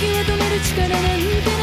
け止める力なんて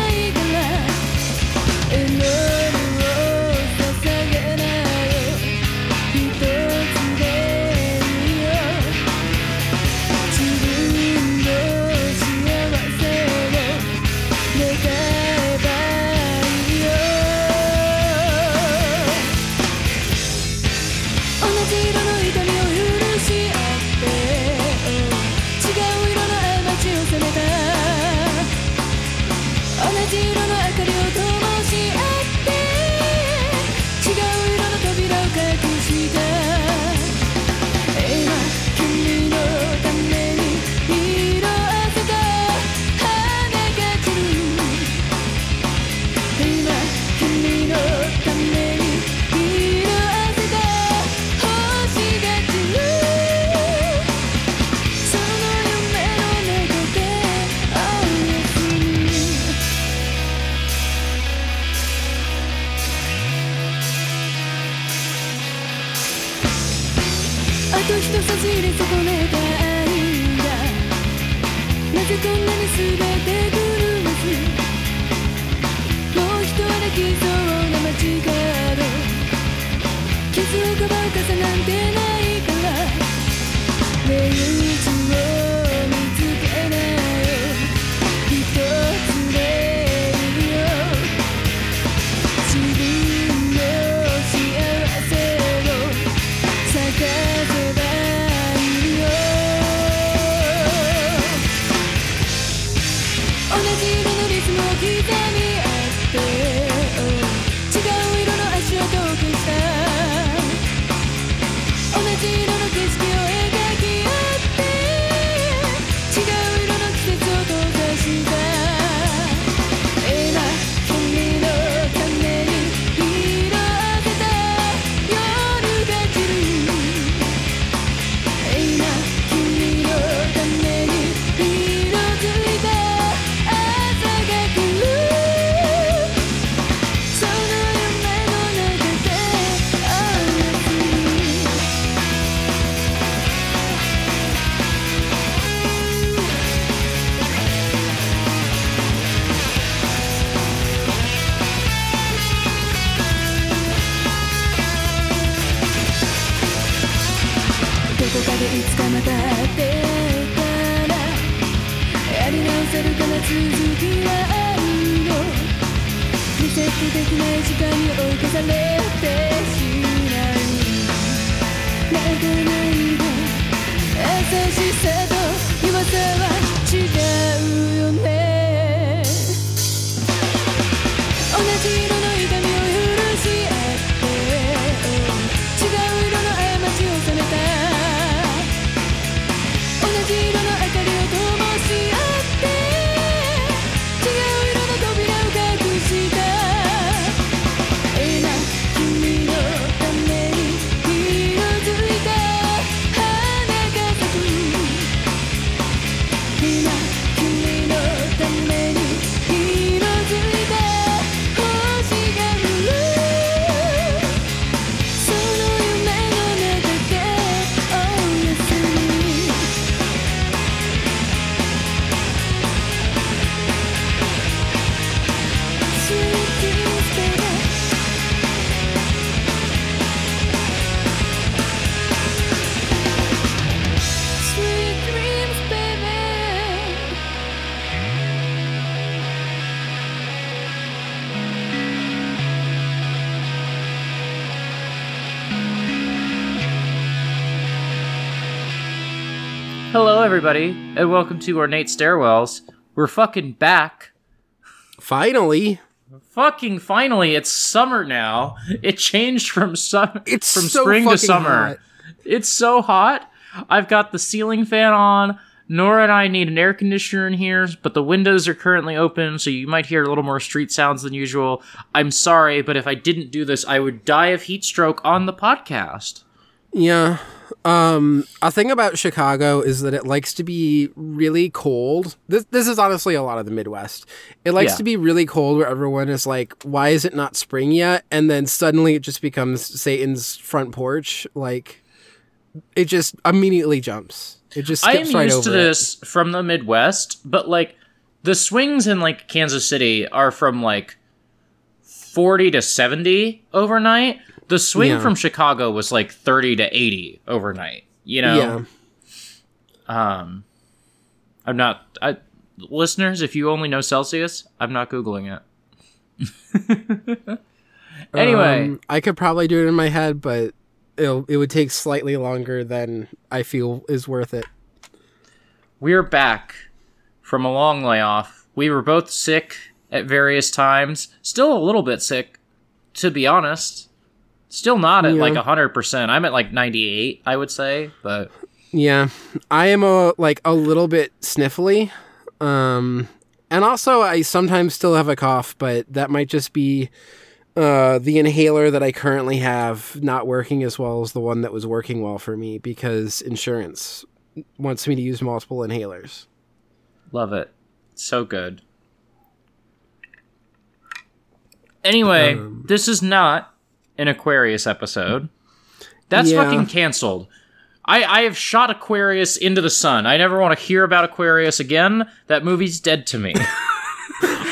everybody, and welcome to Ornate Stairwells. We're fucking back. Finally. Fucking finally, it's summer now. It changed from summer it's from so spring to summer. Hot. It's so hot. I've got the ceiling fan on. Nora and I need an air conditioner in here, but the windows are currently open, so you might hear a little more street sounds than usual. I'm sorry, but if I didn't do this, I would die of heat stroke on the podcast. Yeah. Um, a thing about Chicago is that it likes to be really cold. This this is honestly a lot of the Midwest. It likes Yeah. to be really cold where everyone is like, "Why is it not spring yet?" And then suddenly it just becomes Satan's front porch. Like, it just immediately jumps. It just I skips am right used over to it. this from the Midwest, but like the swings in like Kansas City are from like 40 to 70 overnight. The swing Yeah. from Chicago was like 30 to 80 overnight, you know? Yeah. Um I'm not I listeners, if you only know Celsius, I'm not googling it. anyway, Um, I could probably do it in my head, but it'll, it would take slightly longer than I feel is worth it. we're back from a long layoff. We were both sick at various times. Still a little bit sick, to be honest. Still not at Yeah. like 100%. I'm at like 98, I would say, but Yeah, I am a like a little bit sniffly, um, and also I sometimes still have a cough, but that might just be uh, the inhaler that I currently have not working as well as the one that was working well for me because insurance wants me to use multiple inhalers. love it. So good. Anyway, Um, this is not an Aquarius episode. That's Yeah. fucking canceled. I, I have shot Aquarius into the sun. I never want to hear about Aquarius again. That movie's dead to me.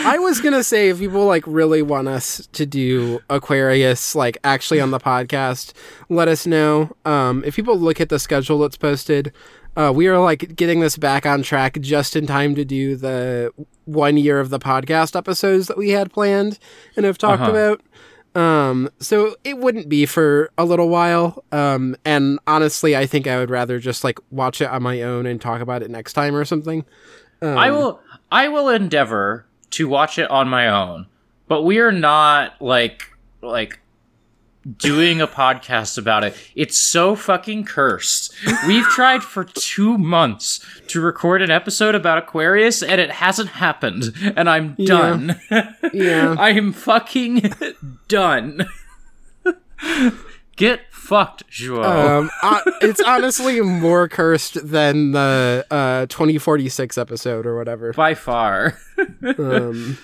I was gonna say if people like really want us to do Aquarius like actually on the podcast, let us know. Um, if people look at the schedule that's posted, uh, we are like getting this back on track just in time to do the one year of the podcast episodes that we had planned and have talked Uh-huh. about. Um, so it wouldn't be for a little while. Um, and honestly, I think I would rather just like watch it on my own and talk about it next time or something. Um, I will I will endeavor to watch it on my own, but we are not like like doing a podcast about it. It's so fucking cursed. We've tried for 2 months to record an episode about Aquarius and it hasn't happened and I'm done. Yeah. I am fucking done. Get fucked, Joao. Um, uh, it's honestly more cursed than the uh 2046 episode or whatever. By far. Um,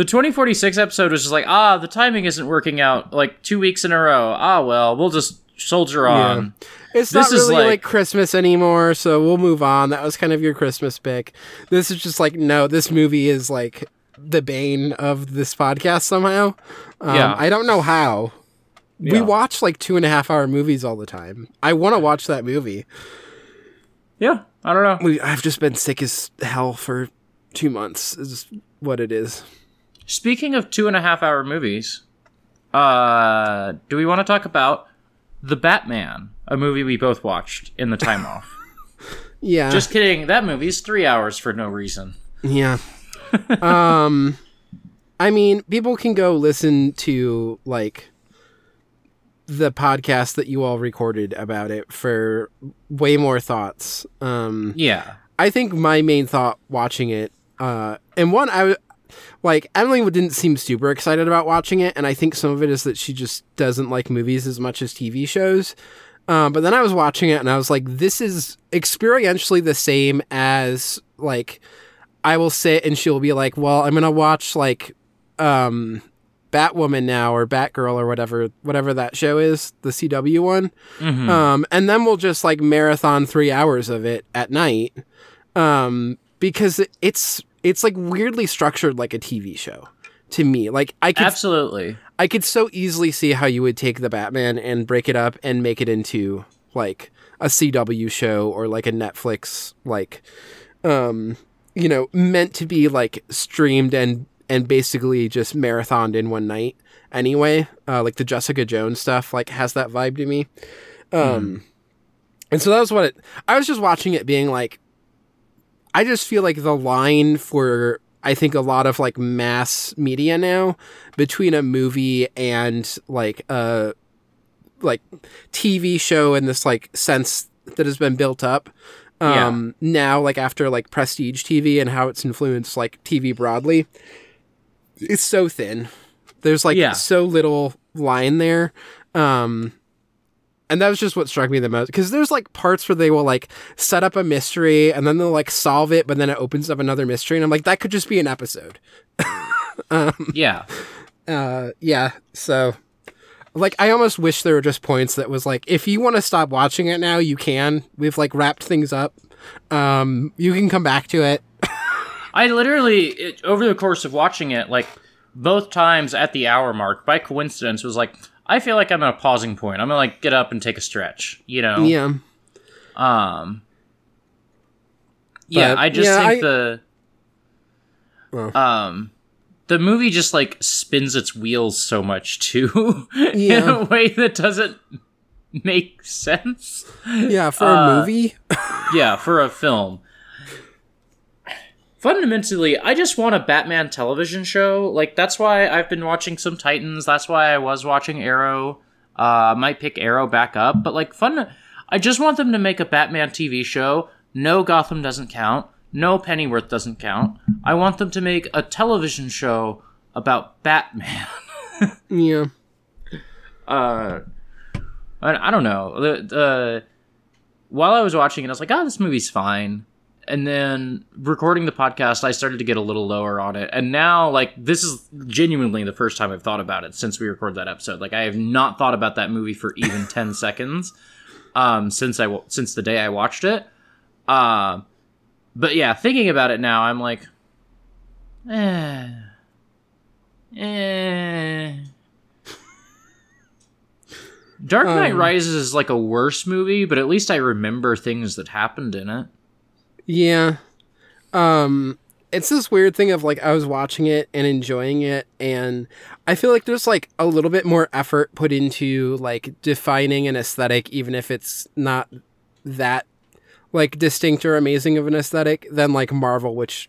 The 2046 episode was just like, ah, the timing isn't working out like two weeks in a row. Ah, well, we'll just soldier on. it's This not really like, like- Christmas anymore, so we'll move on. That was kind of your Christmas pick. This is just like no, this movie is like the bane of this podcast somehow. Um, Yeah. I don't know how. We watch like two and a half hour movies all the time. I want to watch that movie. Yeah, I don't know. We, I've just been sick as hell for two months. Is what it is. Speaking of two and a half hour movies, uh, do we want to talk about The Batman, a movie we both watched in the time off? Yeah. Just kidding. That movie's three hours for no reason. Yeah. um I mean, people can go listen to like the podcast that you all recorded about it for way more thoughts. Um Yeah. I think my main thought watching it uh and one I like Emily didn't seem super excited about watching it and I think some of it is that she just doesn't like movies as much as TV shows. Um, but then I was watching it and I was like, this is experientially the same as like I will sit and she'll be like, "Well, I'm gonna watch like um, Batwoman now or Batgirl or whatever whatever that show is, the CW one." Mhm. Um, and then we'll just like marathon three hours of it at night, um, because it's it's like weirdly structured like a TV show to me. Like I could Absolutely. I could so easily see how you would take the Batman and break it up and make it into like a CW show or like a Netflix like um you know meant to be like streamed and and basically just marathoned in one night anyway uh like the Jessica Jones stuff like has that vibe to me um and so that was what it I was just watching it being like I just feel like the line for I think a lot of like mass media now between a movie and like a like TV show in this like sense that has been built up. Um now like after like prestige TV and how it's influenced like TV broadly. It's so thin. There's like Yeah. so little line there. Um and that was just what struck me the most because there's like parts where they will like set up a mystery and then they'll like solve it, but then it opens up another mystery, and I'm like, that could just be an episode. Yeah. Uh, yeah. So, like, I almost wish there were just points that was like, if you want to stop watching it now, you can. We've like wrapped things up. Um, you can come back to it. I literally, it, over the course of watching it, like both times at the hour mark, by coincidence, was like, I feel like I'm at a pausing point. I'm gonna like get up and take a stretch. You know. Yeah. Um. Yeah, I just yeah, think I- the Oh. um the movie just like spins its wheels so much too in a way that doesn't make sense. Yeah. For Uh, a movie. yeah, for a film. Fundamentally, I just want a Batman television show. Like that's why I've been watching some Titans. That's why I was watching Arrow. Uh, I might pick Arrow back up, but like fun. I just want them to make a Batman TV show. No Gotham doesn't count. No Pennyworth doesn't count. I want them to make a television show about Batman. yeah. uh I, I don't know the, the while i was watching it i was like oh this movie's fine and then recording the podcast i started to get a little lower on it. And now like this is genuinely the first time i've thought about it since we recorded that episode. Like i have not thought about that movie for even 10 seconds um since i since the day i watched it. Uh but yeah thinking about it now i'm like eh eh. Dark Knight Um, Rises is like a worse movie, but at least I remember things that happened in it. Yeah. Um it's this weird thing of like I was watching it and enjoying it and I feel like there's like a little bit more effort put into like defining an aesthetic even if it's not that like distinct or amazing of an aesthetic than like Marvel which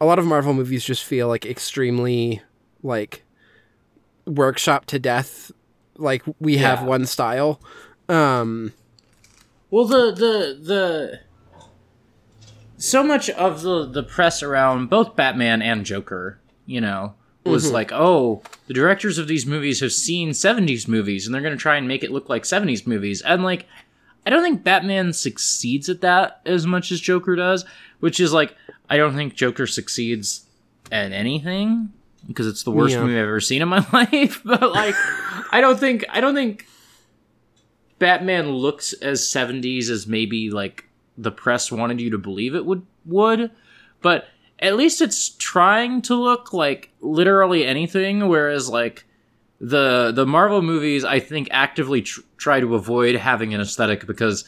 a lot of Marvel movies just feel like extremely like workshop to death like we have one style. Um Well, the the the so much of the the press around both Batman and Joker, you know, was mm-hmm. like, oh, the directors of these movies have seen '70s movies, and they're going to try and make it look like '70s movies, and like. I don't think Batman succeeds at that as much as Joker does, which is like I don't think Joker succeeds at anything because it's the worst Yeah. movie I've ever seen in my life. But like, I don't think I don't think Batman looks as 70s as maybe like the press wanted you to believe it would would, but at least it's trying to look like literally anything whereas like the the Marvel movies I think actively tr- try to avoid having an aesthetic because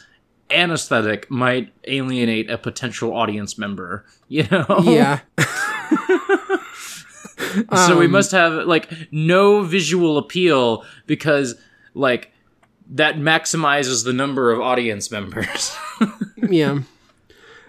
an aesthetic might alienate a potential audience member, you know? yeah. so we Um, must have like no visual appeal because like that maximizes the number of audience members. yeah.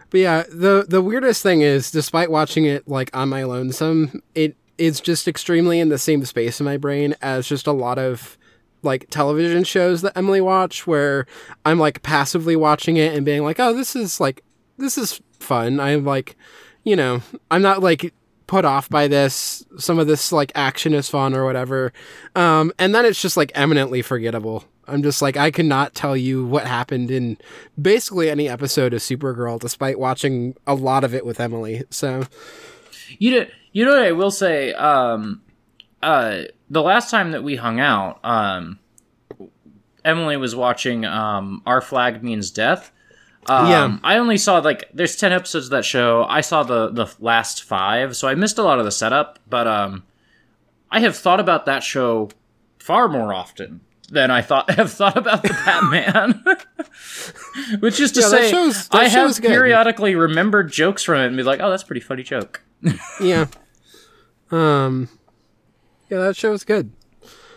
But yeah, the the weirdest thing is, despite watching it like on my lonesome, it it's just extremely in the same space in my brain as just a lot of like television shows that Emily watch, where I'm like passively watching it and being like, oh, this is like this is fun. I'm like, you know, I'm not like put off by this. Some of this like action is fun or whatever. Um, and then it's just like eminently forgettable. I'm just like I cannot tell you what happened in basically any episode of Supergirl, despite watching a lot of it with Emily. So you know, you know what I will say. Um, uh, the last time that we hung out, um, Emily was watching um, "Our Flag Means Death." Um, Yeah. I only saw like there's ten episodes of that show. I saw the the last five, so I missed a lot of the setup. But um, I have thought about that show far more often than I thought have thought about the Batman. Which is to Yeah, that say, show's- that I have good. periodically remembered jokes from it and be like, "Oh, that's a pretty funny joke." yeah, um, yeah, that show's good.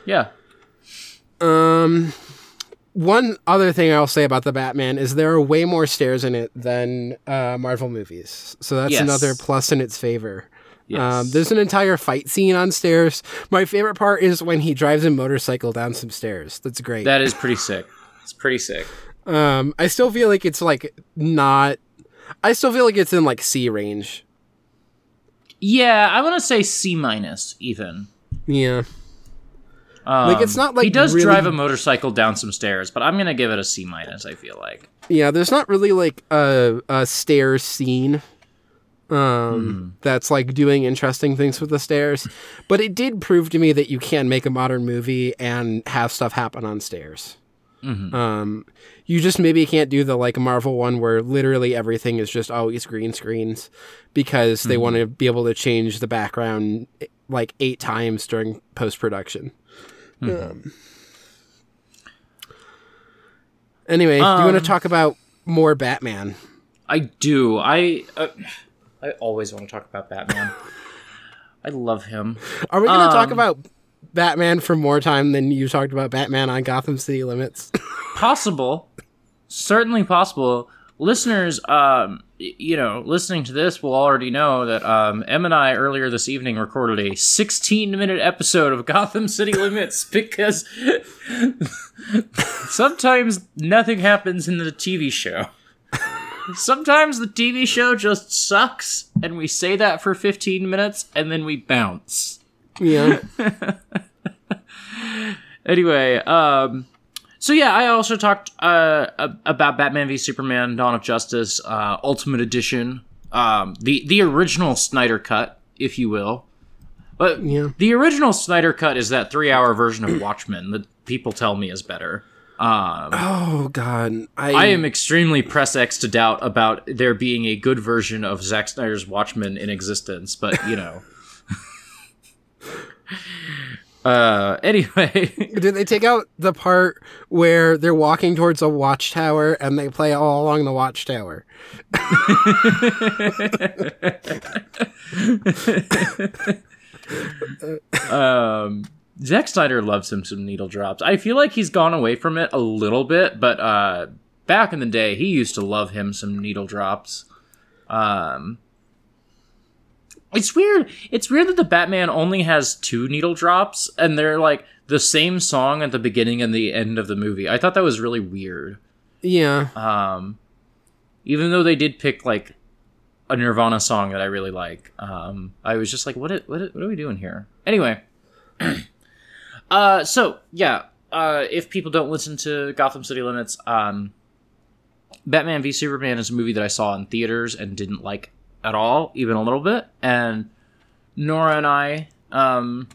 Yeah. Um, one other thing I'll say about the Batman is there are way more stairs in it than uh, Marvel movies, so that's Yes. another plus in its favor. Yes. Um, there's an entire fight scene on stairs. My favorite part is when he drives a motorcycle down some stairs. That's great. that is pretty sick. It's pretty sick. um, I still feel like it's like not. I still feel like it's in like C range. Yeah, I want to say C minus even. Yeah. Um, Like, it's not, like, he does really- drive a motorcycle down some stairs, but I'm gonna give it a C minus. I feel like. Yeah, there's not really like a, a stairs scene um Hmm. that's like doing interesting things with the stairs, but it did prove to me that you can make a modern movie and have stuff happen on stairs. Mhm. Um you just maybe can't do the like Marvel one where literally everything is just always green screens because they want to be able to change the background like 8 times during post production. Um, anyway, do you want Um, to talk about more Batman? I do. I uh, I always want to talk about Batman. I love him. Are we going to talk Um, about Batman for more time than you talked about Batman on Gotham City Limits? Possible, certainly possible. Listeners, um, you know, listening to this will already know that um, Em and I earlier this evening recorded a 16-minute episode of Gotham City Limits because sometimes nothing happens in the TV show. Sometimes the TV show just sucks, and we say that for 15 minutes, and then we bounce. yeah. Anyway, um, so yeah, I also talked uh, about Batman v Superman: Dawn of Justice, uh, Ultimate Edition, um, the the original Snyder cut, if you will. But Yeah. the original Snyder cut is that three hour version of Watchmen that people tell me is better. Um, Oh god. I, I am extremely press X to doubt about there being a good version of Zack Snyder's Watchmen in existence, but you know. uh anyway, Did they take out the part where they're walking towards a watchtower and they play all along the watchtower? um Zack Snyder loves him some needle drops. I feel like he's gone away from it a little bit, but uh back in the day he used to love him some needle drops. Um It's weird. It's weird that the Batman only has two needle drops and they're like the same song at the beginning and the end of the movie. I thought that was really weird. Yeah. Um, even though they did pick like a Nirvana song that I really like, um, I was just like, what? It, what? It, what are we doing here? Anyway, uh, so yeah, uh, if people don't listen to Gotham City Limits, um, Batman v Superman is a movie that I saw in theaters and didn't like at all, even a little bit. And Nora and I, um,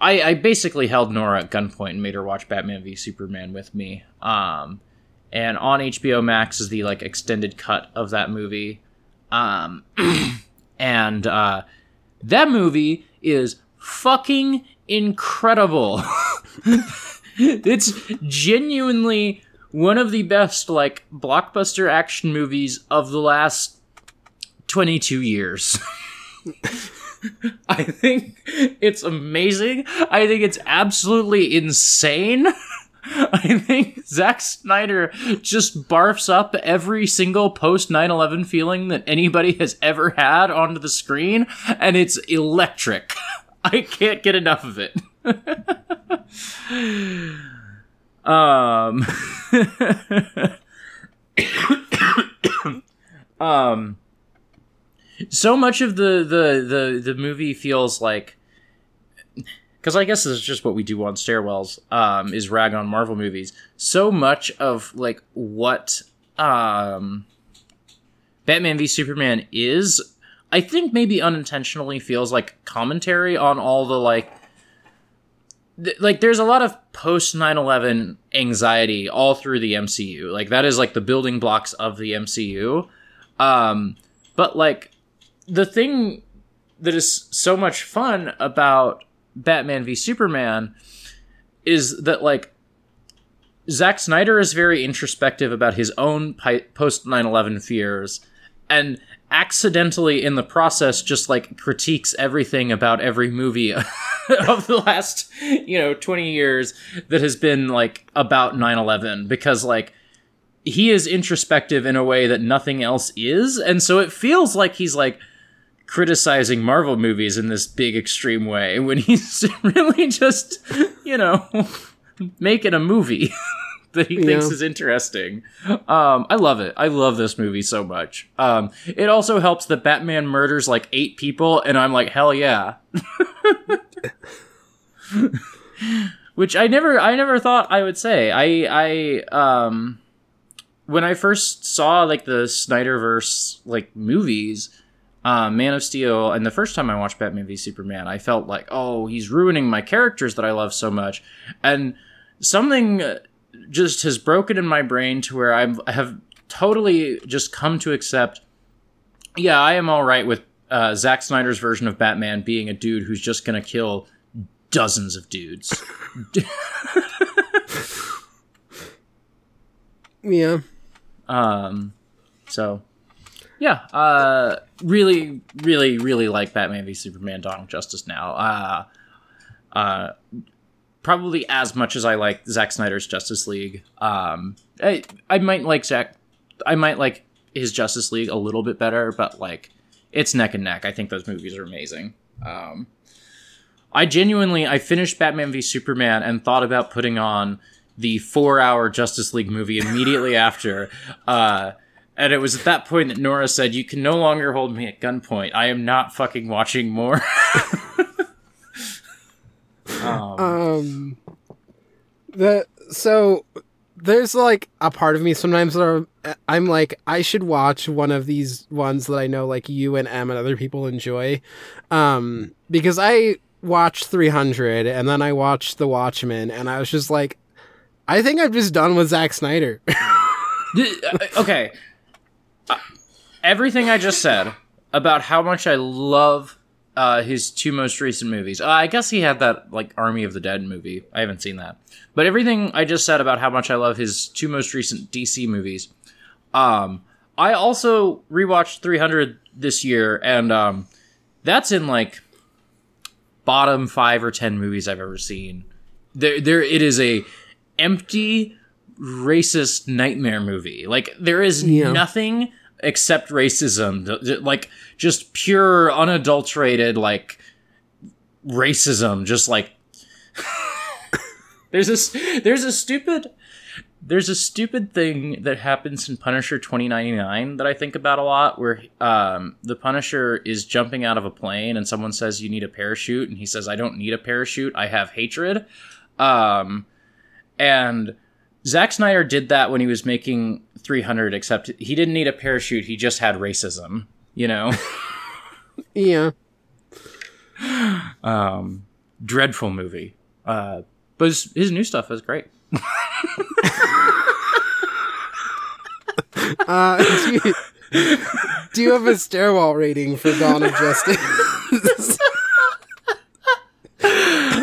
I, I basically held Nora at gunpoint and made her watch Batman v Superman with me. Um, and on HBO Max is the like extended cut of that movie. Um, and uh, that movie is fucking incredible. it's genuinely one of the best like blockbuster action movies of the last 22 years. I think it's amazing. I think it's absolutely insane. I think Zack Snyder just barfs up every single post 9 11 feeling that anybody has ever had onto the screen, and it's electric. I can't get enough of it. um, um, so much of the, the, the, the movie feels like because I guess this is just what we do on stairwells, um, is rag on Marvel movies. So much of like what um, Batman v Superman is, I think maybe unintentionally feels like commentary on all the like. Like there's a lot of post 9/11 anxiety all through the MCU. Like that is like the building blocks of the MCU. Um, but like the thing that is so much fun about Batman v Superman is that like Zack Snyder is very introspective about his own pi- post 9/11 fears and accidentally in the process just like critiques everything about every movie of the last you know 20 years that has been like about 9/11 because like he is introspective in a way that nothing else is. And so it feels like he's like criticizing Marvel movies in this big extreme way when he's really just, you know, making a movie that he thinks is interesting. Um, I love it. I love this movie so much. Um, it also helps that Batman murders like eight people, and I'm like, hell yeah. Which I never, I never thought I would say. I, I, um, when I first saw like the Snyderverse like movies, uh, Man of Steel, and the first time I watched Batman v Superman, I felt like, oh, he's ruining my characters that I love so much, and something just has broken in my brain to where I'm, I have totally just come to accept. Yeah, I am all right with uh, Zack Snyder's version of Batman being a dude who's just gonna kill dozens of dudes. Yeah. Um, so yeah, uh, really, really, really like Batman v Superman: Dawn of Justice now. Uh, uh, probably as much as I like Zack Snyder's Justice League. Um, I I might like Zack, I might like his Justice League a little bit better, but like it's neck and neck. I think those movies are amazing. Um, I genuinely I finished Batman v Superman and thought about putting on the four hour Justice League movie immediately after. Uh, and it was at that point that Nora said, You can no longer hold me at gunpoint. I am not fucking watching more. um, Um, the so there's like a part of me sometimes that I'm like I should watch one of these ones that I know like you and Em and other people enjoy, um, because I watched 300 and then I watched The Watchmen and I was just like, I think I'm just done with Zack Snyder. uh, okay. Everything I just said about how much I love uh, his two most recent movies. Uh, I guess he had that like Army of the Dead movie. I haven't seen that, but everything I just said about how much I love his two most recent DC movies. Um, I also rewatched 300 this year, and um, that's in like bottom five or ten movies I've ever seen. There, there, it is a empty racist nightmare movie. Like there is Yeah. nothing except racism. Like just pure, unadulterated, like racism. Just like there's this, there's a stupid, there's a stupid thing that happens in Punisher 2099 that I think about a lot, where um, the Punisher is jumping out of a plane and someone says you need a parachute, and he says I don't need a parachute, I have hatred. Um, and Zack Snyder did that when he was making 300, except he didn't need a parachute. He just had racism, you know? yeah. um, dreadful movie. Uh, but his, his new stuff is great. Uh, do, you, do you have a stairwell rating for Dawn of Justice?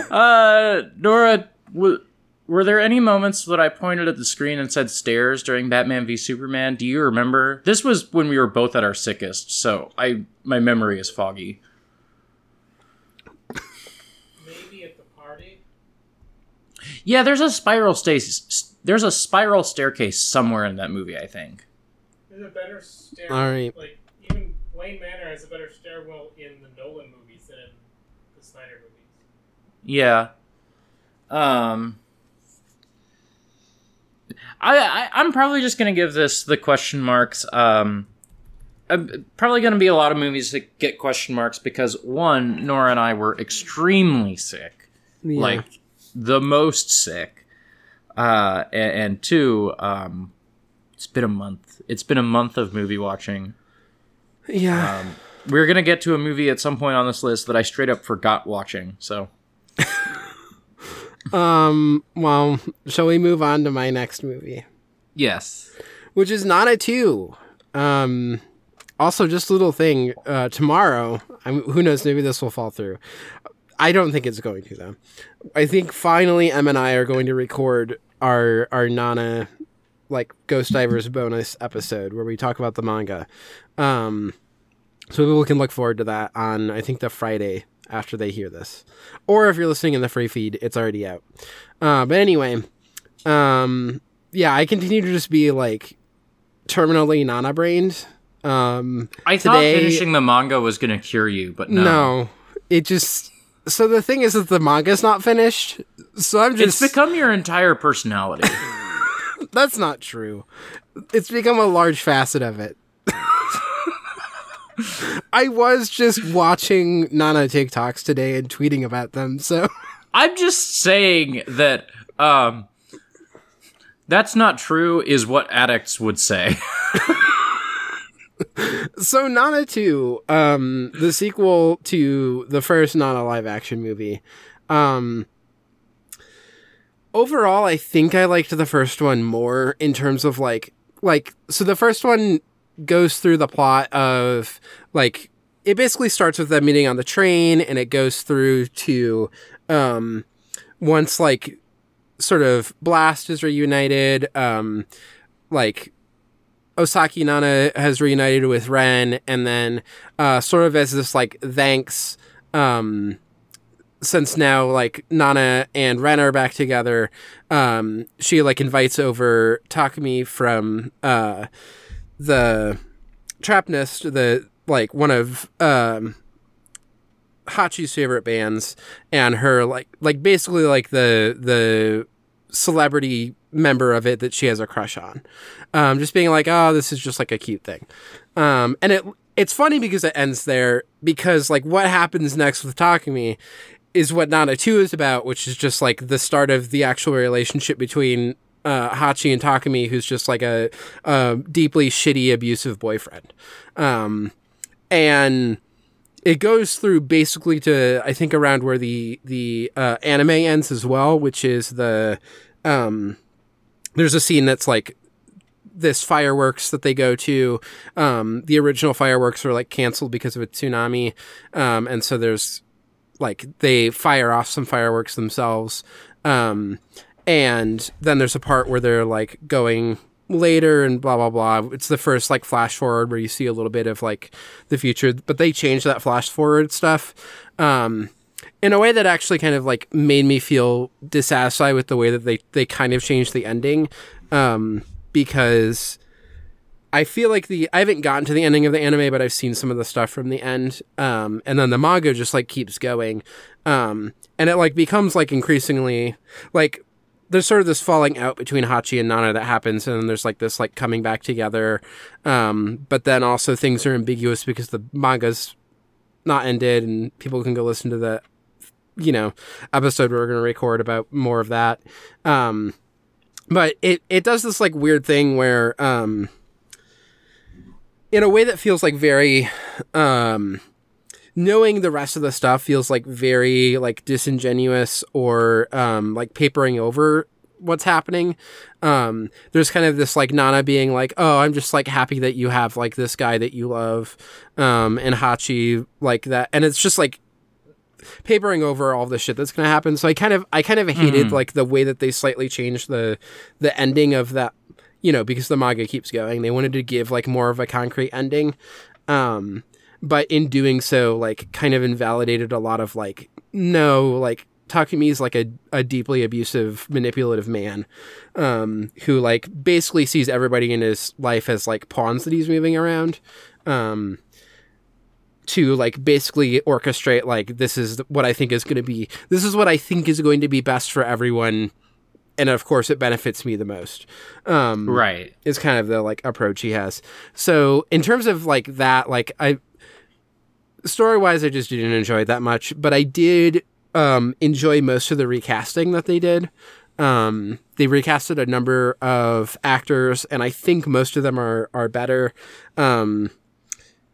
Uh, Nora, w- were there any moments that I pointed at the screen and said stairs during Batman v Superman? Do you remember? This was when we were both at our sickest, so I my memory is foggy. Maybe at the party. Yeah, there's a spiral stasis. There's a spiral staircase somewhere in that movie. I think. There's a better stair. All right. Like even Wayne Manor has a better stairwell in the Nolan movies than in the Snyder movies. Yeah. Um. I, I I'm probably just gonna give this the question marks. Um. I'm probably going to be a lot of movies that get question marks because one, Nora and I were extremely sick, Yeah. like the most sick, uh, and, and two, um, it's been a month. It's been a month of movie watching. yeah. Um, we're gonna get to a movie at some point on this list that I straight up forgot watching. So Um, well, shall we move on to my next movie? yes, Which is not a two. Um, also, just a little thing. Uh, tomorrow, I'm, who knows? Maybe this will fall through. I don't think it's going to though. I think finally Em and I are going to record our our Nana like Ghost Divers bonus episode where we talk about the manga. Um, so people can look forward to that on I think the Friday after they hear this, or if you're listening in the free feed, it's already out. Uh, but anyway, um, yeah, I continue to just be like terminally nana brained. Um, I thought Today- finishing the manga was going to cure you, but no. no. it just. So the thing is that the manga's not finished. So I'm just. It's become your entire personality. that's not true. It's become a large facet of it. I was just watching Nana TikToks today and tweeting about them, so I'm just saying that um that's not true is what addicts would say. so Nana 2, um, the sequel to the first Nana live action movie. Um, overall, I think I liked the first one more in terms of like, like, so the first one goes through the plot of like, it basically starts with them meeting on the train and it goes through to, um, once like sort of Blast is reunited, um, like Osaki Nana has reunited with Ren, and then uh, sort of as this like thanks, um, since now like Nana and Ren are back together, um, she like invites over Takumi from uh, the Trapnest, the like one of um, Hachi's favorite bands, and her like like basically like the the celebrity member of it that she has a crush on. Um, just being like, oh, this is just like a cute thing. Um, and it it's funny because it ends there because like what happens next with Takumi is what Nana 2 is about, which is just like the start of the actual relationship between uh, Hachi and Takumi, who's just like a, a deeply shitty, abusive boyfriend. Um, and it goes through basically to I think around where the the uh, anime ends as well, which is the um, there's a scene that's like this fireworks that they go to. Um, the original fireworks were like canceled because of a tsunami, um, and so there's like they fire off some fireworks themselves. Um, and then there's a part where they're like going later and blah blah blah. It's the first like flash forward where you see a little bit of like the future, but they changed that flash forward stuff um, in a way that actually kind of like made me feel dissatisfied with the way that they they kind of changed the ending um, because I feel like the I haven't gotten to the ending of the anime, but I've seen some of the stuff from the end. Um, and then the manga just like keeps going. Um, and it like becomes like increasingly like there's sort of this falling out between Hachi and Nana that happens, and then there's like this like coming back together. Um, but then also things are ambiguous because the manga's not ended, and people can go listen to the you know episode we're going to record about more of that. Um, but it it does this like weird thing where um in a way that feels like very um knowing the rest of the stuff feels like very like disingenuous or um like papering over what's happening um there's kind of this like nana being like oh i'm just like happy that you have like this guy that you love um and hachi like that and it's just like papering over all the shit that's gonna happen so i kind of i kind of hated like the way that they slightly changed the the ending of that you know, because the manga keeps going. They wanted to give like more of a concrete ending. Um, but in doing so, like kind of invalidated a lot of like, no, like Takumi is like a, a deeply abusive, manipulative man, um, who like basically sees everybody in his life as like pawns that he's moving around. Um, to like basically orchestrate like this is what I think is going to be this is what I think is going to be best for everyone and of course it benefits me the most um right. is kind of the like approach he has so in terms of like that like i story wise i just didn't enjoy it that much but i did um enjoy most of the recasting that they did um they recasted a number of actors and i think most of them are are better um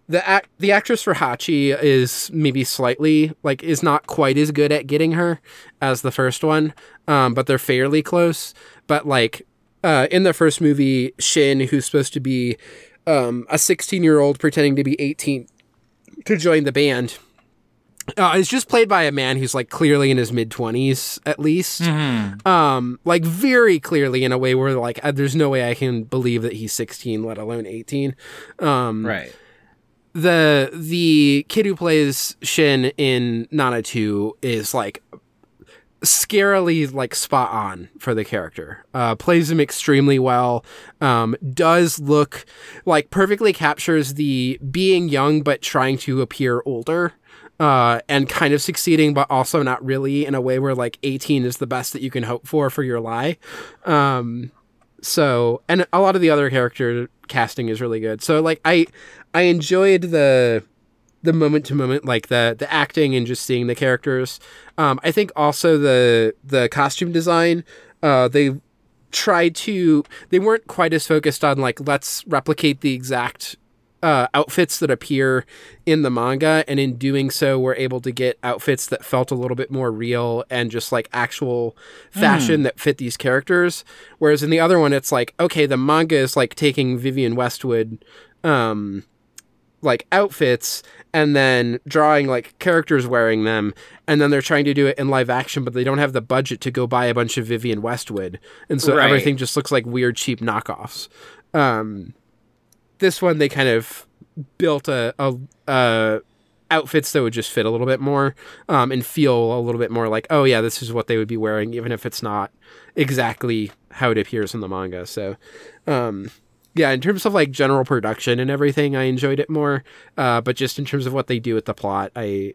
the act the actress for Hachi is maybe slightly like is not quite as good at getting her as the first one, um, but they're fairly close. But like uh, in the first movie, Shin, who's supposed to be um, a 16 year old pretending to be 18 to join the band, uh, is just played by a man who's like clearly in his mid 20s at least. Um, like very clearly in a way where like uh, there's no way I can believe that he's 16, let alone 18. Um, Right. the the kid who plays Shin in Nana 2 is like scarily like spot on for the character. Uh, plays him extremely well. Um, does look like perfectly captures the being young but trying to appear older. Uh, and kind of succeeding, but also not really in a way where like 18 is the best that you can hope for for your lie. Um, so, and a lot of the other character casting is really good. So, like, I, I enjoyed the, the moment to moment, like the the acting and just seeing the characters. Um, I think also the the costume design. Uh, they tried to. They weren't quite as focused on like let's replicate the exact uh, outfits that appear in the manga, and in doing so, we're able to get outfits that felt a little bit more real and just like actual fashion that fit these characters. Whereas in the other one, it's like okay, the manga is like taking Vivienne Westwood. Um, like outfits and then drawing like characters wearing them and then they're trying to do it in live action but they don't have the budget to go buy a bunch of Vivienne Westwood. And so Right. everything just looks like weird cheap knockoffs. Um this one they kind of built a, a uh outfits that would just fit a little bit more um and feel a little bit more like oh yeah this is what they would be wearing even if it's not exactly how it appears in the manga. So um yeah, in terms of like general production and everything, I enjoyed it more. Uh, but just in terms of what they do with the plot, I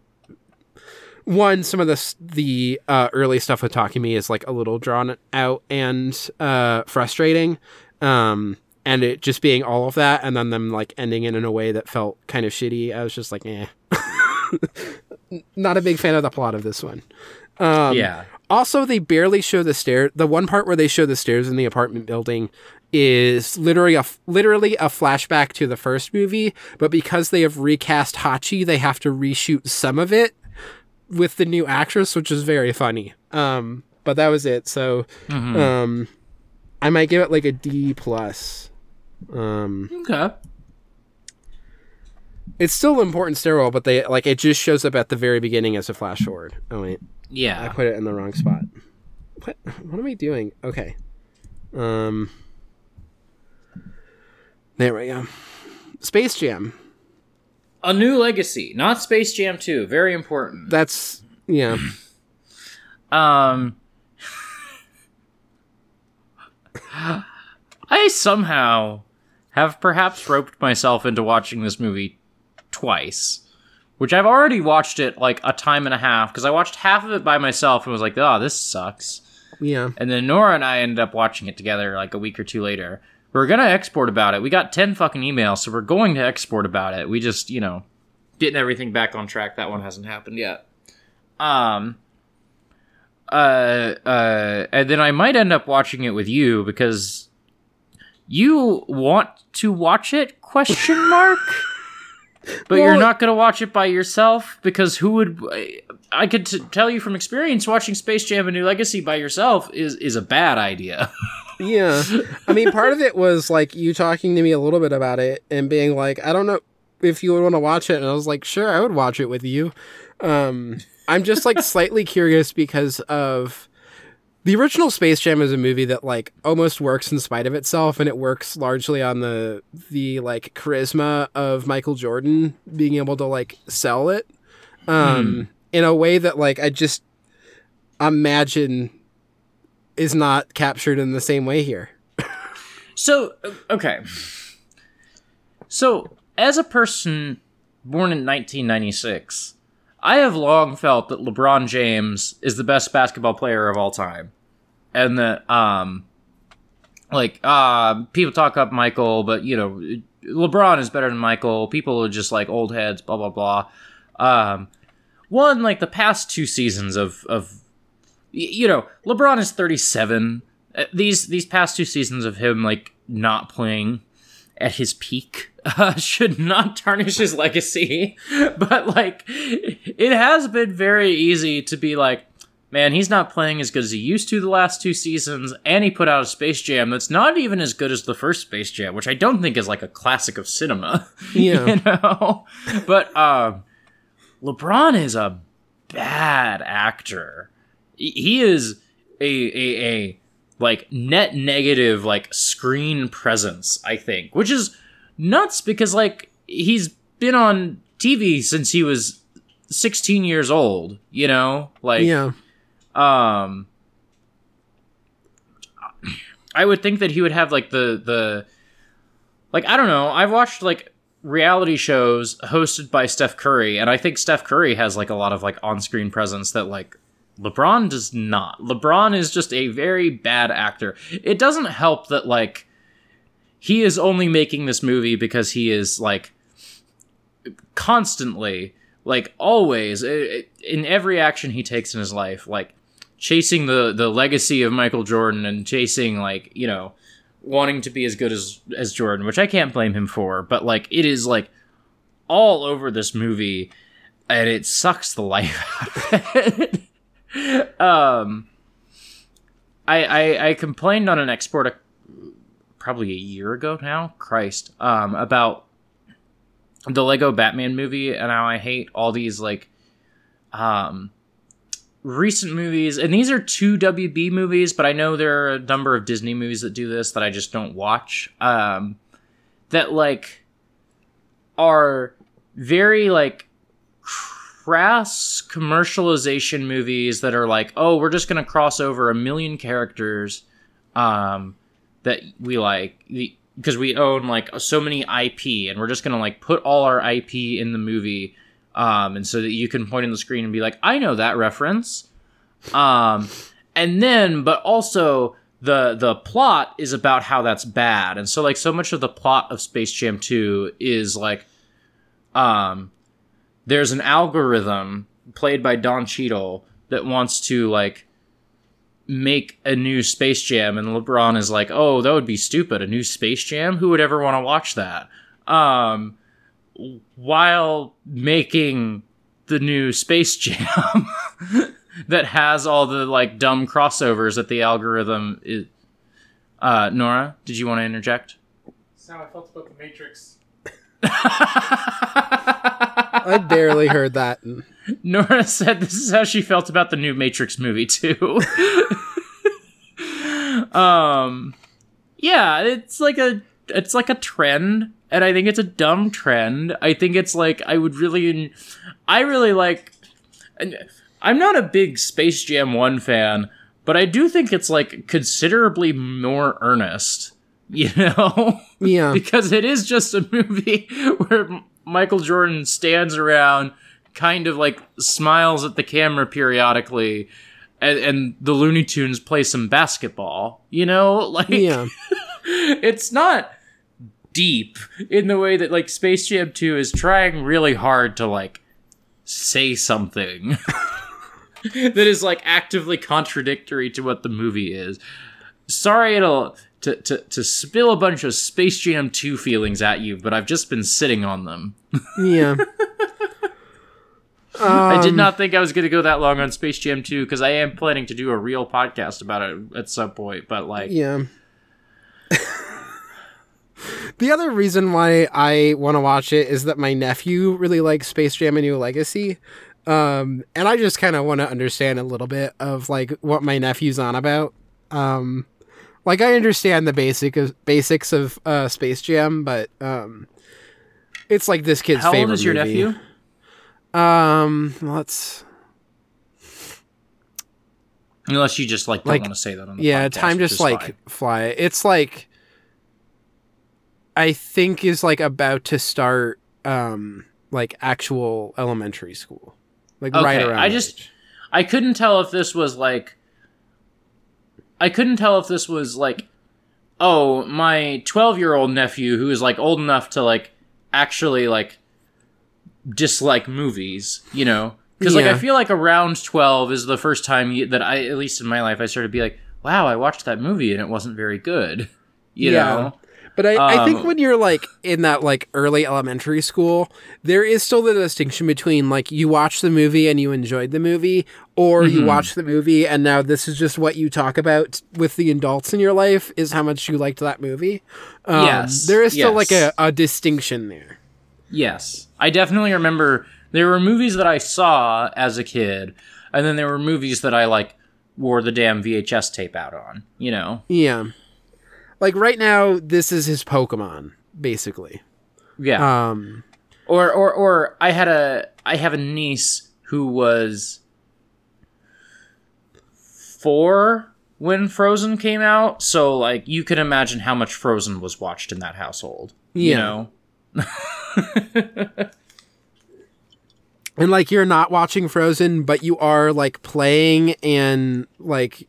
one some of the the uh, early stuff with Takumi is like a little drawn out and uh, frustrating. Um, and it just being all of that, and then them like ending it in a way that felt kind of shitty. I was just like, eh. Not a big fan of the plot of this one. Um, yeah. also, they barely show the stair. The one part where they show the stairs in the apartment building is literally a literally a flashback to the first movie, but because they have recast Hachi, they have to reshoot some of it with the new actress, which is very funny. Um, but that was it. So, Mhm. um, I might give it like a D plus. Um, okay. it's still an important stairwell, but they like it just shows up at the very beginning as a flash forward. Oh wait. Yeah, I put it in the wrong spot. What? What am I doing? Okay. Um. There we go. Space Jam. A new legacy, not Space Jam 2. Very important. That's yeah. Um, I somehow have perhaps roped myself into watching this movie twice, which I've already watched it like a time and a half because I watched half of it by myself and was like, "Oh, this sucks." Yeah. And then Nora and I ended up watching it together like a week or two later. We're gonna export about it. We got ten fucking emails, so we're going to export about it. We just, you know, getting everything back on track. That one hasn't happened yet. Um. Uh. Uh. And then I might end up watching it with you because you want to watch it? Question mark. But you're not going to watch it by yourself because who would? I could t- tell you from experience, watching Space Jam: A New Legacy by yourself is is a bad idea. Yeah. I mean, part of it was like you talking to me a little bit about it and being like, I don't know if you would want to watch it. And I was like, sure, I would watch it with you. Um, I'm just like slightly curious because of the original Space Jam is a movie that like almost works in spite of itself, and it works largely on the the like charisma of Michael Jordan being able to like sell it um, in a way that like I just imagine is not captured in the same way here. So okay, so as a person born in 1996, I have long felt that LeBron James is the best basketball player of all time, and that um, like uh, people talk up Michael, but you know, LeBron is better than Michael. People are just like old heads, blah blah blah. Um, one like the past two seasons of of you know, LeBron is 37. Uh, These these past two seasons of him like not playing at his peak uh, should not tarnish his legacy. but like it has been very easy to be like man, he's not playing as good as he used to the last two seasons, and he put out a Space Jam that's not even as good as the first Space Jam, which I don't think is like a classic of cinema. Yeah. you know? But um LeBron is a bad actor. He- is a a a like net negative like screen presence, I think, which is nuts because like he's been on TV since he was 16 years old, you know? Like yeah. Um, I would think that he would have like the the like I don't know. I've watched like reality shows hosted by Steph Curry, and I think Steph Curry has like a lot of like on screen presence that like LeBron does not. LeBron is just a very bad actor. It doesn't help that like he is only making this movie because he is like constantly like always i- i- in every action he takes in his life like chasing the the legacy of Michael Jordan and chasing like you know wanting to be as good as as Jordan which I can't blame him for but like it is like all over this movie and it sucks the life out of it um I, I I complained on an export a, probably a year ago now Christ um about the Lego Batman movie and how I hate all these like um recent movies. And these are two WB movies but I know there are a number of Disney movies that do this that I just don't watch um that like are very like crass commercialization movies that are like oh we're just going to cross over a million characters um that we like because we own like so many IP and we're just gonna like put all our IP in the movie um and so that you can point in the screen and be like I know that reference. Um and then but also the the plot is about how that's bad and so like so much of the plot of Space Jam 2 is like um there's an algorithm played by Don Cheadle that wants to like make a new Space Jam, and LeBron is like, "Oh, that would be stupid. A new Space Jam? Who would ever want to watch that?" Um, while making the new Space Jam that has all the like dumb crossovers that the algorithm is. Uh, Nora, did you want to interject? That's how I felt about the Matrix. I barely heard that. Nora said this is how she felt about the new Matrix movie too. um yeah, it's like a it's like a trend and I think it's a dumb trend. I think it's like I would really I really like I'm not a big Space Jam 1 fan, but I do think it's like considerably more earnest, you know? Yeah. because it is just a movie where Michael Jordan stands around, kind of like smiles at the camera periodically, and, and the Looney Tunes play some basketball. You know, like Yeah. it's not deep in the way that like Space Jam 2 is trying really hard to like say something that is like actively contradictory to what the movie is. Sorry it'll to, to, to spill a bunch of Space Jam 2 feelings at you, but I've just been sitting on them. Yeah. I Um, did not think I was going to go that long on Space Jam 2 because I am planning to do a real podcast about it at some point, but like, Yeah. the other reason why I want to watch it is that my nephew really likes Space Jam: A New Legacy, um, and I just kind of want to understand a little bit of like what my nephew's on about. Um, like I understand the basic of, basics of uh, Space Jam, but um, it's like this kid's how favorite old is your movie. nephew? Um, let's Unless you just like don't Like, want to say that on the yeah, podcast, time just like fine. fly. It's like I think is like about to start um like actual elementary school. Like right around. I just- age. I couldn't tell if this was like I couldn't tell if this was like oh, my 12-year-old nephew who is like old enough to like actually like dislike movies, you know? Cuz like I feel like around 12 is the first time that I at least in my life I started to be like, "Wow, I watched that movie and it wasn't very good." You Yeah. know? But I, I think um, when you're like in that like early elementary school, there is still the distinction between like you watch the movie and you enjoyed the movie, or you Mhm. watch the movie and now this is just what you talk about with the adults in your life is how much you liked that movie. Um, Yes, there is still like a, a distinction there. Yes. I definitely remember there were movies that I saw as a kid, and then there were movies that I like wore the damn VHS tape out on, you know? Yeah. Like right now, this is his Pokemon, basically. Yeah. Um, or or or I had a I have a niece who was four when Frozen came out, so like you can imagine how much Frozen was watched in that household. You know? and like you're not watching Frozen, but you are like playing and like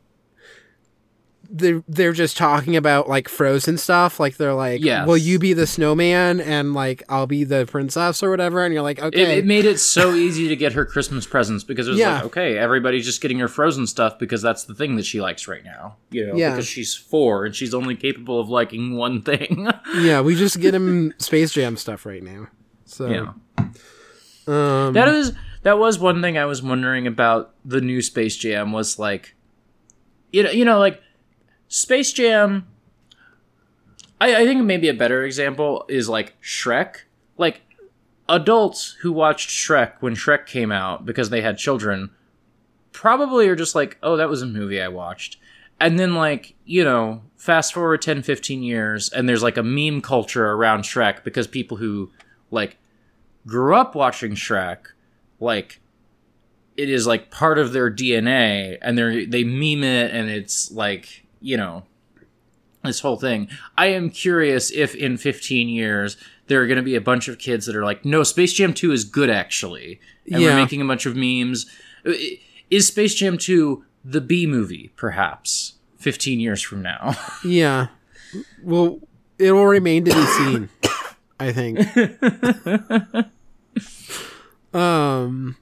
they're they're just talking about like Frozen stuff. Like they're like, Yes. "Will you be the snowman?" and like I'll be the princess or whatever. And you're like, It, "Okay." it made it so easy to get her Christmas presents because it was Yeah. like, okay, everybody's just getting her Frozen stuff because that's the thing that she likes right now. You know, Yeah. because she's four and she's only capable of liking one thing. yeah, we just get him Space Jam stuff right now. So yeah. um, That is that was one thing I was wondering about the new Space Jam was like you know you know like Space Jam I, I think maybe a better example is like Shrek. Like adults who watched Shrek when Shrek came out because they had children probably are just like, oh, that was a movie I watched. And then like, you know, fast forward 10, 15 years and there's like a meme culture around Shrek because people who like grew up watching Shrek, like it is like part of their DNA and they they meme it and it's like, you know, this whole thing. I am curious if in 15 years there are going to be a bunch of kids that are like, "No, Space Jam 2 is good actually." And Yeah. we're making a bunch of memes. Is Space Jam 2 the B movie perhaps 15 years from now? yeah. Well, it will remain to be seen. I think. um.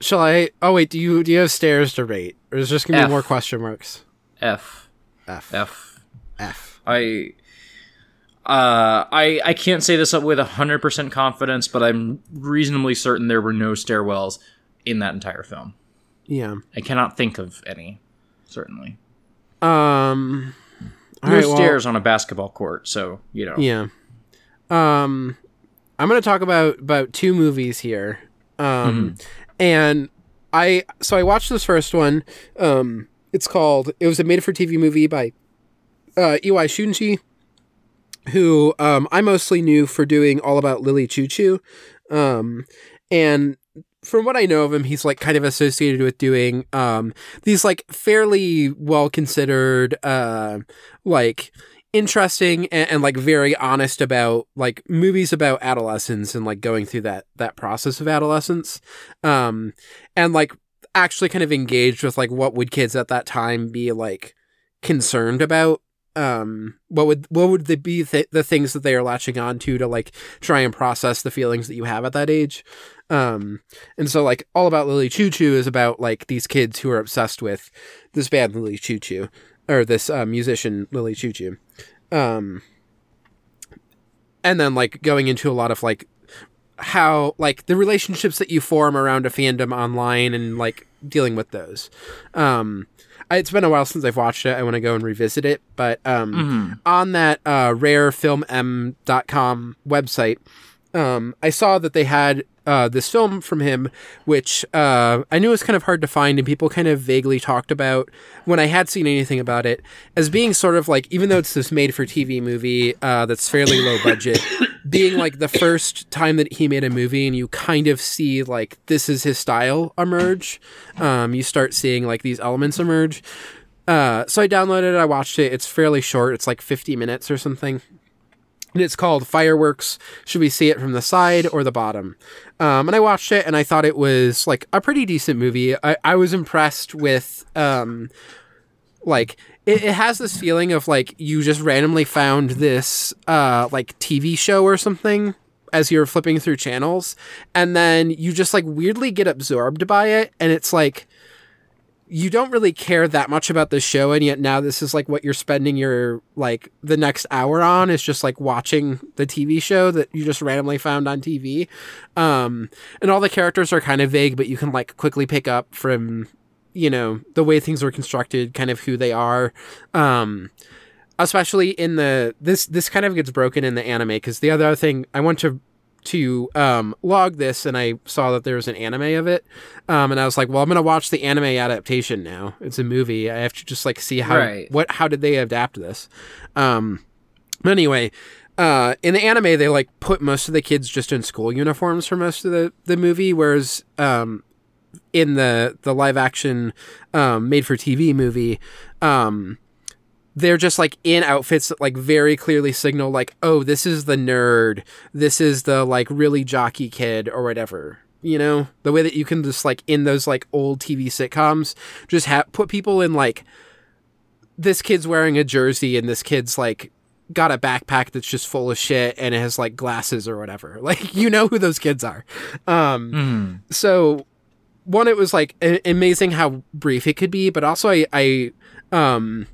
Shall I? Oh wait, do you do you have stairs to rate, or is just gonna F. be more question marks? F F F F. I uh I I can't say this up with 100% confidence, but I'm reasonably certain there were no stairwells in that entire film. Yeah. I cannot think of any, certainly. Um. No right, well, stairs on a basketball court, so, you know. Yeah. Um, I'm gonna talk about about two movies here. Um, and I so I watched this first one. Um, it's called. It was a made-for-TV movie by uh, Iwai Shunji, who um I mostly knew for doing All About Lily Chou-Chou. Um, and from what I know of him, he's like kind of associated with doing um these like fairly well considered uh like interesting and, and like very honest about like movies about adolescence and like going through that that process of adolescence. Um and like actually kind of engaged with like what would kids at that time be like concerned about? Um what would what would they be th- the things that they are latching on to to like try and process the feelings that you have at that age? Um and so like all about lily chou-chou is about like these kids who are obsessed with this band lily chou-chou or this uh, musician lily chou-chou. Um and then like going into a lot of like how like the relationships that you form around a fandom online and like dealing with those. Um I- it's been a while since I've watched it. I want to go and revisit it, but um, on that uh, rarefilm.com website, um, I saw that they had uh, this film from him, which uh, I knew was kind of hard to find, and people kind of vaguely talked about when I had seen anything about it as being sort of like, even though it's this made for TV movie uh, that's fairly low budget, being like the first time that he made a movie, and you kind of see like this is his style emerge. Um, you start seeing like these elements emerge. Uh, so I downloaded it, I watched it. It's fairly short, it's like 50 minutes or something and it's called Fireworks. Should we see it from the side or the bottom? Um, and I watched it, and I thought it was like a pretty decent movie. I, I was impressed with, um, like it, it has this feeling of like you just randomly found this uh, like TV show or something as you're flipping through channels, and then you just like weirdly get absorbed by it, and it's like you don't really care that much about the show and yet now this is like what you're spending your like the next hour on is just like watching the TV show that you just randomly found on TV. Um and all the characters are kind of vague but you can like quickly pick up from you know the way things are constructed kind of who they are. Um especially in the this this kind of gets broken in the anime cuz the other thing I want to to um, log this and I saw that there was an anime of it. Um, and I was like, well, I'm going to watch the anime adaptation now. It's a movie. I have to just like see how, Right. what, how did they adapt this? Um, but anyway, uh, in the anime, they like put most of the kids just in school uniforms for most of the, the movie. Whereas, um, in the the live action um, made for TV movie, um, they're just like in outfits that like very clearly signal like, oh, this is the nerd, this is the like really jockey kid or whatever. You know, the way that you can just like in those like old TV sitcoms, just have put people in like this kid's wearing a jersey and this kid's like got a backpack that's just full of shit and it has like glasses or whatever. Like you know who those kids are. Um Mhm. so one it was like a- amazing how brief it could be, but also I I um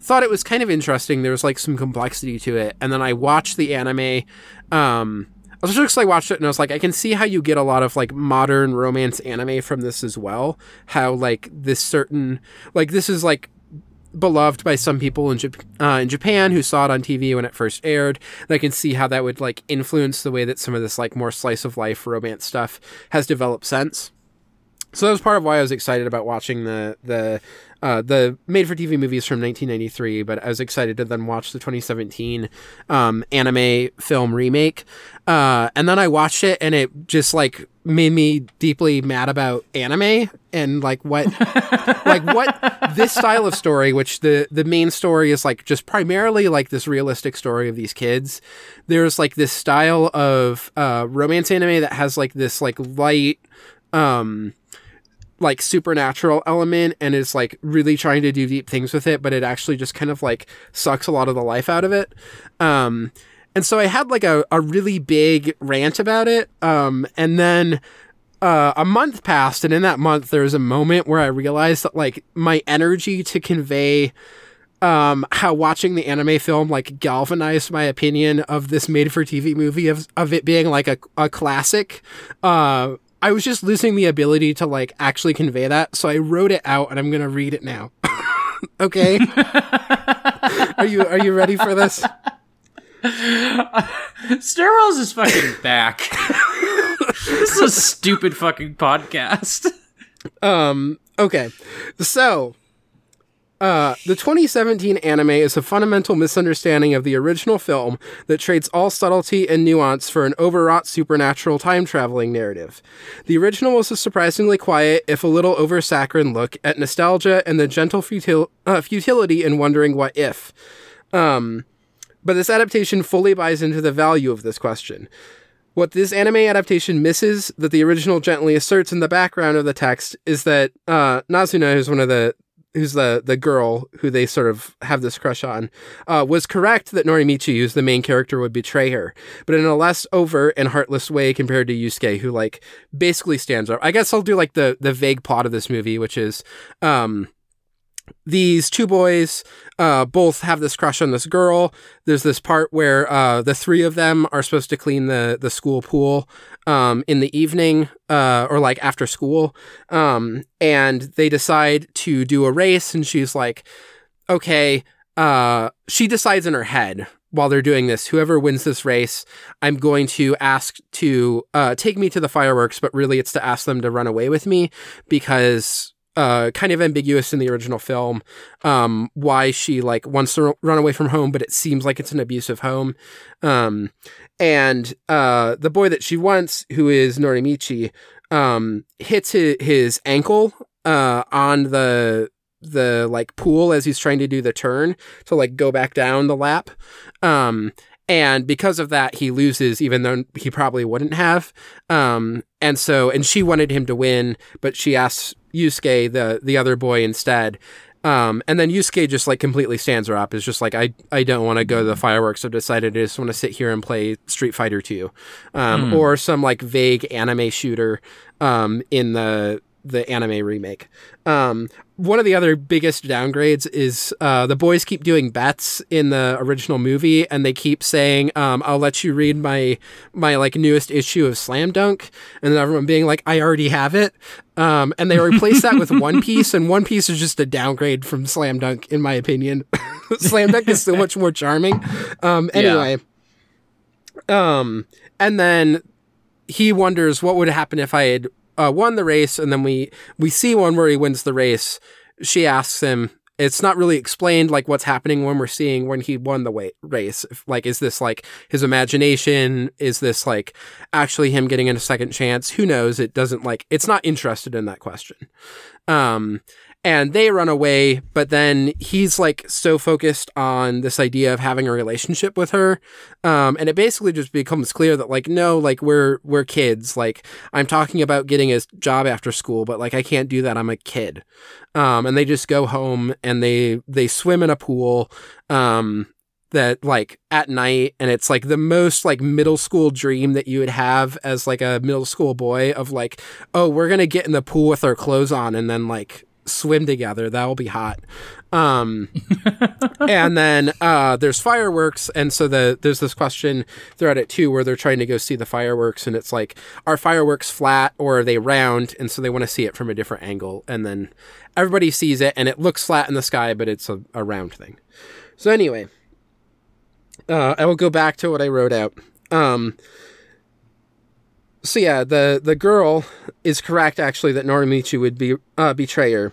thought it was kind of interesting. There was like some complexity to it. And then I watched the anime um I was just like watched it and I was like, I can see how you get a lot of like modern romance anime from this as well. How like this certain like this is like beloved by some people in, Jap- uh, in Japan who saw it on TV when it first aired. And I can see how that would like influence the way that some of this like more slice of life romance stuff has developed since. So that was part of why I was excited about watching the the uh, the made for TV movies from 1993. But I was excited to then watch the 2017 um, anime film remake. Uh, and then I watched it, and it just like made me deeply mad about anime and like what like what this style of story which the the main story is like just primarily like this realistic story of these kids there's like this style of uh romance anime that has like this like light um like supernatural element and is like really trying to do deep things with it but it actually just kind of like sucks a lot of the life out of it um and so I had like a, a really big rant about it. Um, and then uh, a month passed, and in that month, there was a moment where I realized that like my energy to convey um, how watching the anime film like galvanized my opinion of this made for TV movie of, of it being like a, a classic. Uh, I was just losing the ability to like actually convey that. So I wrote it out and I'm going to read it now. okay. are you, are you ready for this? Stairwells is fucking back. this is a stupid fucking podcast. Um, okay. So, uh, the 2017 anime is a fundamental misunderstanding of the original film that trades all subtlety and nuance for an overwrought supernatural time traveling narrative. The original was a surprisingly quiet, if a little over saccharine look at nostalgia and the gentle futil- uh, futility in wondering what if. Um, but this adaptation fully buys into the value of this question. What this anime adaptation misses that the original gently asserts in the background of the text is that uh, Nazuna, who's one of the who's the the girl who they sort of have this crush on, uh, was correct that Norimichi, who's the main character, would betray her, but in a less overt and heartless way compared to Yusuke, who like basically stands up. I guess I'll do like the the vague plot of this movie, which is um these two boys uh, both have this crush on this girl. There's this part where uh, the three of them are supposed to clean the the school pool um, in the evening uh, or like after school, um, and they decide to do a race. And she's like, "Okay." Uh, she decides in her head while they're doing this, whoever wins this race, I'm going to ask to uh, take me to the fireworks, but really it's to ask them to run away with me because uh, kind of ambiguous in the original film um, why she like wants to run away from home, but it seems like it's an abusive home. Um, and uh, the boy that she wants, who is Norimichi, um, hits his, his ankle uh, on the the like pool as he's trying to do the turn to like go back down the lap. Um, and because of that, he loses, even though he probably wouldn't have. Um, and so, and she wanted him to win, but she asks Yusuke, the the other boy, instead. Um, and then Yusuke just like completely stands her up. Is just like I I don't want to go to the fireworks. I've decided I just want to sit here and play Street Fighter Two, um, or some like vague anime shooter um, in the the anime remake. Um, one of the other biggest downgrades is uh, the boys keep doing bets in the original movie, and they keep saying, um, "I'll let you read my my like newest issue of Slam Dunk," and then everyone being like, "I already have it." Um, and they replace that with One Piece, and One Piece is just a downgrade from Slam Dunk, in my opinion. Slam Dunk is so much more charming. Um, anyway, um, and then he wonders what would happen if I had uh, won the race, and then we we see one where he wins the race. She asks him, it's not really explained like what's happening when we're seeing when he won the weight race. Like, is this like his imagination? Is this like actually him getting in a second chance? Who knows? It doesn't like it's not interested in that question. Um, and they run away, but then he's like so focused on this idea of having a relationship with her. Um, and it basically just becomes clear that like, no, like we're, we're kids. Like I'm talking about getting a job after school, but like I can't do that. I'm a kid. Um, and they just go home and they, they swim in a pool. Um, that like at night and it's like the most like middle school dream that you would have as like a middle school boy of like oh we're gonna get in the pool with our clothes on and then like swim together. That will be hot. Um, and then uh, there's fireworks, and so the there's this question throughout it too, where they're trying to go see the fireworks, and it's like, are fireworks flat or are they round? And so they want to see it from a different angle, and then everybody sees it, and it looks flat in the sky, but it's a, a round thing. So anyway, uh, I will go back to what I wrote out. Um, so yeah, the the girl is correct actually that Norimichi would be uh, betray her.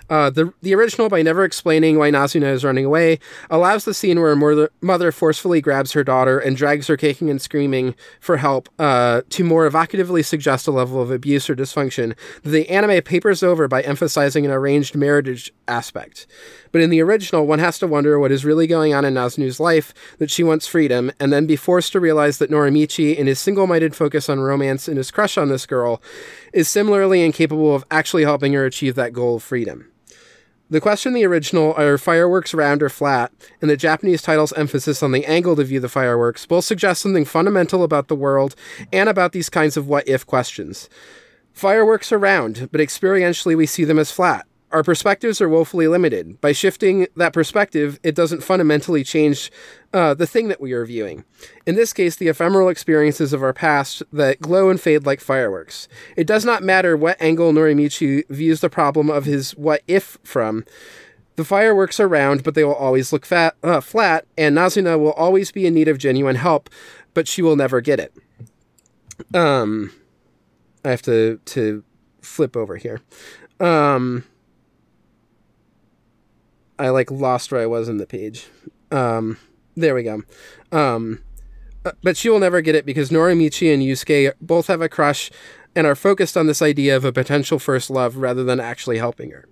Uh, the the original, by never explaining why Nazuna is running away, allows the scene where mother, mother forcefully grabs her daughter and drags her kicking and screaming for help uh, to more evocatively suggest a level of abuse or dysfunction that the anime papers over by emphasizing an arranged marriage aspect. But in the original, one has to wonder what is really going on in Nazuna's life that she wants freedom, and then be forced to realize that Norimichi, in his single minded focus on romance and his crush on this girl, is similarly incapable of actually helping her achieve that goal of freedom. The question in the original are fireworks round or flat, and the Japanese title's emphasis on the angle to view the fireworks both suggest something fundamental about the world and about these kinds of what if questions. Fireworks are round, but experientially we see them as flat. Our perspectives are woefully limited. By shifting that perspective, it doesn't fundamentally change uh, the thing that we are viewing. In this case, the ephemeral experiences of our past that glow and fade like fireworks. It does not matter what angle Norimichi views the problem of his what if from. The fireworks are round, but they will always look fat, uh, flat, and Nazuna will always be in need of genuine help, but she will never get it. Um, I have to to flip over here. Um, I like lost where I was in the page. Um, there we go. Um, uh, but she will never get it because Norimichi and Yusuke both have a crush and are focused on this idea of a potential first love rather than actually helping her.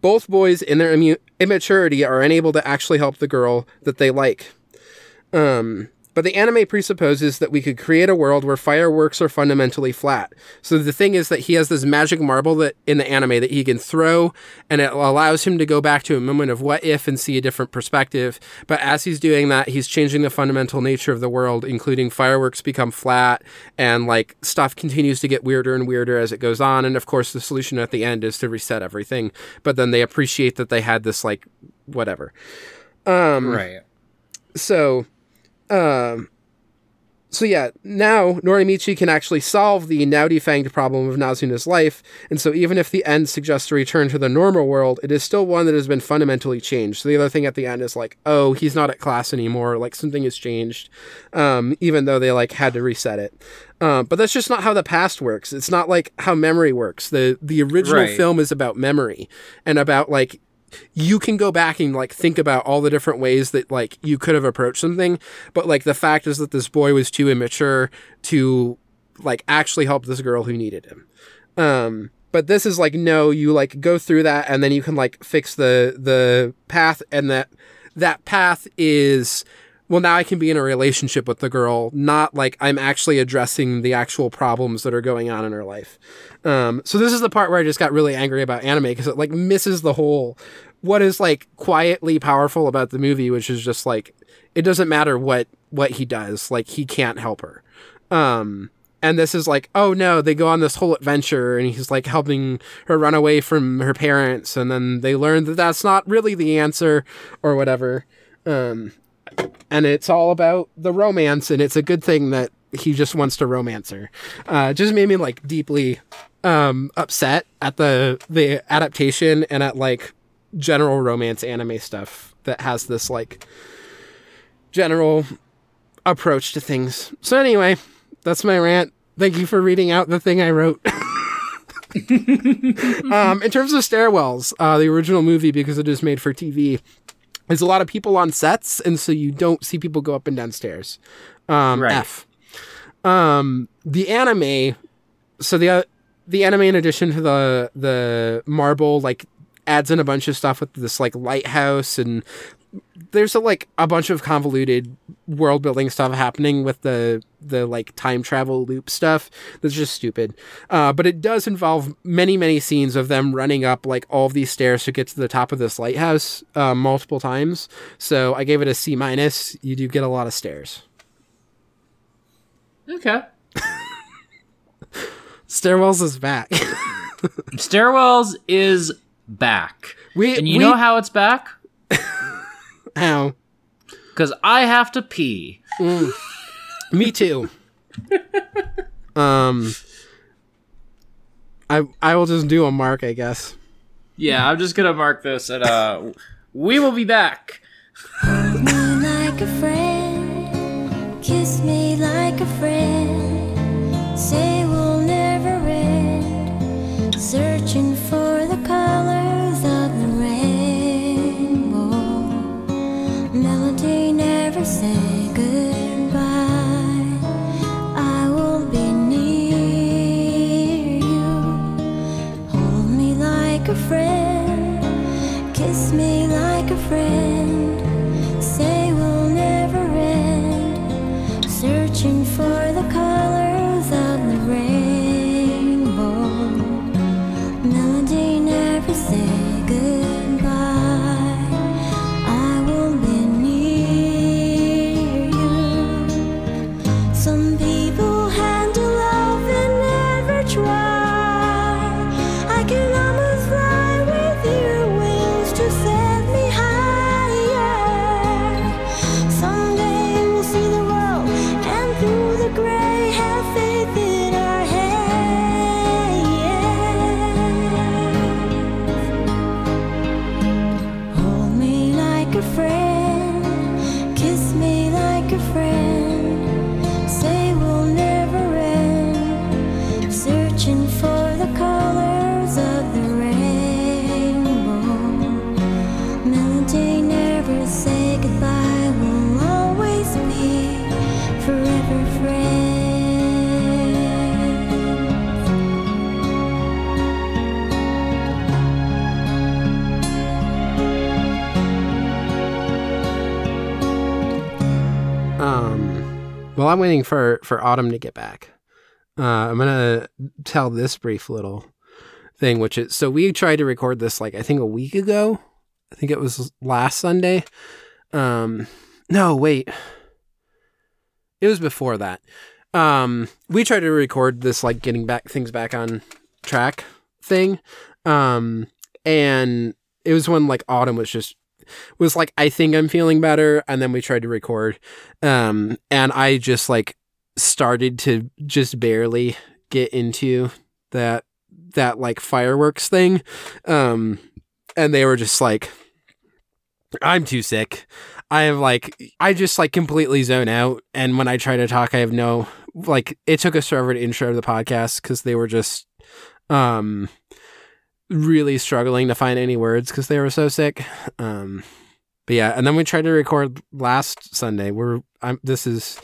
Both boys, in their immu- immaturity, are unable to actually help the girl that they like. Um, but the anime presupposes that we could create a world where fireworks are fundamentally flat. So the thing is that he has this magic marble that in the anime that he can throw and it allows him to go back to a moment of what if and see a different perspective. But as he's doing that, he's changing the fundamental nature of the world, including fireworks become flat and like stuff continues to get weirder and weirder as it goes on. And of course, the solution at the end is to reset everything. But then they appreciate that they had this like whatever. Um, Right. so um so yeah, now Norimichi can actually solve the now defanged problem of Nazuna's life, and so even if the end suggests a return to the normal world, it is still one that has been fundamentally changed. So the other thing at the end is like, oh, he's not at class anymore, like something has changed, um, even though they like had to reset it. Um, but that's just not how the past works. It's not like how memory works. The the original Right. film is about memory and about like you can go back and like think about all the different ways that like you could have approached something but like the fact is that this boy was too immature to like actually help this girl who needed him. Um but this is like no you like go through that and then you can like fix the the path and that that path is well now i can be in a relationship with the girl not like i'm actually addressing the actual problems that are going on in her life um, so this is the part where I just got really angry about anime because it like misses the whole what is like quietly powerful about the movie, which is just like it doesn't matter what what he does, like he can't help her. Um, and this is like, oh no, they go on this whole adventure, and he's like helping her run away from her parents, and then they learn that that's not really the answer or whatever. Um, and it's all about the romance, and it's a good thing that he just wants to romance her. Uh, just made me like deeply um upset at the the adaptation and at like general romance anime stuff that has this like general approach to things. So anyway, that's my rant. Thank you for reading out the thing I wrote. um, in terms of stairwells, uh, the original movie, because it is made for TV, there's a lot of people on sets, and so you don't see people go up and down stairs. Um, Right. F. Um, the anime, so the uh, the anime, in addition to the the marble, like adds in a bunch of stuff with this like lighthouse and there's a like a bunch of convoluted world building stuff happening with the the like time travel loop stuff that's just stupid uh, but it does involve many many scenes of them running up like all of these stairs to get to the top of this lighthouse uh, multiple times so i gave it a c minus you do get a lot of stairs Okay. stairwells is back Stairwells is back. we And you we, know how it's back? how Because I have to pee. Me too. um, I I will just do a mark, I guess. Yeah, I'm just gonna mark this and uh we will be back. me like a friend, kiss me like a friend, say we'll never end, searching for the colors of the rainbow. Melody never say goodbye. Friend. Well, I'm waiting for for Autumn to get back. Uh, I'm gonna tell this brief little thing, which is so we tried to record this like I think a week ago. I think it was last Sunday. Um, no, wait, it was before that. Um, we tried to record this like getting back things back on track thing. Um, and it was when like Autumn was just was like I think I'm feeling better, and then we tried to record, um, and I just like started to just barely get into that that like fireworks thing, um, and they were just like, I'm too sick. I have like I just like completely zone out, and when I try to talk, I have no like. It took us forever to intro the podcast because they were just um really struggling to find any words because they were so sick. Um, but yeah, and then we tried to record last Sunday. We're I'm this is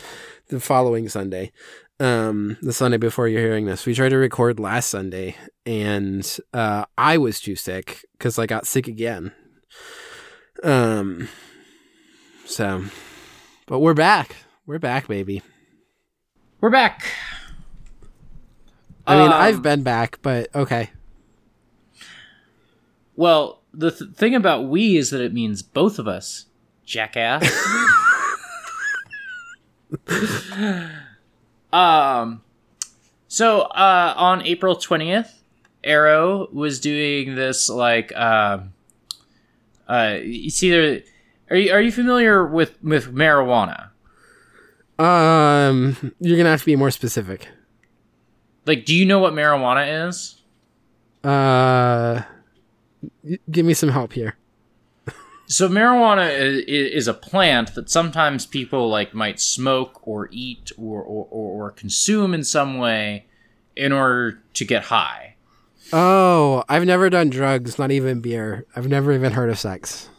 the following Sunday, um, the Sunday before you're hearing this. We tried to record last Sunday, and uh, I was too sick because I got sick again. Um, so, but we're back. We're back, baby. We're back. I mean, Um, I've been back, but okay. Well, the th- thing about we is that it means both of us, jackass. um, so uh, on April twentieth, Arrow was doing this like um, uh, you see. Are you are you familiar with with marijuana? Um, you're gonna have to be more specific. Like, do you know what marijuana is? Uh, y- give me some help here. So marijuana is, a plant that sometimes people like might smoke or eat or, or, or, or consume in some way in order to get high. Oh, I've never done drugs, not even beer. I've never even heard of sex.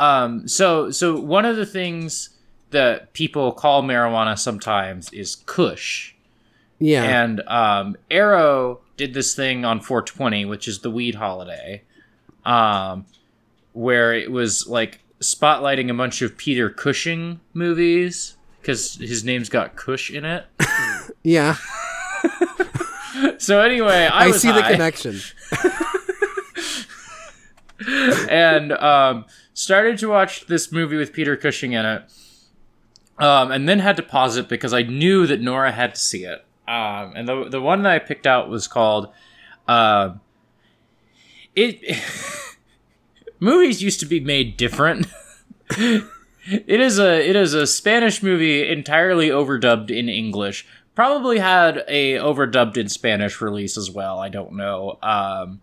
Um, so so one of the things that people call marijuana sometimes is Kush, Yeah. and um, Arrow did this thing on 420, which is the weed holiday, um, where it was like spotlighting a bunch of Peter Cushing movies because his name's got Cush in it. yeah. So anyway, I, I, see the connection. and um, started to watch this movie with Peter Cushing in it, um, and then had to pause it because I knew that Nora had to see it. Um, and the the one that I picked out was called uh, it. movies used to be made different. it is a it is a Spanish movie entirely overdubbed in English. Probably had a overdubbed in Spanish release as well. I don't know. Um,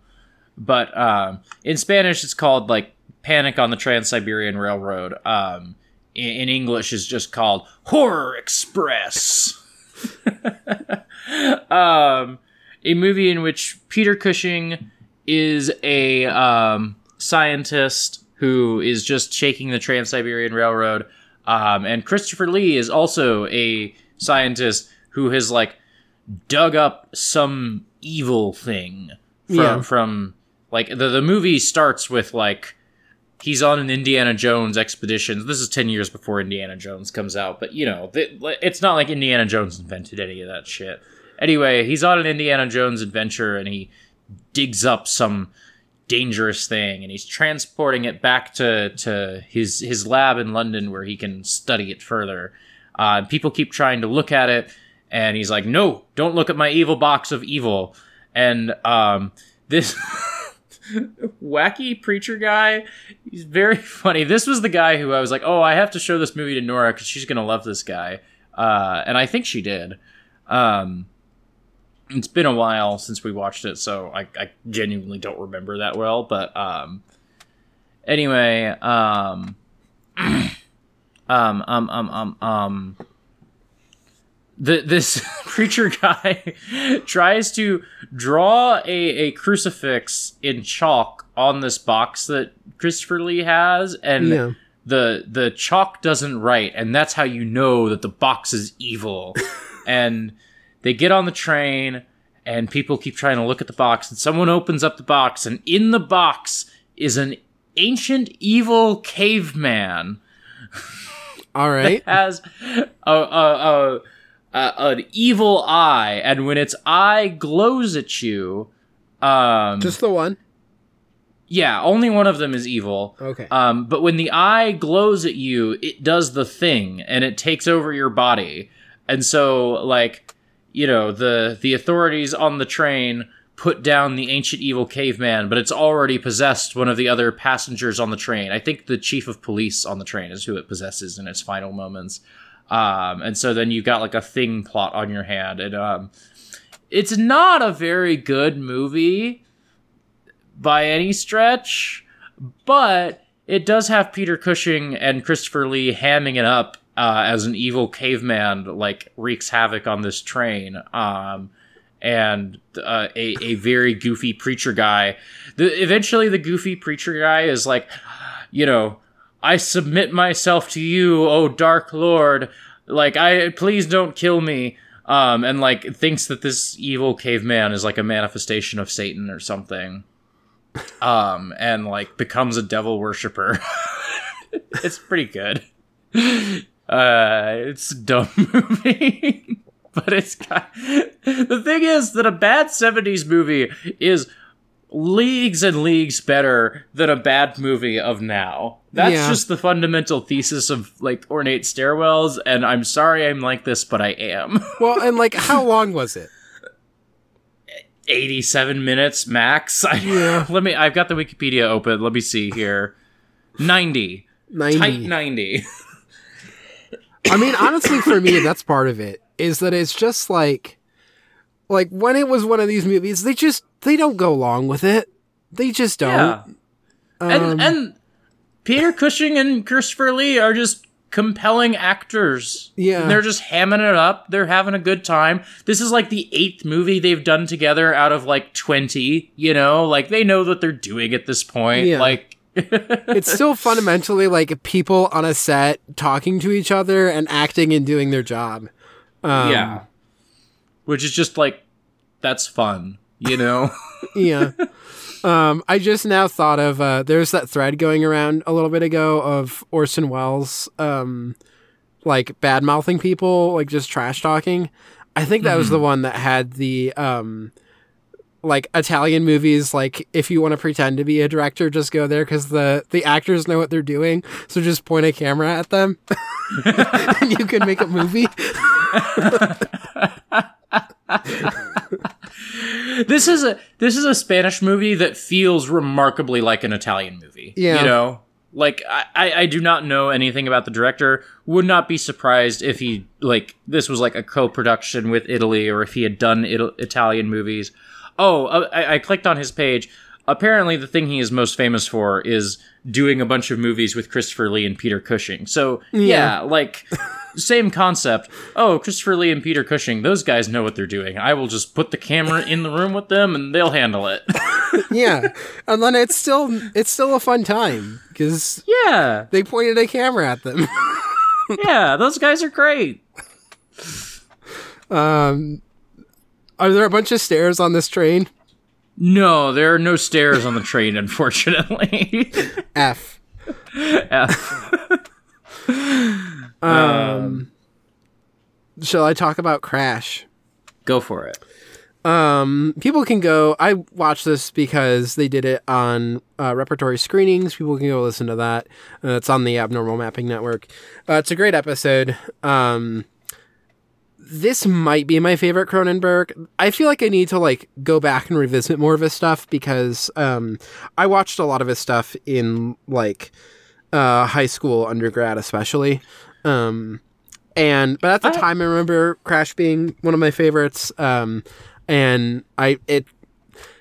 but um, in Spanish it's called like Panic on the Trans Siberian Railroad. Um, in, in English is just called Horror Express. um, a movie in which Peter Cushing is a um, scientist who is just shaking the Trans Siberian Railroad, um, and Christopher Lee is also a scientist who has like dug up some evil thing from Yeah. from like the the movie starts with like he's on an Indiana Jones expedition. This is 10 years before Indiana Jones comes out, but you know, it's not like Indiana Jones invented any of that shit. Anyway, he's on an Indiana Jones adventure and he digs up some dangerous thing and he's transporting it back to, to his his lab in London where he can study it further. Uh, people keep trying to look at it and he's like, "No, don't look at my evil box of evil." And um, this wacky preacher guy. He's very funny. This was the guy who i was like oh i have to show this movie to nora because she's gonna love this guy. Uh, and i think she did. Um, it's been a while since we watched it so i, I genuinely don't remember that well but um, anyway um, um, um, um, um, um, the, this preacher guy tries to draw a, a crucifix in chalk on this box that Christopher Lee has, and Yeah. the the chalk doesn't write, and that's how you know that the box is evil. and they get on the train, and people keep trying to look at the box, and someone opens up the box, and in the box is an ancient evil caveman All right. has a, a, a, a an evil eye, and when its eye glows at you, um, Just the one. yeah, only one of them is evil. Okay. Um, but when the eye glows at you, it does the thing, and it takes over your body, and so like you know the the authorities on the train put down the ancient evil caveman, but it's already possessed one of the other passengers on the train. I think the chief of police on the train is who it possesses in its final moments. Um, and so then you've got like a thing plot on your hand, and um, it's not a very good movie by any stretch, but it does have Peter Cushing and Christopher Lee hamming it up uh, as an evil caveman, like wreaks havoc on this train. Um, and uh, a a very goofy preacher guy. The, eventually, the goofy preacher guy is like, you know, I submit myself to you, oh dark lord. Like, I please don't kill me. Um, and like thinks that this evil caveman is like a manifestation of Satan or something. Um, and like becomes a devil worshiper. it's pretty good. Uh, it's a dumb movie, but it's got. The thing is that a bad 70s movie is leagues and leagues better than a bad movie of now. That's Yeah. just the fundamental thesis of like ornate stairwells, and I'm sorry I'm like this, but I am. Well, and like, how long was it? 87 minutes max. I, Yeah. Let me. I've got the Wikipedia open. Let me see here. 90. Tight 90. 90. I mean, honestly, for me, that's part of it. Is that it's just like, like when it was one of these movies, they just they don't go along with it. They just don't. Yeah. Um, and and Peter Cushing and Christopher Lee are just compelling actors. Yeah. And they're just hamming it up. They're having a good time. This is like the eighth movie they've done together out of like 20, you know? Like they know what they're doing at this point. Yeah. Like it's still fundamentally like people on a set talking to each other and acting and doing their job. Um, yeah. Which is just like that's fun, you know? yeah. Um, I just now thought of uh, there's that thread going around a little bit ago of Orson Welles, um, like bad mouthing people, like just trash talking. I think that was the one that had the um, like Italian movies. Like if you want to pretend to be a director, just go there because the the actors know what they're doing. So just point a camera at them, and you can make a movie. this is a this is a Spanish movie that feels remarkably like an Italian movie. Yeah. You know? Like I, I do not know anything about the director. Would not be surprised if he like this was like a co-production with Italy or if he had done Ital- Italian movies. Oh, uh, I, I clicked on his page. Apparently, the thing he is most famous for is doing a bunch of movies with Christopher Lee and Peter Cushing. So yeah, like same concept. Oh, Christopher Lee and Peter Cushing, those guys know what they're doing. I will just put the camera in the room with them and they'll handle it. yeah, and then it's still it's still a fun time because yeah. they pointed a camera at them. Yeah, those guys are great. Um, are there a bunch of stairs on this train? No, there are no stairs on the train, unfortunately. F. F. Um, shall I talk about Crash? Go for it. Um, people can go. I watched this because they did it on uh, repertory screenings. People can go listen to that. Uh, it's on the Abnormal Mapping Network. Uh, it's a great episode. Um, this might be my favorite Cronenberg. I feel like I need to like go back and revisit more of his stuff because um, I watched a lot of his stuff in like uh, high school, undergrad, especially. Um, and but at the I- time, I remember Crash being one of my favorites. Um, and I it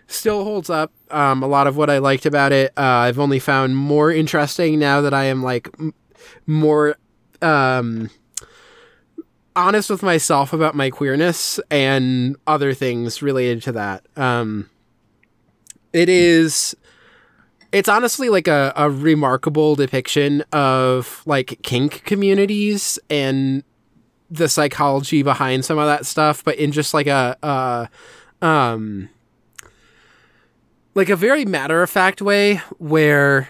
still holds up. Um, a lot of what I liked about it, uh, I've only found more interesting now that I am like m- more um honest with myself about my queerness and other things related to that. Um, it is it's honestly like a, a remarkable depiction of like kink communities and the psychology behind some of that stuff, but in just like a, a um like a very matter of fact way where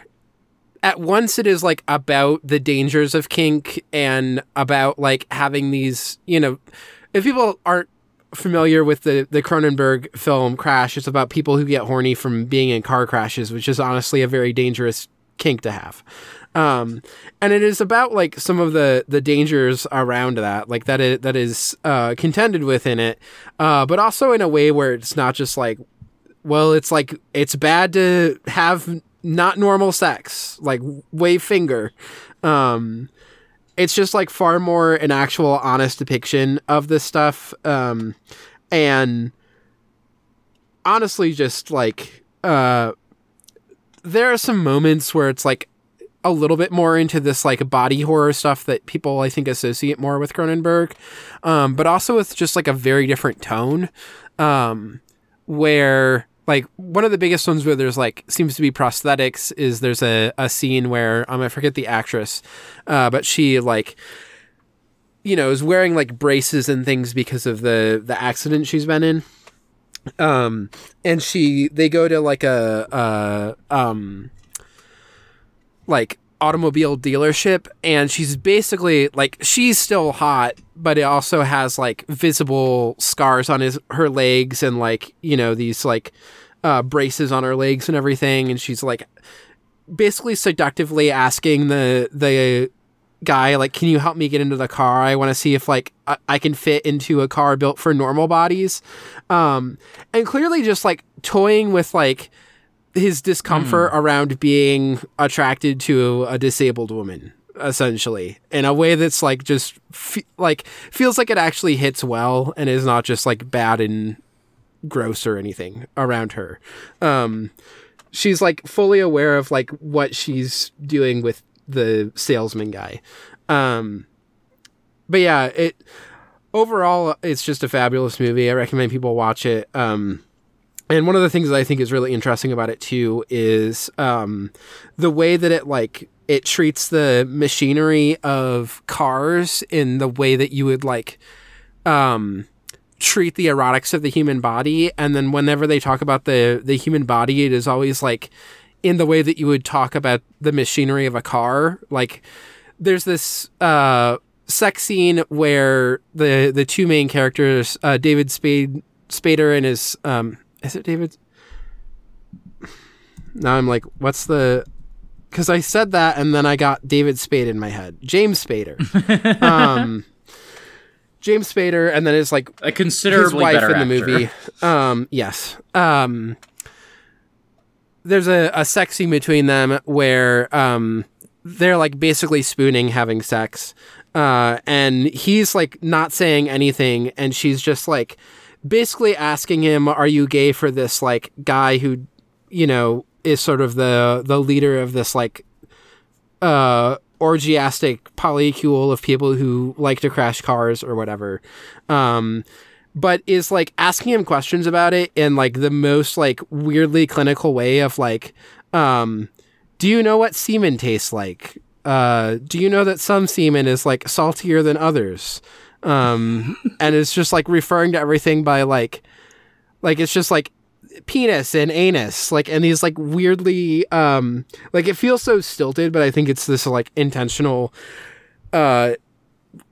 at once it is like about the dangers of kink and about like having these, you know, if people aren't familiar with the the Cronenberg film Crash, it's about people who get horny from being in car crashes, which is honestly a very dangerous kink to have. Um, and it is about like some of the the dangers around that, like that is, that is uh, contended with in it, uh, but also in a way where it's not just like, well, it's like it's bad to have not normal sex, like wave finger. Um, it's just like far more an actual honest depiction of this stuff um and honestly just like uh there are some moments where it's like a little bit more into this like body horror stuff that people I think associate more with Cronenberg um but also with just like a very different tone um where like one of the biggest ones where there's like seems to be prosthetics is there's a, a scene where um I forget the actress uh but she like you know is wearing like braces and things because of the the accident she's been in. Um and she they go to like a uh um like automobile dealership and she's basically like she's still hot but it also has like visible scars on his her legs and like you know these like uh braces on her legs and everything. And she's like basically seductively asking the the guy like can you help me get into the car? I want to see if like I, I can fit into a car built for normal bodies. Um and clearly just like toying with like his discomfort around being attracted to a disabled woman essentially in a way that's like just fe- like feels like it actually hits well and is not just like bad and gross or anything around her um she's like fully aware of like what she's doing with the salesman guy Um, but yeah, it overall it's just a fabulous movie. I recommend people watch it. Um, and one of the things that I think is really interesting about it too is um, the way that it like it treats the machinery of cars in the way that you would like um, treat the erotics of the human body. And then whenever they talk about the the human body, it is always like in the way that you would talk about the machinery of a car. Like there's this uh, sex scene where the the two main characters, uh, David Spade Spader and his um, is it David? Now I'm like, what's the? Because I said that and then I got David Spade in my head. James Spader. um, James Spader, and then it's like A his considerably wife better in the actor. movie. Um, yes. Um, there's a, a sex scene between them where um, they're like basically spooning, having sex, uh, and he's like not saying anything, and she's just like basically asking him, "Are you gay for this like guy who, you know, is sort of the the leader of this like uh orgiastic polycule of people who like to crash cars or whatever. Um but is like asking him questions about it in like the most like weirdly clinical way of like um do you know what semen tastes like? Uh do you know that some semen is like saltier than others? Um and it's just like referring to everything by like like it's just like penis and anus like and these like weirdly um like it feels so stilted but i think it's this like intentional uh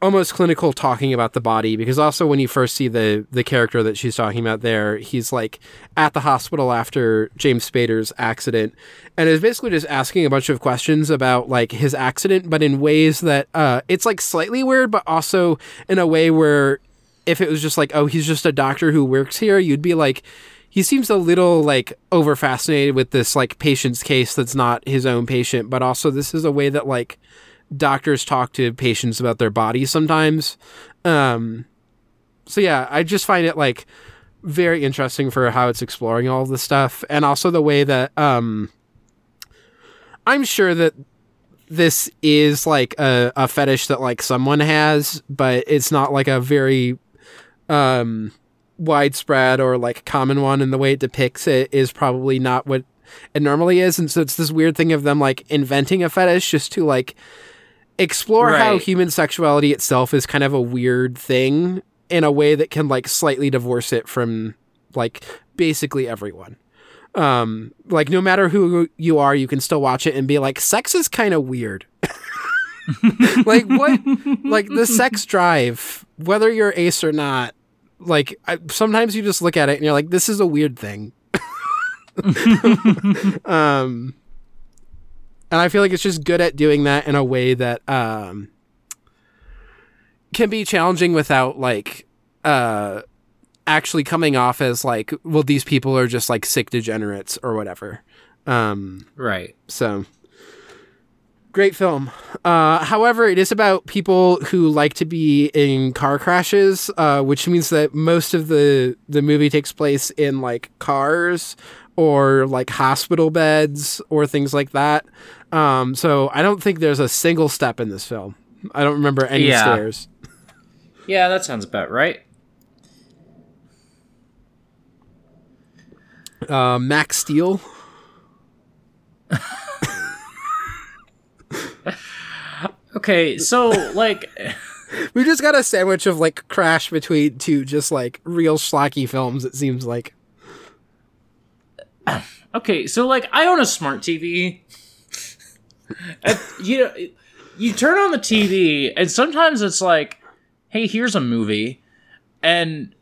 almost clinical talking about the body because also when you first see the the character that she's talking about there he's like at the hospital after James Spader's accident and is basically just asking a bunch of questions about like his accident but in ways that uh it's like slightly weird but also in a way where if it was just like oh he's just a doctor who works here you'd be like he seems a little like over fascinated with this like patient's case that's not his own patient but also this is a way that like doctors talk to patients about their bodies sometimes. Um so yeah i just find it like very interesting for how it's exploring all this stuff and also the way that um i'm sure that this is like a, a fetish that like someone has but it's not like a very um widespread or like common one and the way it depicts it is probably not what it normally is. And so it's this weird thing of them like inventing a fetish just to like explore how human sexuality itself is kind of a weird thing in a way that can like slightly divorce it from like basically everyone. Um like no matter who you are you can still watch it and be like sex is kind of weird. Like what? Like the sex drive whether you're ace or not like I, sometimes you just look at it and you're like this is a weird thing um and i feel like it's just good at doing that in a way that um can be challenging without like uh actually coming off as like well these people are just like sick degenerates or whatever um Right. so great film. Uh, however, it is about people who like to be in car crashes, uh, which means that most of the the movie takes place in like cars or like hospital beds or things like that. Um, so I don't think there's a single step in this film. I don't remember any Yeah. stairs. Yeah, that sounds about right. Uh, Max Steel. Okay, so like We just got a sandwich of like crash between two just like real schlocky films. It seems like. okay, so like I own a smart TV. And, you know, you turn on the TV and sometimes it's like, "Hey, here's a movie." And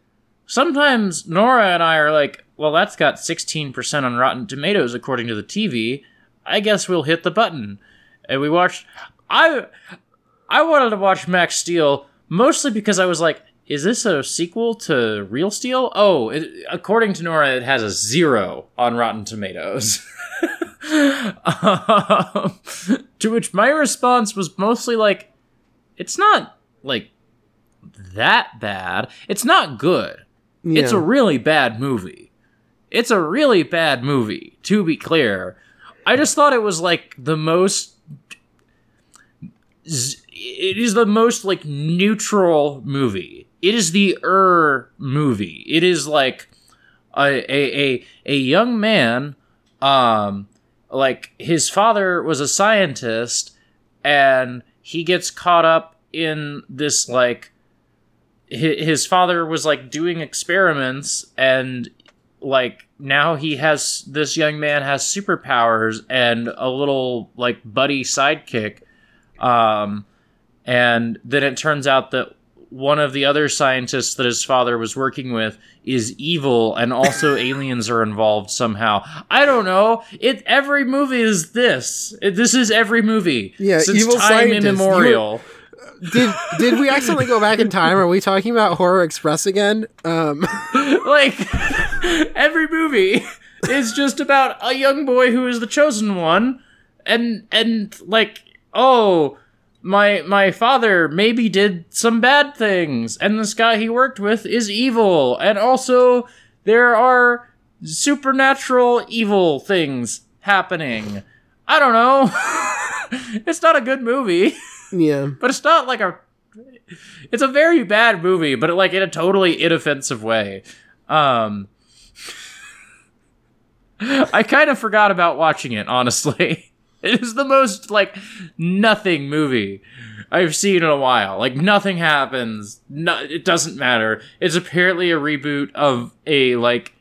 sometimes Nora and I are like, "Well, that's got 16% on Rotten Tomatoes according to the TV. I guess we'll hit the button." And we watched I I wanted to watch Max Steel mostly because I was like, is this a sequel to Real Steel? Oh, it, according to Nora, it has a zero on Rotten Tomatoes. um, to which my response was mostly like, it's not like that bad. It's not good. It's a really bad movie. It's a really bad movie, to be clear. I just thought it was like the most it is the most like neutral movie. It is the er movie. It is like a a a, a young man um like his father was a scientist and he gets caught up in this like his father was like doing experiments and like now he has this young man has superpowers and a little like buddy sidekick um and then it turns out that one of the other scientists that his father was working with is evil and also aliens are involved somehow. I don't know. It every movie is this. It- this is every movie Yeah, since evil time scientists. You were- immemorial Did did we accidentally go back in time? Are we talking about Horror Express again? Um, like every movie is just about a young boy who is the chosen one and and like oh my my father maybe did some bad things and this guy he worked with is evil and also there are supernatural evil things happening i don't know it's not a good movie yeah. but it's not like a it's a very bad movie but like in a totally inoffensive way. Um i kind of forgot about watching it honestly. It is the most like nothing movie i've seen in a while. Like nothing happens. No, it doesn't matter. It's apparently a reboot of a like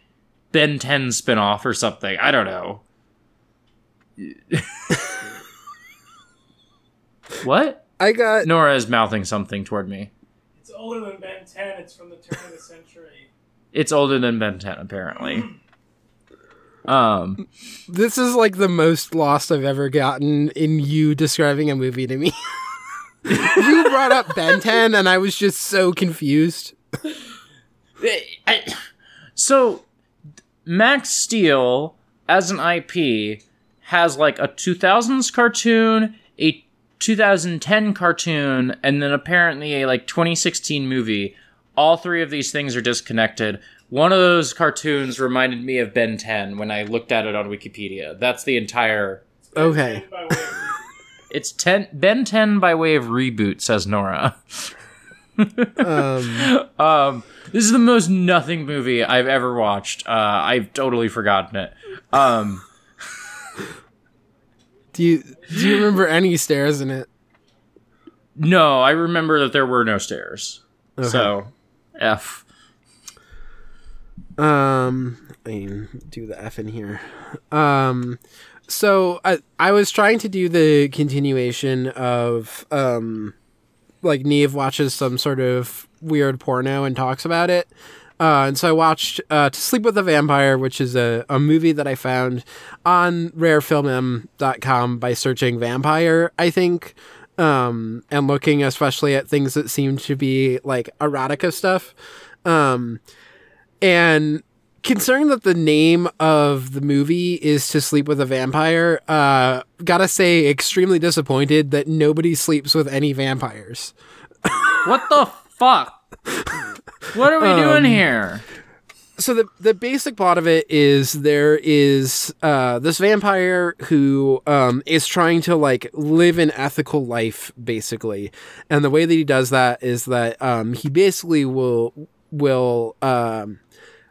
ben 10 spin-off or something. I don't know. What I got Nora is mouthing something toward me. It's older than Ben 10. It's from the turn of the century. It's older than Ben 10, apparently. Um, this is like the most lost I've ever gotten in you describing a movie to me. you brought up Ben 10 and I was just so confused. I- so Max Steel as an IP has like a 2000s cartoon, a 2010 cartoon, and then apparently a like 2016 movie. All three of these things are disconnected. One of those cartoons reminded me of Ben 10 when I looked at it on Wikipedia. That's the entire Okay. By way of- It's 10 Ben 10 by way of reboot, says Nora. Um, Um, this is the most nothing movie I've ever watched. Uh, I've totally forgotten it. Um, do you do you remember any stairs in it? no, I remember that there were no stairs. So, F. Um, I mean, do the F in here. Um, so I I was trying to do the continuation of um, like Niamh watches some sort of weird porno and talks about it. Uh, and so I watched uh, To Sleep with a Vampire, which is a, a movie that I found on rarefilm.com by searching vampire, I think, um, and looking especially at things that seem to be like erotica stuff. Um, and considering that the name of the movie is To Sleep with a Vampire, uh, gotta say, extremely disappointed that nobody sleeps with any vampires. What the fuck? What are we doing here? so the the basic plot of it is there is uh, this vampire who um, is trying to like live an ethical life basically and the way that he does that is that um, he basically will will um,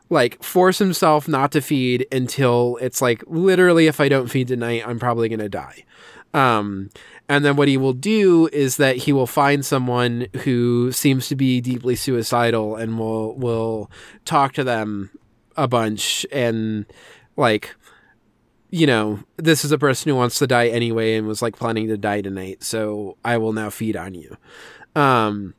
like force himself not to feed until it's like literally if i don't feed tonight i'm probably going to die um, and then what he will do is that he will find someone who seems to be deeply suicidal and will will talk to them a bunch and like you know this is a person who wants to die anyway and was like planning to die tonight so i will now feed on you. Um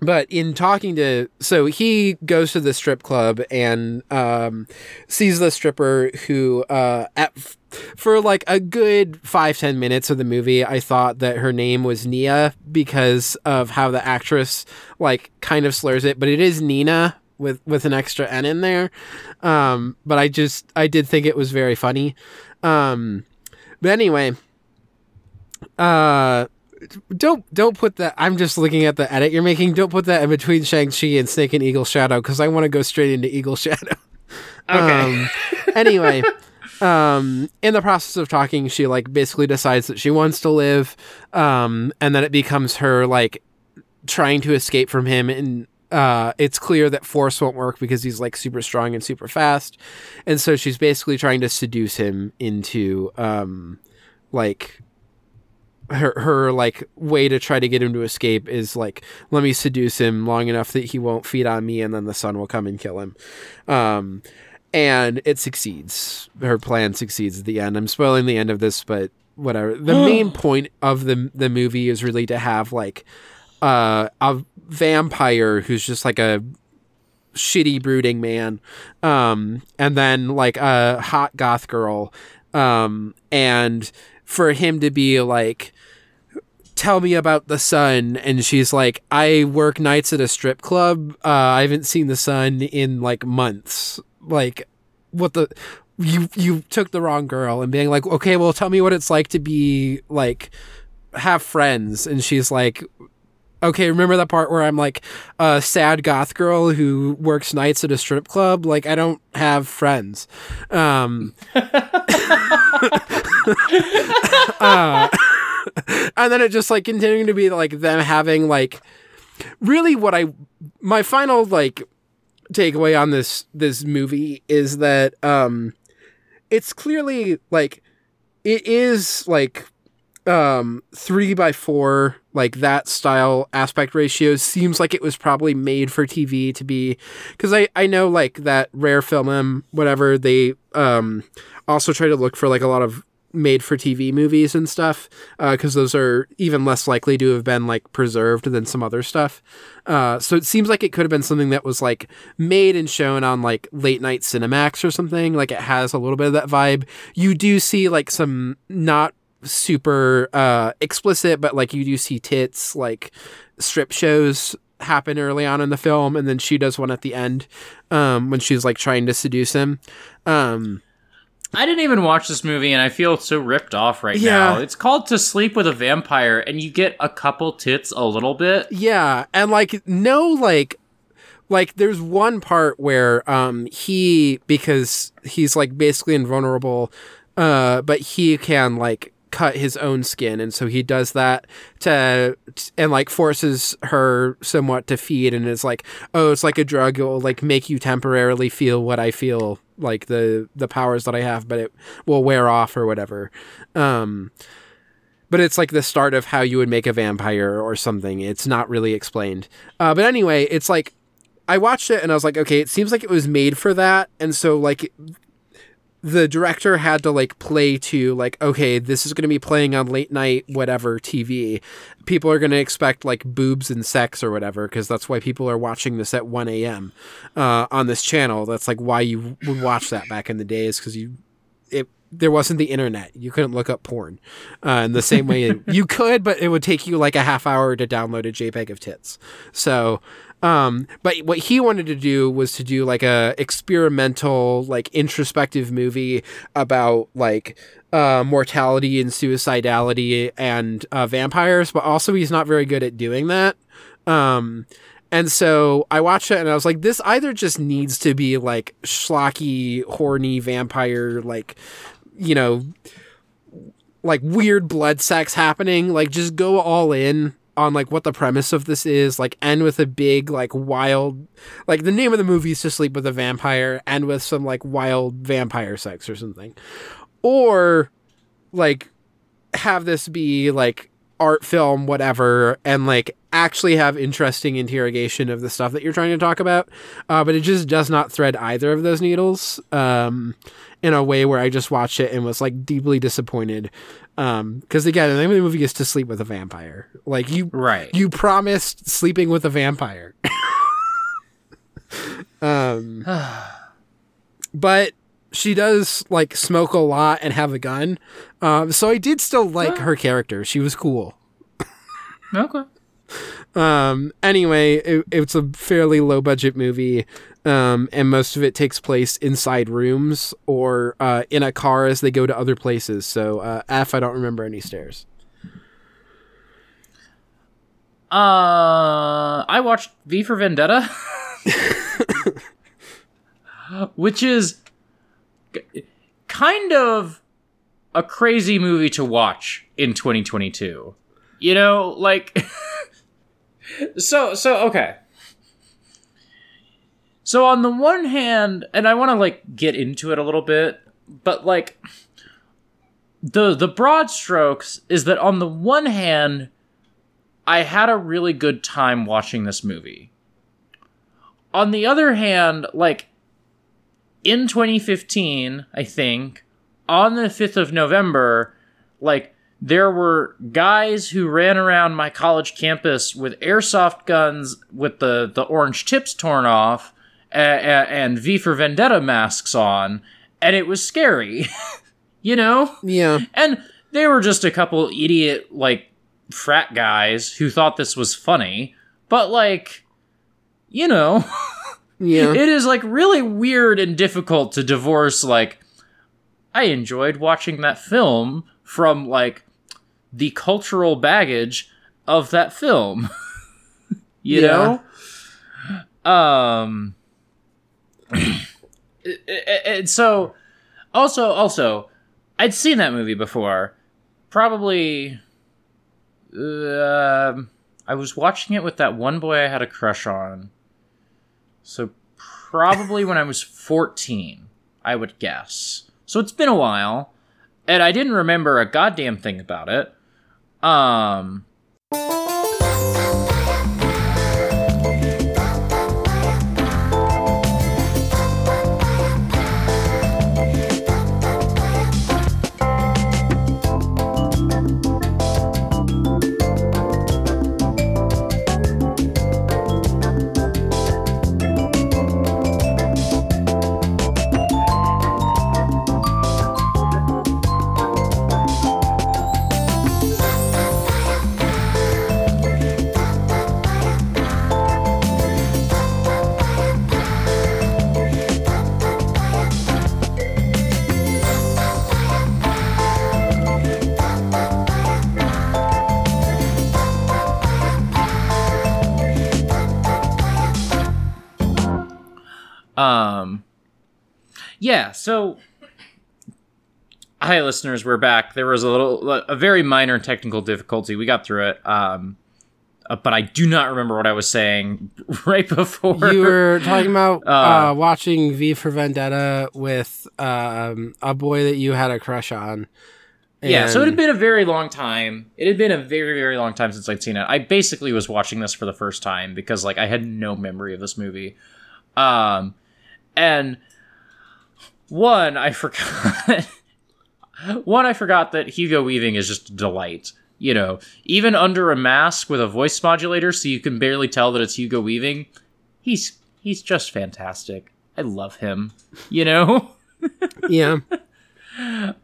but in talking to so he goes to the strip club and um sees the stripper who uh at for like a good five ten minutes of the movie i thought that her name was nia because of how the actress like kind of slurs it but it is nina with with an extra n in there. Um but i just i did think it was very funny. Um but anyway uh don't don't put that i'm just looking at the edit you're making. Don't put that in between shang-chi and snake and eagle shadow because i want to go straight into eagle shadow. Okay. um, anyway, um, in the process of talking, she like basically decides that she wants to live, um, and then it becomes her like trying to escape from him and uh, it's clear that force won't work because he's like super strong and super fast, and so she's basically trying to seduce him into um, like her her like way to try to get him to escape is like let me seduce him long enough that he won't feed on me, and then the sun will come and kill him. Um, and it succeeds. Her plan succeeds at the end. I'm spoiling the end of this, but whatever. The main point of the the movie is really to have like uh, a vampire who's just like a shitty brooding man um and then like a hot goth girl um and for him to be like tell me about the sun and she's like i work nights at a strip club uh i haven't seen the sun in like months like what the you you took the wrong girl and being like okay well tell me what it's like to be like have friends and she's like okay, remember that part where I'm like a sad goth girl who works nights at a strip club? Like I don't have friends. Um, uh, and then it just like continuing to be like them having like really what I my final like takeaway on this this movie is that um it's clearly like it is like um three by four like that style aspect ratio seems like it was probably made for tv to be because i i know like that rare film whatever they um also try to look for like a lot of made for tv movies and stuff because uh, those are even less likely to have been like preserved than some other stuff. Uh so it seems like it could have been something that was like made and shown on like late night cinemax or something. Like it has a little bit of that vibe. You do see like some not super uh explicit but like you do see tits like strip shows happen early on in the film and then she does one at the end um when she's like trying to seduce him. Um I didn't even watch this movie and I feel so ripped off right Yeah. now. It's called To Sleep with a Vampire and you get a couple tits a little bit. yeah and like no like like there's one part where um he because he's like basically invulnerable uh but he can like cut his own skin and so he does that to and like forces her somewhat to feed and is like oh it's like a drug it will like make you temporarily feel what i feel like the the powers that i have but it will wear off or whatever. Um but it's like the start of how you would make a vampire or something. It's not really explained. Uh, but anyway it's like i watched it and i was like okay it seems like it was made for that. And so like the director had to like play to like okay this is going to be playing on late night whatever tv people are going to expect like boobs and sex or whatever because that's why people are watching this at 1 a.m uh, on this channel. That's like why you would watch that back in the days because you it there wasn't the internet. You couldn't look up porn uh, in the same way you could but it would take you like a half hour to download a jpeg of tits. So um, but what he wanted to do was to do like a experimental, like introspective movie about like uh, mortality and suicidality and uh, vampires. But also, he's not very good at doing that. Um, and so I watched it and I was like, this either just needs to be like schlocky, horny vampire, like you know, like weird blood sex happening. Like just go all in on like what the premise of this is like end with a big like wild like the name of the movie is to sleep with a vampire and with some like wild vampire sex or something. Or like have this be like art film whatever and like actually have interesting interrogation of the stuff that you're trying to talk about. Uh, but it just does not thread either of those needles um, in a way where i just watched it and was like deeply disappointed. Um because again the name of the movie is to sleep with a vampire. Like you Right. you promised sleeping with a vampire. Um but she does like smoke a lot and have a gun. Um so i did still like her character. She was cool. Okay. um anyway it, it's a fairly low budget movie um and most of it takes place inside rooms or uh in a car as they go to other places. So uh f i don't remember any stairs. Uh, I watched V for Vendetta, which is kind of a crazy movie to watch in 2022. You know, like so so okay. So on the one hand, and I want to like get into it a little bit, but like the the broad strokes is that on the one hand, I had a really good time watching this movie. On the other hand, like in 2015, I think, on the 5th of November, like there were guys who ran around my college campus with airsoft guns with the, the orange tips torn off and, and V for Vendetta masks on, and it was scary, you know? Yeah. And they were just a couple idiot, like, frat guys who thought this was funny, but, like, you know, Yeah. it is, like, really weird and difficult to divorce, like, I enjoyed watching that film from, like, the cultural baggage of that film. you Yeah. know? Um, and so, also, also, I'd seen that movie before. Probably, um I was watching it with that one boy I had a crush on. So probably when I was fourteen, I would guess. So it's been a while, and I didn't remember a goddamn thing about it. Um, yeah. So, hi, listeners. We're back. There was a little, a very minor technical difficulty. We got through it. Um, uh, but I do not remember what I was saying right before. You were talking about Uh, uh, watching V for Vendetta with um, a boy that you had a crush on. Yeah, so it had been a very long time. It had been a very, very long time since I'd seen it. I basically was watching this for the first time because like I had no memory of this movie. Um and one, I forgot one, I forgot that Hugo Weaving is just a delight. You know, even under a mask with a voice modulator so you can barely tell that it's Hugo Weaving, he's he's just fantastic. I love him. You know? yeah,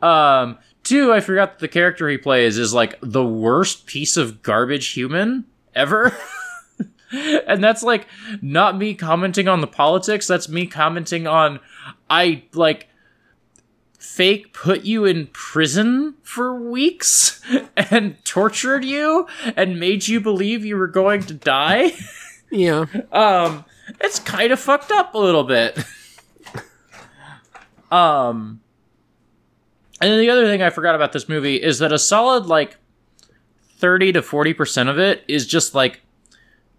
Um, two, I forgot that the character he plays is like the worst piece of garbage human ever. and that's like not me commenting on the politics, that's me commenting on I like fake put you in prison for weeks and tortured you and made you believe you were going to die. yeah, Um, it's kind of fucked up a little bit. um, and then the other thing I forgot about this movie is that a solid like thirty to forty percent of it is just like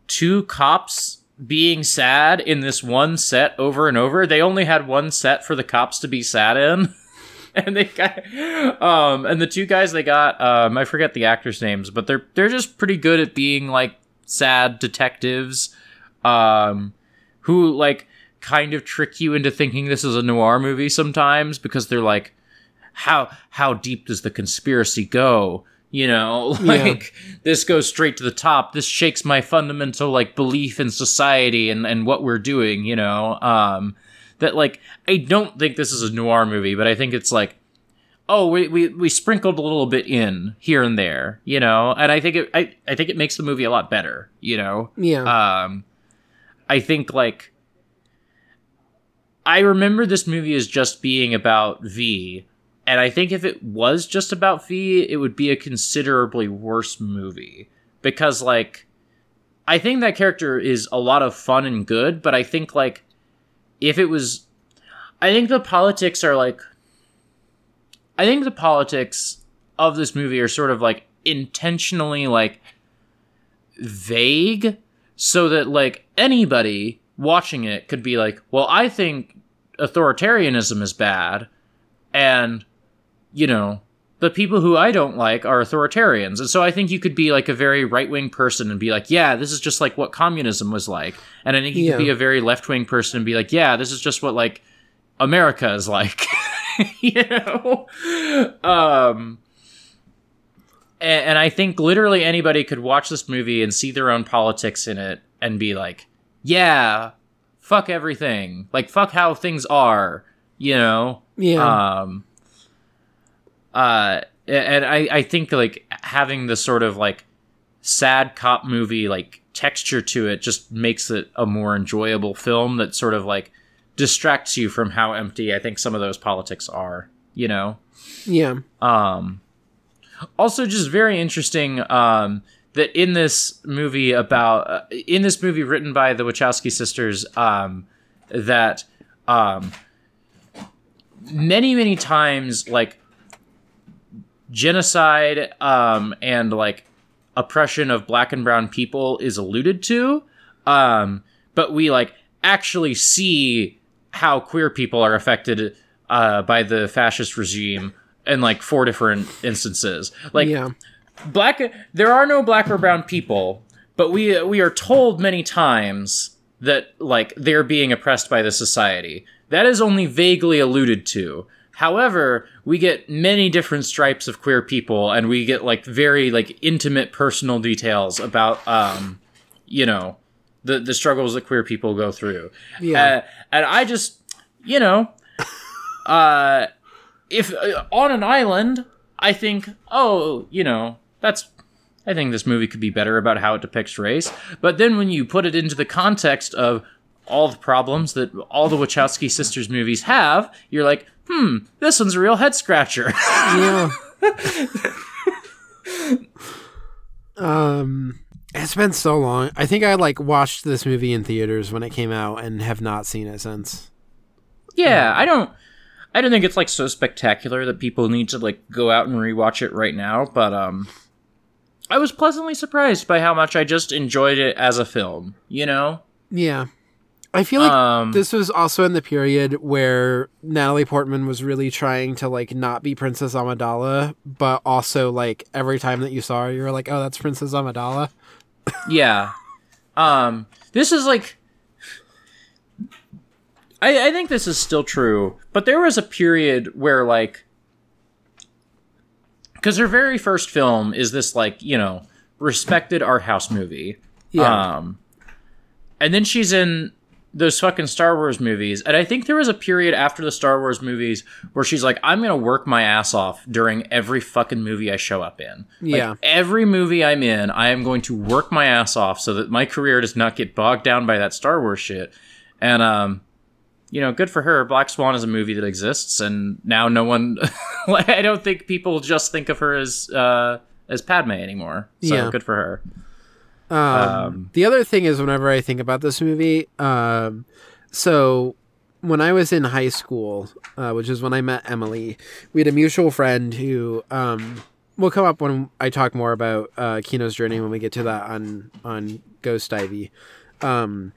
two cops being sad in this one set over and over. They only had one set for the cops to be sad in. And they got, um, and the two guys they got, um, I forget the actors' names, but they're they're just pretty good at being like sad detectives um, who like kind of trick you into thinking this is a noir movie sometimes because they're like, how how deep does the conspiracy go? You know, like this goes straight to the top. This shakes my fundamental like belief in society and and what we're doing. You know, um, that like I don't think this is a noir movie, but I think it's like. Oh, we, we, we sprinkled a little bit in here and there, you know, and I think it I, I think it makes the movie a lot better, you know. yeah, Um, I think like I remember this movie as just being about V, and I think if it was just about V, it would be a considerably worse movie. Because like I think that character is a lot of fun and good, but I think like if it was I think the politics are like I think the politics of this movie are sort of like intentionally like vague so that like anybody watching it could be like, well, I think authoritarianism is bad and you know, the people who I don't like are authoritarians. And so I think you could be like a very right wing person and be like, yeah, this is just like what communism was like. And I think you Yeah. could be a very left wing person and be like, yeah, this is just what like America is like. you know? Um, and, and I think literally anybody could watch this movie and see their own politics in it and be like, yeah, fuck everything. Like, fuck how things are, you know? Yeah. Um, uh, and I, I think like having the sort of like sad cop movie like texture to it just makes it a more enjoyable film that sort of like distracts you from how empty I think some of those politics are, you know? yeah. Um, also, just very interesting um, that in this movie about uh, in this movie written by the Wachowski sisters, um, that um, many many times like genocide um, and like oppression of black and brown people is alluded to, um, but we like actually see how queer people are affected uh, by the fascist regime in like four different instances. Like yeah. black, there are no black or brown people, but we we are told many times that like they're being oppressed by the society. That is only vaguely alluded to. However, we get many different stripes of queer people, and we get like very like intimate personal details about um, you know, the the struggles that queer people go through. Yeah. Uh, and I just, you know, uh, if uh, on an island, I think, oh, you know, that's. I think this movie could be better about how it depicts race. But then when you put it into the context of all the problems that all the Wachowski sisters movies have, you're like, hmm, this one's a real head scratcher. yeah. um, it's been so long. I think I like watched this movie in theaters when it came out and have not seen it since. yeah, I don't. I don't think it's like so spectacular that people need to like go out and rewatch it right now, but um I was pleasantly surprised by how much I just enjoyed it as a film, you know? Yeah. I feel like Um this was also in the period where Natalie Portman was really trying to like not be Princess Amidala, but also like every time that you saw her, you were like, "Oh, that's Princess Amidala." yeah. Um this is like I, I think this is still true, but there was a period where like because her very first film is this like, you know, respected art house movie. Yeah. Um, and then she's in those fucking Star Wars movies. And I think there was a period after the Star Wars movies where she's like, I'm going to work my ass off during every fucking movie I show up in. Like, Yeah. Every movie I'm in, I am going to work my ass off so that my career does not get bogged down by that Star Wars shit. And, um, you know, good for her. Black Swan is a movie that exists, and now no one. I don't think people just think of her as uh, as Padme anymore. So Yeah. good for her. Um, Um, the other thing is, whenever I think about this movie, um, so when I was in high school, uh, which is when I met Emily, we had a mutual friend who um, will come up when I talk more about uh, Kino's journey when we get to that on on Ghost Divers. Um,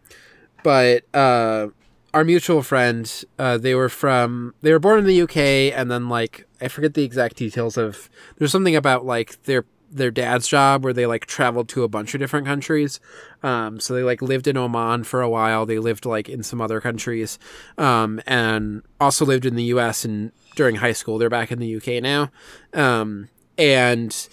but uh, our mutual friend, uh, they were from they were born in the UK, and then like I forget the exact details of. There's something about like their their dad's job where they like traveled to a bunch of different countries. Um, so they like lived in Oman for a while. They lived like in some other countries, um, and also lived in the U.S. and during high school. They're back in the UK now, um, and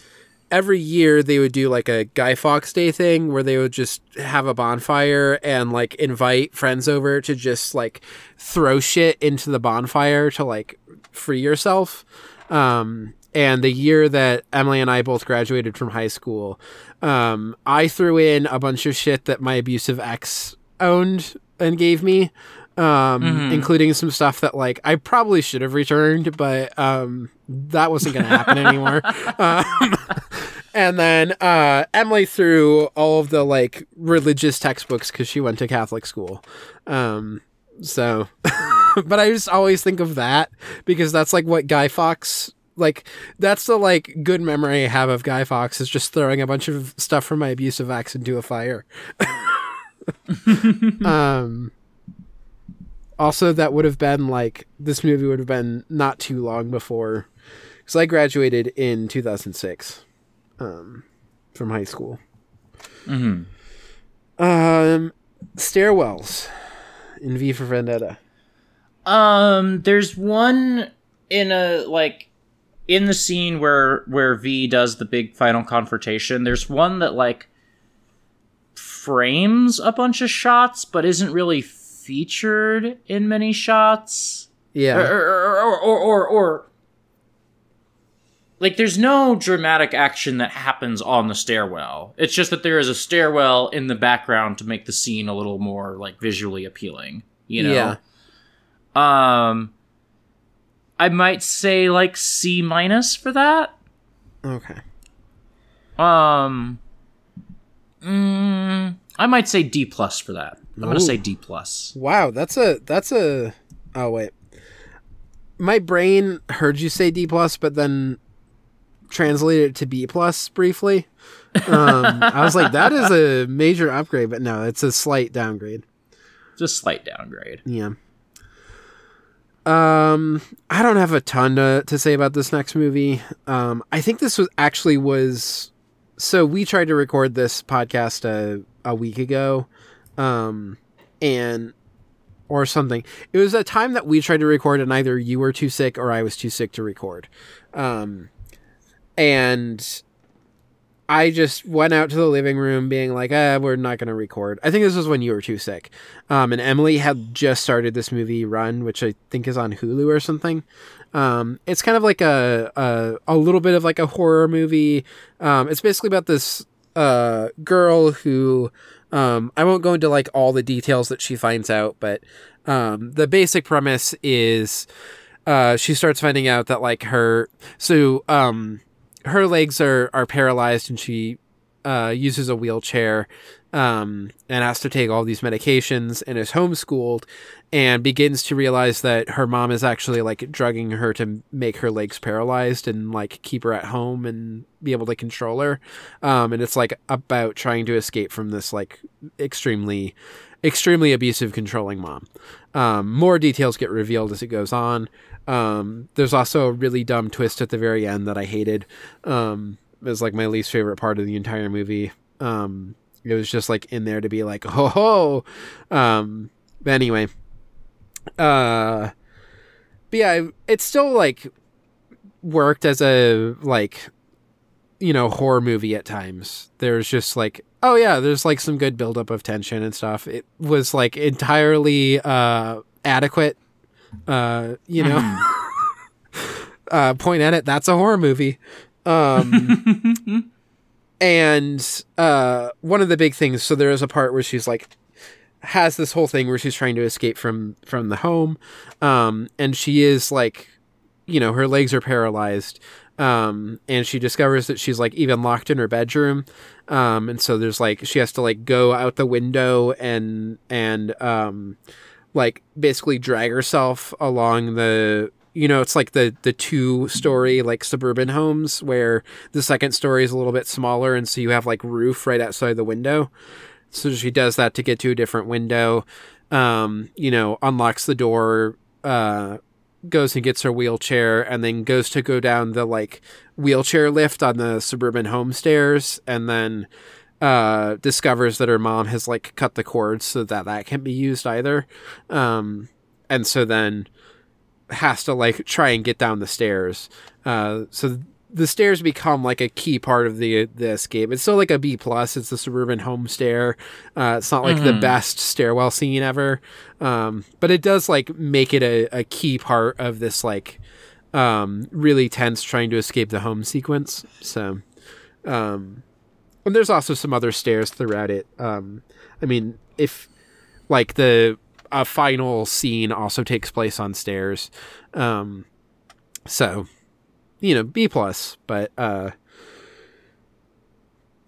every year they would do like a Guy Fawkes Day thing where they would just have a bonfire and like invite friends over to just like throw shit into the bonfire to like free yourself. Um, and the year that Emily and I both graduated from high school, um, I threw in a bunch of shit that my abusive ex owned and gave me. Um, including some stuff that like I probably should have returned, but um, that wasn't going to happen anymore. Um, and then uh, Emily threw all of the like religious textbooks because she went to Catholic school. Um, so, but I just always think of that because that's like what Guy Fawkes like that's the like good memory I have of Guy Fawkes is just throwing a bunch of stuff from my abusive ex into a fire. um also that would have been like this movie would have been not too long before cuz I graduated in 2006 um from high school. Mhm. Um stairwells in V for Vendetta. Um, there's one in a like in the scene where where V does the big final confrontation. There's one that like frames a bunch of shots, but isn't really featured in many shots. Yeah. Or or or or, or, or like there's no dramatic action that happens on the stairwell. It's just that there is a stairwell in the background to make the scene a little more like visually appealing. You know. Yeah. Um, I might say like C minus for that. Okay. Um, mm, I might say D plus for that. I'm gonna say D plus. Wow, that's a that's a oh wait. My brain heard you say D plus, but then translated it to B plus briefly. Um, I was like, that is a major upgrade, but no, it's a slight downgrade. Just slight downgrade. Yeah. Um, I don't have a ton to, to say about this next movie. Um, I think this was actually was so we tried to record this podcast a, a week ago, um, and or something. It was a time that we tried to record, and either you were too sick or I was too sick to record. Um, and I just went out to the living room being like, ah, we're not going to record. I think this was when you were too sick. Um, and Emily had just started this movie Run, which I think is on Hulu or something. Um, it's kind of like a, a, a little bit of like a horror movie. Um, it's basically about this, uh, girl who, um, I won't go into like all the details that she finds out, but, um, the basic premise is, uh, she starts finding out that like her, so, um, her legs are are paralyzed and she uh, uses a wheelchair um, and has to take all these medications and is homeschooled and begins to realize that her mom is actually like drugging her to make her legs paralyzed and like keep her at home and be able to control her. Um, and it's like about trying to escape from this like extremely extremely abusive controlling mom. Um, more details get revealed as it goes on um, there's also a really dumb twist at the very end that I hated. Um, it was like my least favorite part of the entire movie. Um, it was just like in there to be like, ho ho. Um, but anyway, uh, but yeah, it's still like worked as a like, you know, horror movie at times. There's just like, oh yeah, there's like some good buildup of tension and stuff. It was like entirely uh adequate uh you know uh point at it that's a horror movie. Um and uh one of the big things so there is a part where she's like has this whole thing where she's trying to escape from from the home. Um and she is like you know her legs are paralyzed. Um and she discovers that she's like even locked in her bedroom. Um and so there's like she has to like go out the window and and um like basically drag herself along the you know it's like the the two story like suburban homes where the second story is a little bit smaller and so you have like roof right outside the window. So she does that to get to a different window um you know unlocks the door uh goes and gets her wheelchair and then goes to go down the like wheelchair lift on the suburban home stairs and then uh discovers that her mom has like cut the cords so that that can't be used either. Um and so then has to like try and get down the stairs. Uh so the stairs become like a key part of the the escape. It's still like a b plus. It's the suburban home stair. Uh it's not like the best stairwell scene ever. Um but it does like make it a, a key part of this like um really tense trying to escape the home sequence. So um and there's also some other stairs throughout it. Um, I mean, if like the a final scene also takes place on stairs, um, so you know B plus. But uh,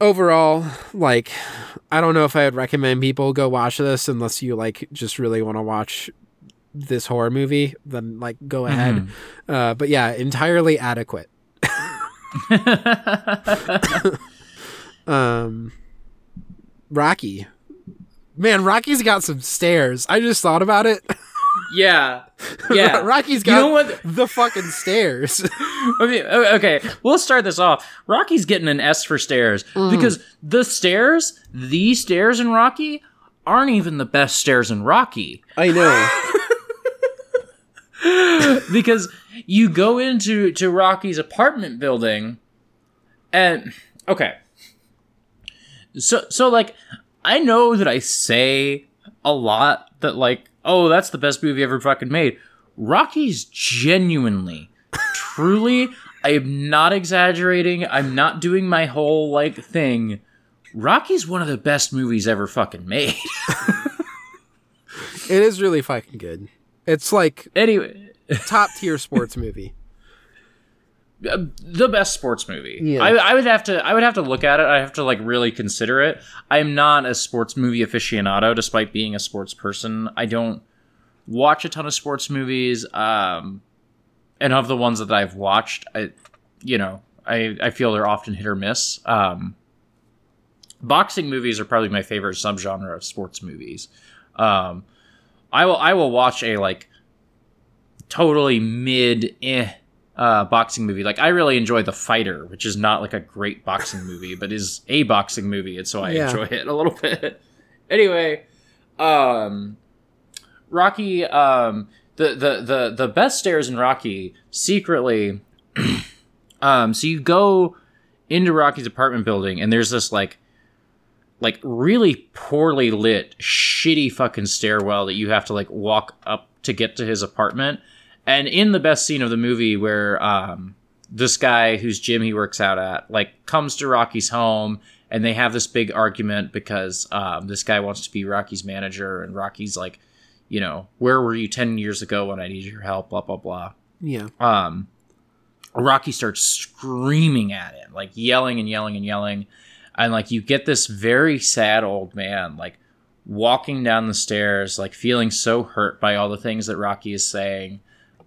overall, like I don't know if I would recommend people go watch this unless you like just really want to watch this horror movie, then like go ahead. Uh, but yeah, entirely adequate. um, Rocky, man, Rocky's got some stairs. I just thought about it. yeah, yeah. Rocky's got know what? the fucking stairs. I mean, okay, we'll start this off. Rocky's getting an S for stairs because the stairs, the stairs in Rocky, aren't even the best stairs in Rocky. I know. because you go into to Rocky's apartment building and okay. So so like I know that I say a lot that like oh that's the best movie ever fucking made. Rocky's genuinely truly I am not exaggerating. I'm not doing my whole like thing. Rocky's one of the best movies ever fucking made. it is really fucking good. It's like anyway, top tier sports movie. The best sports movie. Yeah. I, I would have to I would have to look at it. I have to like really consider it. I'm not a sports movie aficionado, despite being a sports person. I don't watch a ton of sports movies. Um, and of the ones that I've watched, I you know I I feel they're often hit or miss. Um, boxing movies are probably my favorite subgenre of sports movies. Um, I will I will watch a like totally mid eh uh, boxing movie. Like I really enjoy The Fighter, which is not like a great boxing movie, but is a boxing movie, and so I Yeah. enjoy it a little bit. anyway, um, Rocky, um, the the the the best stairs in Rocky secretly. um, so you go into Rocky's apartment building, and there's this like like really poorly lit, shitty fucking stairwell that you have to like walk up to get to his apartment. And in the best scene of the movie, where um, this guy whose gym he works out at like comes to Rocky's home, and they have this big argument because um, this guy wants to be Rocky's manager, and Rocky's like, you know, where were you ten years ago when I needed your help? Blah blah blah Yeah. um, Rocky starts screaming at him, like yelling and yelling and yelling. And like you get this very sad old man, like walking down the stairs, like feeling so hurt by all the things that Rocky is saying.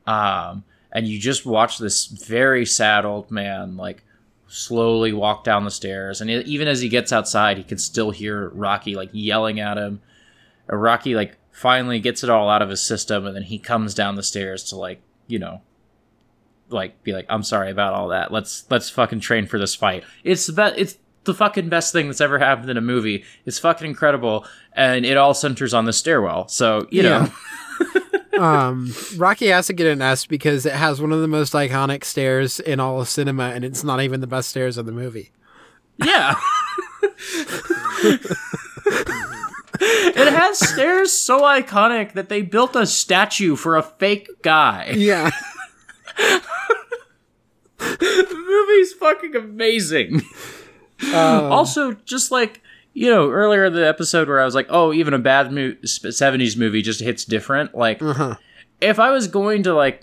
Um, and you just watch this very sad old man, like slowly walk down the stairs. And even as he gets outside, he can still hear Rocky like yelling at him. And Rocky like finally gets it all out of his system, and then he comes down the stairs to like you know like be like i'm sorry about all that let's let's fucking train for this fight it's the best it's the fucking best thing that's ever happened in a movie it's fucking incredible and it all centers on the stairwell so you Yeah. know um, Rocky has to get an S because it has one of the most iconic stairs in all of cinema, and it's not even the best stairs in the movie. yeah it has stairs so iconic that they built a statue for a fake guy Yeah. the movie's fucking amazing also just like you know earlier in the episode where i was like oh even a bad mo- 70s movie just hits different like Uh-huh. if i was going to like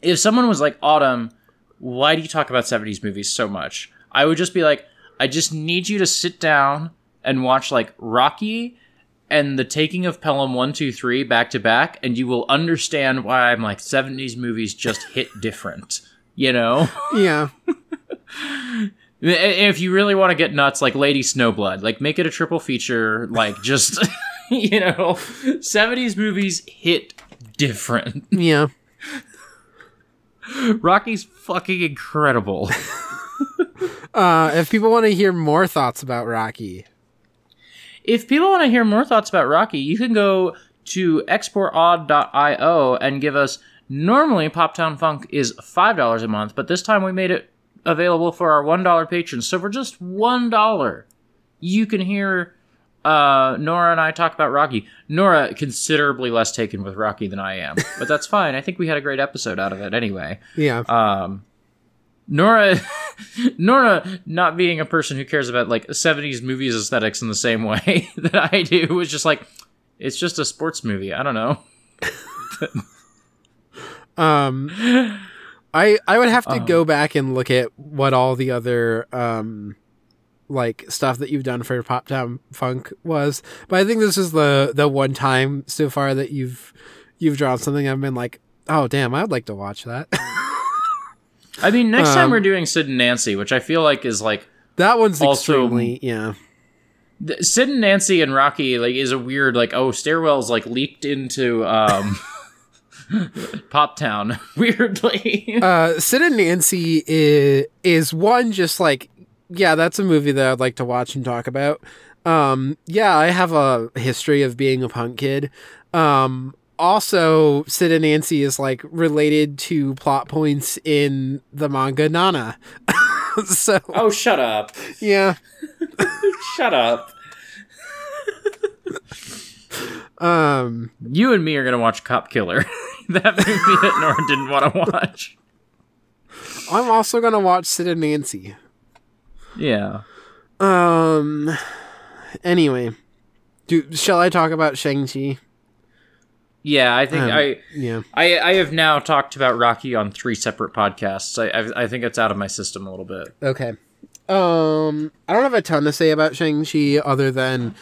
if someone was like autumn why do you talk about 70s movies so much i would just be like i just need you to sit down and watch like rocky and the taking of pelham 123 back to back and you will understand why i'm like 70s movies just hit different you know Yeah. If you really want to get nuts, like Lady Snowblood, like make it a triple feature. Like just you know, seventies movies hit different. Yeah. Rocky's fucking incredible. Uh, if people want to hear more thoughts about Rocky, if people want to hear more thoughts about Rocky, you can go to exportaud.io and give us. Normally, Poptown Funk is five dollars a month, but this time we made it available for our one dollar patrons. So for just one dollar, you can hear uh, Nora and I talk about Rocky. Nora considerably less taken with Rocky than I am, but that's fine. I think we had a great episode out of it anyway. yeah. Um, Nora, Nora, not being a person who cares about like '70s movies aesthetics in the same way that I do, was just like, it's just a sports movie. I don't know. Um, I I would have to Uh. go back and look at what all the other um like stuff that you've done for Pop Town Funk was, but I think this is the the one time so far that you've you've drawn something I've been like, oh damn, I'd like to watch that. I mean, next time Um, we're doing Sid and Nancy, which I feel like is like that one's Also- extremely yeah. Sid and Nancy and Rocky like is a weird like oh stairwells like leaked into um Pop Town weirdly. Uh, Sid and Nancy is is one just like yeah, that's a movie that I'd like to watch and talk about. Um, yeah, I have a history of being a punk kid. Um, also, Sid and Nancy is like related to plot points in the manga Nana. so oh, shut up! yeah, Shut up! Um, You and me are gonna watch Cop Killer, that movie that Nora didn't want to watch. I'm also gonna watch Sid and Nancy. Yeah. Um. Anyway, do shall I talk about Shang Chi? Yeah, I think Um, I, Yeah. I I have now talked about Rocky on three separate podcasts. I I, I think it's out of my system a little bit. Okay. Um, I don't have a ton to say about Shang Chi other than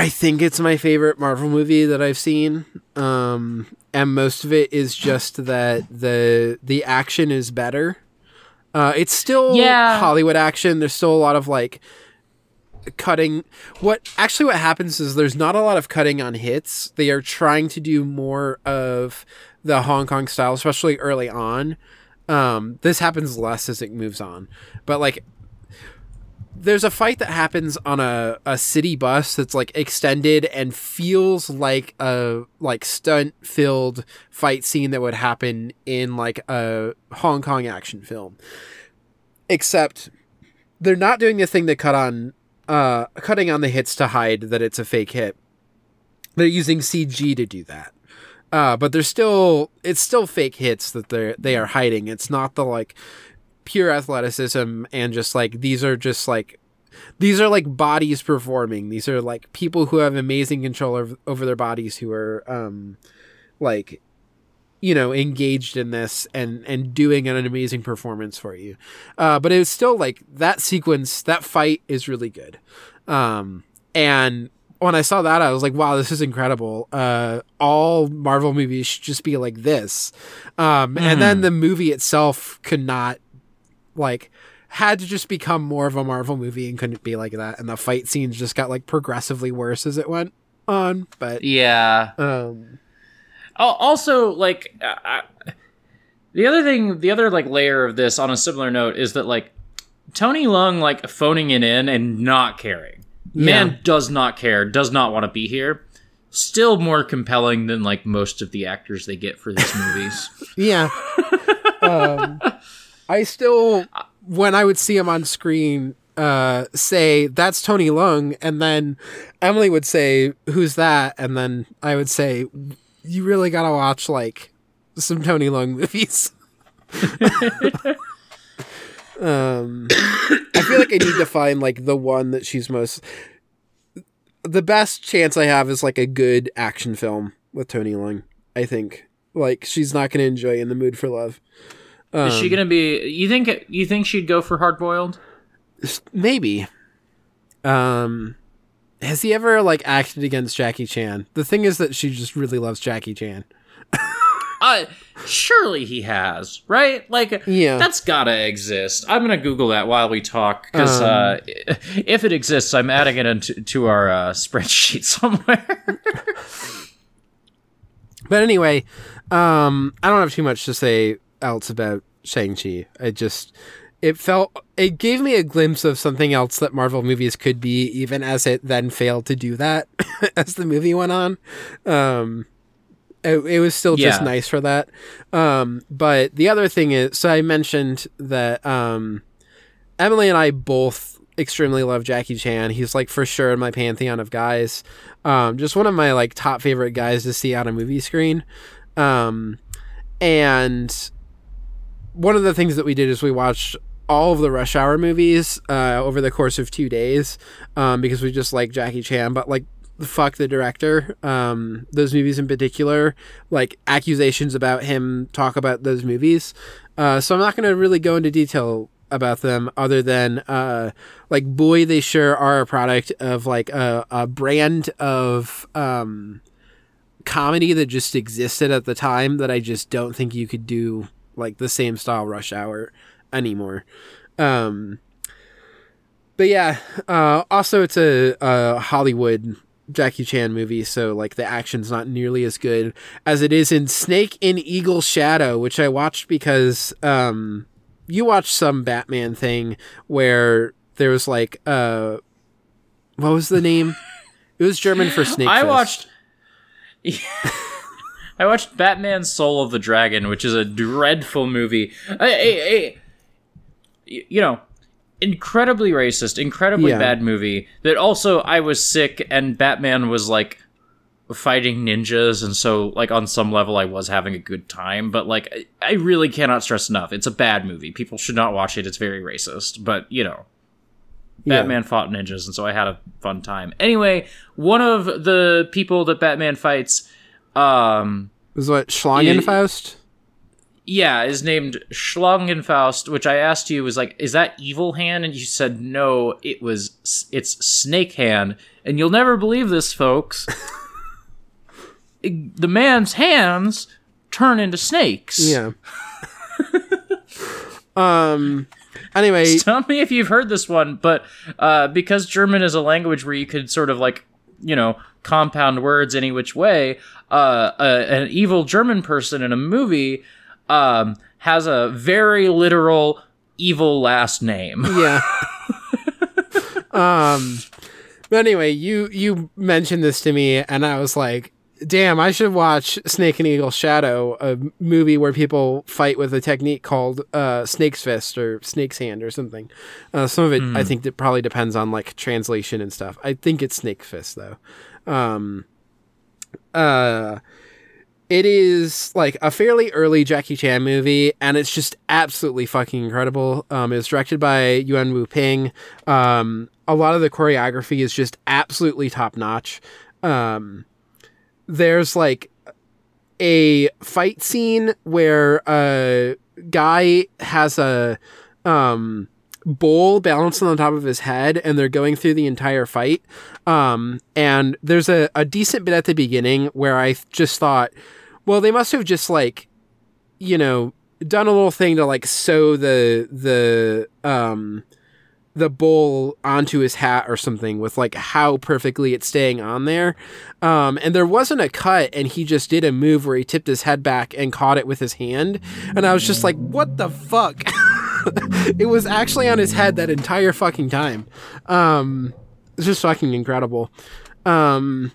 I think it's my favorite Marvel movie that I've seen. Um, and most of it is just that the the action is better. Uh, it's still Yeah. Hollywood action. There's still a lot of like cutting. What actually what happens is there's not a lot of cutting on hits. They are trying to do more of the Hong Kong style, especially early on. Um, this happens less as it moves on, but like there's a fight that happens on a, a city bus that's like extended and feels like a like stunt filled fight scene that would happen in like a Hong Kong action film. Except they're not doing the thing that cut on uh cutting on the hits to hide that it's a fake hit. They're using CG to do that. Uh, but they're still it's still fake hits that they're they are hiding. It's not the like pure athleticism and just like these are just like these are like bodies performing. These are like people who have amazing control over, over their bodies who are um like you know engaged in this and and doing an amazing performance for you. Uh but it's still like that sequence that fight is really good. Um and when I saw that, I was like, "Wow, this is incredible! Uh, all Marvel movies should just be like this." Um, And then the movie itself could not, like, had to just become more of a Marvel movie and couldn't be like that. And the fight scenes just got like progressively worse as it went on. But Yeah. um, Also, like uh, I- the other thing, the other like layer of this on a similar note is that like Tony Leung like phoning it in and not caring. Man Yeah. does not care, does not want to be here. Still more compelling than like most of the actors they get for these movies. yeah, um, I still when I would see him on screen. Uh, say that's Tony Leung, and then Emily would say, "Who's that?" And then I would say, "You really gotta watch like some Tony Leung movies." um, I feel like I need to find like the one that she's most. The best chance I have is like a good action film with Tony Leung. I think like she's not going to enjoy In the Mood for Love. Is she Um, gonna be? You think? You think she'd go for hard boiled? Maybe. Um, has he ever like acted against Jackie Chan? The thing is that she just really loves Jackie Chan. Uh, surely he has, right? Like, Yeah. that's gotta exist. I'm gonna Google that while we talk because Um, uh, if it exists, I'm adding it into to our uh, spreadsheet somewhere. But anyway, um, I don't have too much to say else about Shang Chi. I just it felt it gave me a glimpse of something else that Marvel movies could be, even as it then failed to do that as the movie went on. Um, it, it was still just Yeah. nice for that. Um, but the other thing is, so I mentioned that um, Emily and I both extremely love Jackie Chan. He's like for sure in my pantheon of guys. Um, just one of my like top favorite guys to see on a movie screen. Um, and one of the things that we did is we watched all of the Rush Hour movies uh, over the course of two days um, because we just like Jackie Chan, but like fuck the director. Um, those movies in particular, like accusations about him talk about those movies. Uh, so I'm not going to really go into detail about them other than uh like boy they sure are a product of like a, a brand of um comedy that just existed at the time that I just don't think you could do like the same style rush hour anymore. Um but yeah, uh also it's a, a Hollywood Jackie Chan movie, so like the action's not nearly as good as it is in Snake in Eagle Shadow, which I watched because um you watched some Batman thing where there was like uh what was the name? It was German for snake. I fist. watched. I watched Batman: Soul of the Dragon, which is a dreadful movie. I, I, I- y- you know, incredibly racist, incredibly Yeah. bad movie. That also I was sick, and Batman was like fighting ninjas, and so like on some level I was having a good time. But like I, really cannot stress enough, it's a bad movie. People should not watch it. It's very racist. But you know, Yeah. Batman fought ninjas, and so I had a fun time. Anyway, one of the people that Batman fights, um, is what Schlangenfaust? yeah, is named Schlangenfaust, which I asked you was like, is that Evil Hand? And you said no, it was it's Snake Hand. And you'll never believe this, folks. the man's hands turn into snakes. Yeah. um. Anyway, Tell me if you've heard this one, but uh, because German is a language where you could sort of like, you know, compound words any which way, uh, uh, an evil German person in a movie um, has a very literal evil last name. yeah. um. But anyway, you you mentioned this to me, and I was like, "Damn, I should watch Snake and Eagle Shadow, a movie where people fight with a technique called uh, Snake's Fist or Snake's Hand or something." Uh, some of it, I think, that probably depends on like translation and stuff. I think it's Snake Fist though. Um. Uh. It is like a fairly early Jackie Chan movie, and it's just absolutely fucking incredible. Um, it was directed by Yuen Woo-ping. Um, a lot of the choreography is just absolutely top notch. Um, there's like a fight scene where a guy has a um, bowl balanced on top of his head and they're going through the entire fight. Um, and there's a, a decent bit at the beginning where I just thought, well, they must have just like, you know, done a little thing to like sew the, the, um, the bowl onto his hat or something with like how perfectly it's staying on there. Um, and there wasn't a cut and he just did a move where he tipped his head back and caught it with his hand. And I was just like, what the fuck? it was actually on his head that entire fucking time. Um, it's just fucking incredible. Um,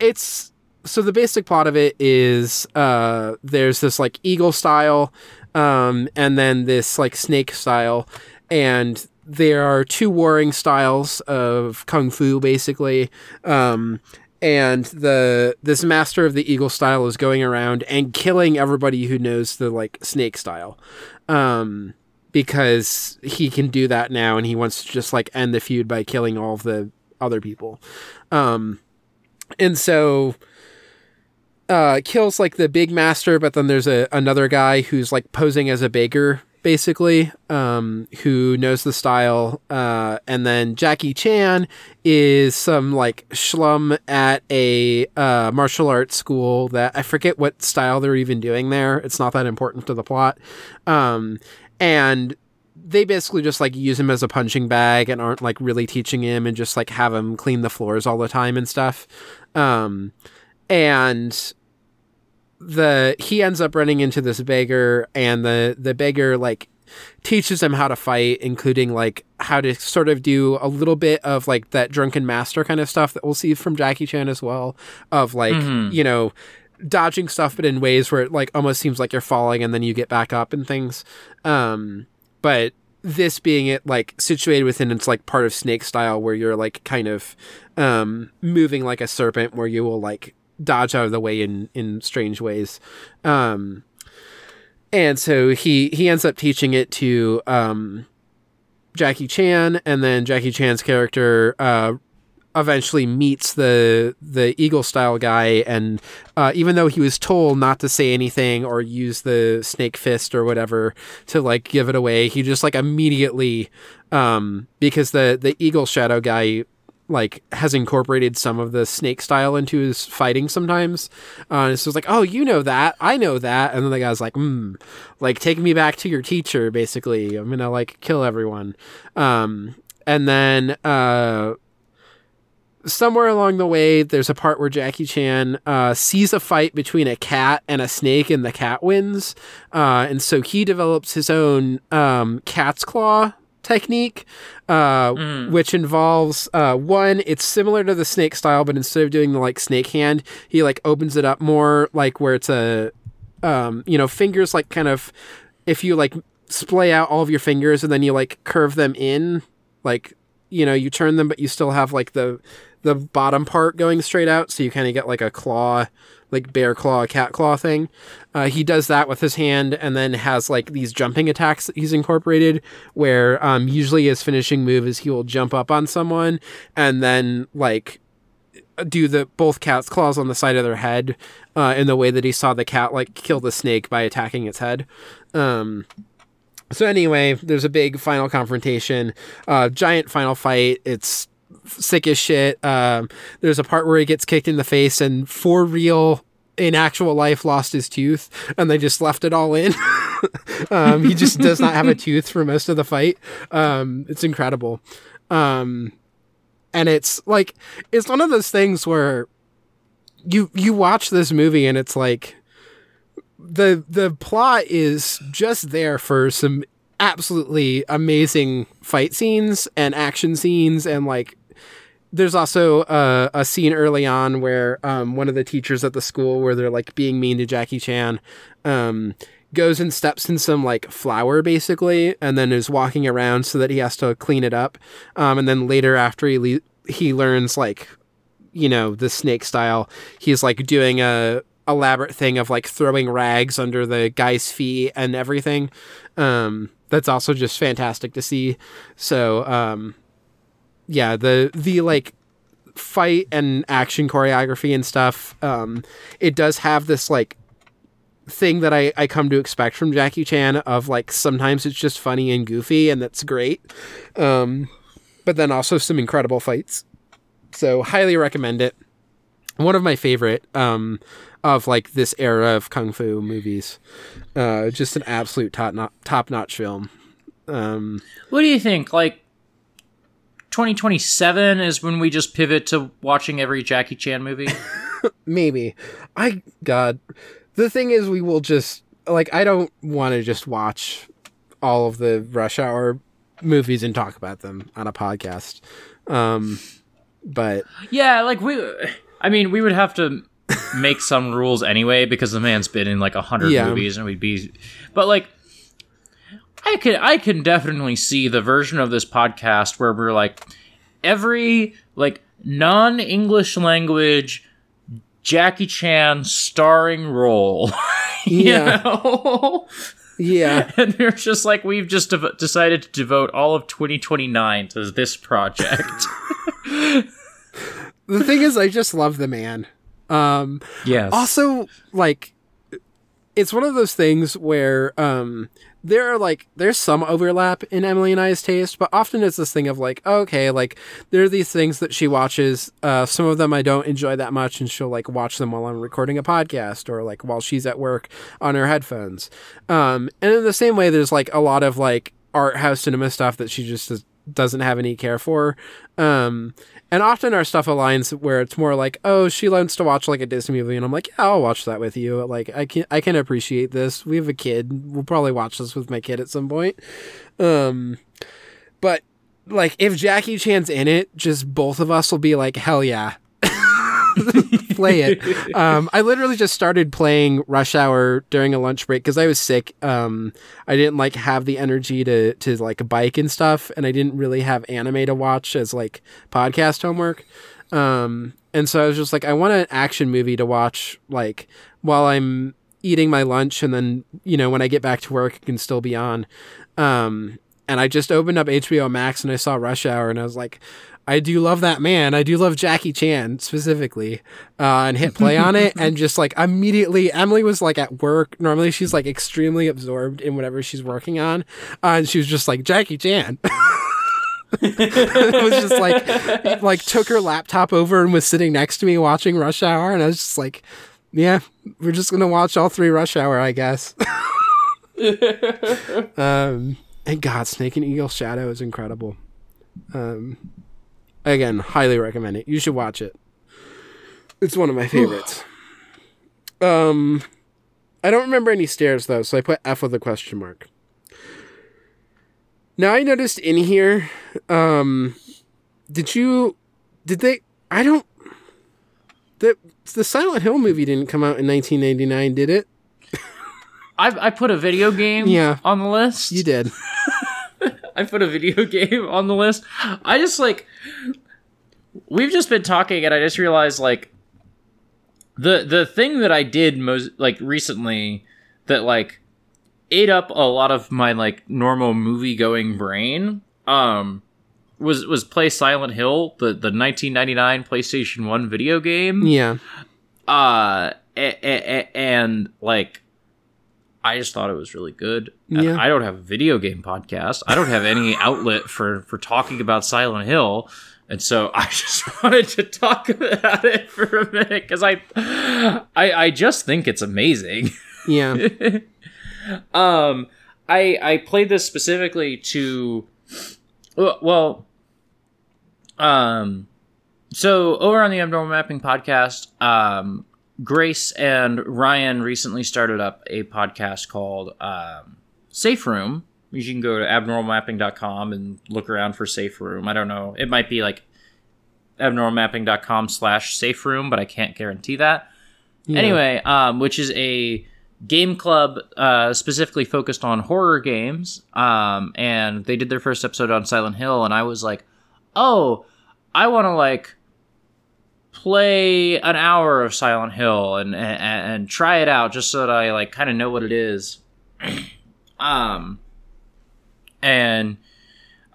it's so the basic plot of it is uh, there's this like eagle style, um, and then this like snake style, and there are two warring styles of kung fu basically. Um, and the this master of the eagle style is going around and killing everybody who knows the like snake style. Um, because he can do that now and he wants to just like end the feud by killing all of the other people. Um, and so uh kills like the big master but then there's a another guy who's like posing as a baker basically um who knows the style uh and then Jackie Chan is some like schlum at a uh martial arts school that I forget what style they're even doing there it's not that important to the plot um and they basically just like use him as a punching bag and aren't like really teaching him and just like have him clean the floors all the time and stuff um and the he ends up running into this beggar and the the beggar like teaches him how to fight including like how to sort of do a little bit of like that drunken master kind of stuff that we'll see from Jackie Chan as well of like Mhm. you know dodging stuff but in ways where it like almost seems like you're falling and then you get back up and things. Um but this being it like situated within its like part of snake style where you're like kind of um moving like a serpent where you will like dodge out of the way in in strange ways. Um and so he he ends up teaching it to um Jackie Chan and then Jackie Chan's character uh eventually meets the the eagle style guy and uh, even though he was told not to say anything or use the snake fist or whatever to like give it away he just like immediately um because the the eagle shadow guy like has incorporated some of the snake style into his fighting sometimes. Uh, and so it's like, oh, you know that, I know that, and then the guy's like, hmm, like take me back to your teacher. Basically, I'm gonna like kill everyone. Um, and then uh, somewhere along the way, there's a part where Jackie Chan uh, sees a fight between a cat and a snake, and the cat wins. Uh, and so he develops his own um, cat's claw technique, uh, which involves uh, one. It's similar to the snake style, but instead of doing the like snake hand, he like opens it up more, like where it's a, um, you know, fingers like kind of if you like splay out all of your fingers and then you like curve them in, like you know, you turn them, but you still have like the the bottom part going straight out, so you kind of get like a claw, like bear claw, cat claw thing. Uh, he does that with his hand, and then has like these jumping attacks that he's incorporated, where um, usually his finishing move is he will jump up on someone and then like do the both cat's claws on the side of their head, uh, in the way that he saw the cat like kill the snake by attacking its head. Um, so anyway, there's a big final confrontation, uh, giant final fight. It's sick as shit. Um, there's a part where he gets kicked in the face and for real in actual life lost his tooth and they just left it all in. um, he just does not have a tooth for most of the fight. Um, it's incredible. Um, and it's like, it's one of those things where you, you watch this movie and it's like, the the plot is just there for some absolutely amazing fight scenes and action scenes and like there's also a, a scene early on where um, one of the teachers at the school where they're like being mean to Jackie Chan um, goes and steps in some like flour basically and then is walking around so that he has to clean it up um, and then later after he le- he learns like you know the snake style he's like doing a elaborate thing of like throwing rags under the guy's feet and everything. Um, that's also just fantastic to see. So, um, yeah, the the like fight and action choreography and stuff. Um, it does have this like thing that I, I come to expect from Jackie Chan of like sometimes it's just funny and goofy and that's great. Um, but then also some incredible fights. So highly recommend it. One of my favorite. Um, of like this era of kung fu movies. Uh, just an absolute top not, top notch film. Um, What do you think? Like 2027 is when we just pivot to watching every Jackie Chan movie. maybe. I God, the thing is, we will just like I don't want to just watch all of the Rush Hour movies and talk about them on a podcast. Um, but yeah, like we I mean, we would have to make some rules anyway because the man's been in like a hundred Yeah. movies and we'd be but like I can I can definitely see the version of this podcast where we're like every like non-English language Jackie Chan starring role. Yeah. know? yeah, and they're just like we've just decided to devote all of 2029 to this project. The thing is, I just love the man. Um, yes. also like it's one of those things where um there are like there's some overlap in Emily and I's taste, but often it's this thing of like, okay, like there are these things that she watches. Uh, some of them I don't enjoy that much, and she'll like watch them while I'm recording a podcast or like while she's at work on her headphones. Um, and in the same way, there's like a lot of like art house cinema stuff that she just does, doesn't have any care for. Um, and often our stuff aligns where it's more like, oh, she wants to watch like a Disney movie, and I'm like, yeah, I'll watch that with you. Like, I can I can appreciate this. We have a kid. We'll probably watch this with my kid at some point. Um, but like, if Jackie Chan's in it, just both of us will be like, hell yeah. play it. Um, I literally just started playing Rush Hour during a lunch break because I was sick. Um, I didn't like have the energy to to like bike and stuff, and I didn't really have anime to watch as like podcast homework. Um, and so I was just like, I want an action movie to watch like while I'm eating my lunch, and then you know when I get back to work, it can still be on. Um, and I just opened up HBO Max and I saw Rush Hour, and I was like, I do love that man. I do love Jackie Chan specifically, uh, and hit play on it, and just like immediately, Emily was like at work. Normally, she's like extremely absorbed in whatever she's working on, uh, and she was just like Jackie Chan. it was just like, like took her laptop over and was sitting next to me watching Rush Hour, and I was just like, yeah, we're just gonna watch all three Rush Hour, I guess. um, and God, Snake and Eagle Shadow is incredible. Um, again, highly recommend it. You should watch it. It's one of my favorites. um, I don't remember any stairs though, so I put F with a question mark. Now I noticed in here, um, did you, did they? I don't. The the Silent Hill movie didn't come out in 1999, did it? I I put a video game Yeah. on the list. You did. I put a video game on the list. I just like we've just been talking and I just realized like the the thing that I did most like recently that like ate up a lot of my like normal movie going brain um was was play Silent Hill, the the 1999 PlayStation 1 video game Yeah. uh and like i just thought it was really good And Yeah. i don't have a video game podcast i don't have any outlet for for talking about silent hill and so i just wanted to talk about it for a minute because I, I i just think it's amazing Yeah. um i i played this specifically to well- well um so over on the abnormal mapping podcast um grace and ryan recently started up a podcast called um safe room you can go to abnormalmapping.com and look around for safe room i don't know it might be like abnormalmapping.com slash safe room but i can't guarantee that Yeah. Anyway, um, which is a game club uh, specifically focused on horror games. Um, and they did their first episode on Silent Hill, and I was like, oh, I want to like play an hour of Silent Hill and, and and try it out just so that I like kind of know what it is. um, and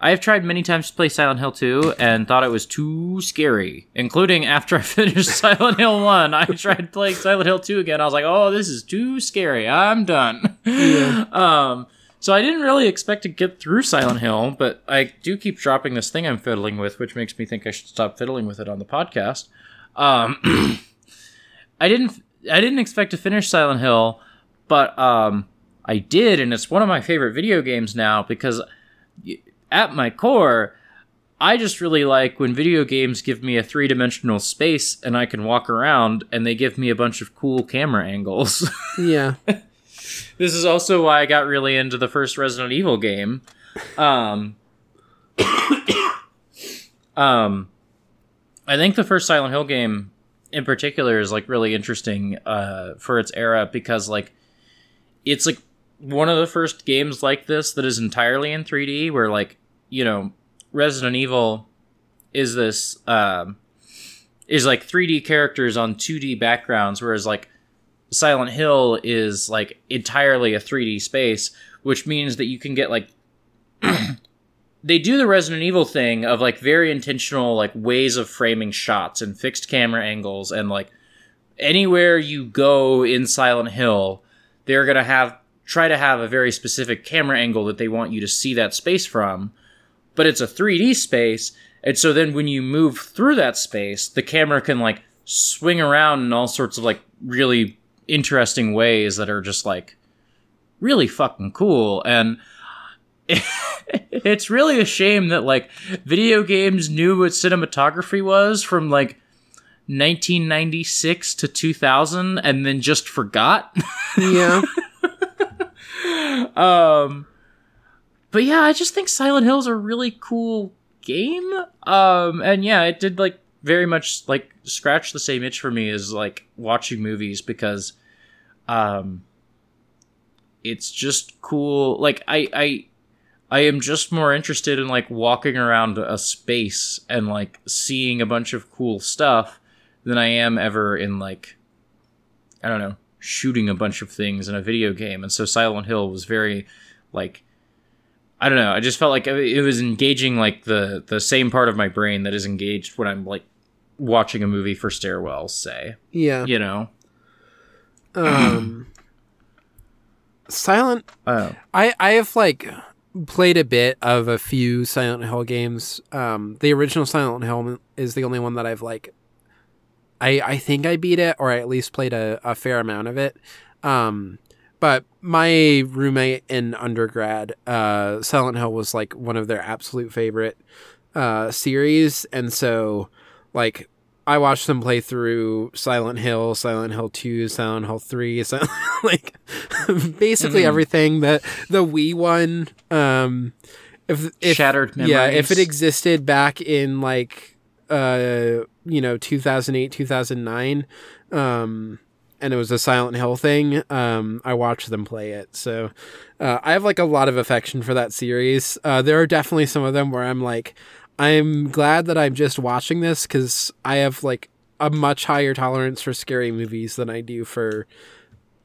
I've tried many times to play Silent Hill 2 and thought it was too scary, including after I finished Silent Hill 1. I tried playing Silent Hill 2 again. I was like, oh, this is too scary. I'm done. Um, so I didn't really expect to get through Silent Hill, but I do keep dropping this thing I'm fiddling with, which makes me think I should stop fiddling with it on the podcast. Um, I didn't I didn't expect to finish Silent Hill, but um, I did, and it's one of my favorite video games now because at my core, I just really like when video games give me a three dimensional space and I can walk around and they give me a bunch of cool camera angles. Yeah. this is also why I got really into the first Resident Evil game. Um, um, I think the first Silent Hill game in particular is like really interesting uh, for its era because like it's like one of the first games like this that is entirely in 3D where like you know Resident Evil is this um, is like 3D characters on 2D backgrounds whereas like Silent Hill is like entirely a 3D space, which means that you can get like they do the Resident Evil thing of like very intentional like ways of framing shots and fixed camera angles and like anywhere you go in Silent Hill, they're to have try to have a very specific camera angle that they want you to see that space from, but it's a 3D space, and so then when you move through that space, the camera can like swing around in all sorts of like really interesting ways that are just like really fucking cool and it's really a shame that like video games knew what cinematography was from like 1996 to 2000 and then just forgot. Yeah. um but yeah i just think silent hill's a really cool game. Um and yeah it did like very much like scratch the same itch for me as like watching movies because um it's just cool. Like i i i am just more interested in like walking around a space and like seeing a bunch of cool stuff than i am ever in like i don't know shooting a bunch of things in a video game and so silent hill was very like I don't know. I just felt like it was engaging like the the same part of my brain that is engaged when I'm like watching a movie for stairwells. Say, Yeah. you know, Um, Silent. oh, I I have like played a bit of a few Silent Hill games. Um, the original Silent Hill is the only one that I've like. I I think I beat it, or I at least played a, a fair amount of it. Um, but my roommate in undergrad, uh, Silent Hill was like one of their absolute favorite uh, series, and so like I watched them play through Silent Hill, Silent Hill Two, Silent Hill Three, Silent, like basically Mhm. everything. that the Wii one, um, if if Shattered yeah, if it existed back in like uh you know 2008 2009 um and it was a silent hill thing um i watched them play it so uh, i have like a lot of affection for that series uh there are definitely some of them where i'm like i'm glad that i'm just watching this because i have like a much higher tolerance for scary movies than i do for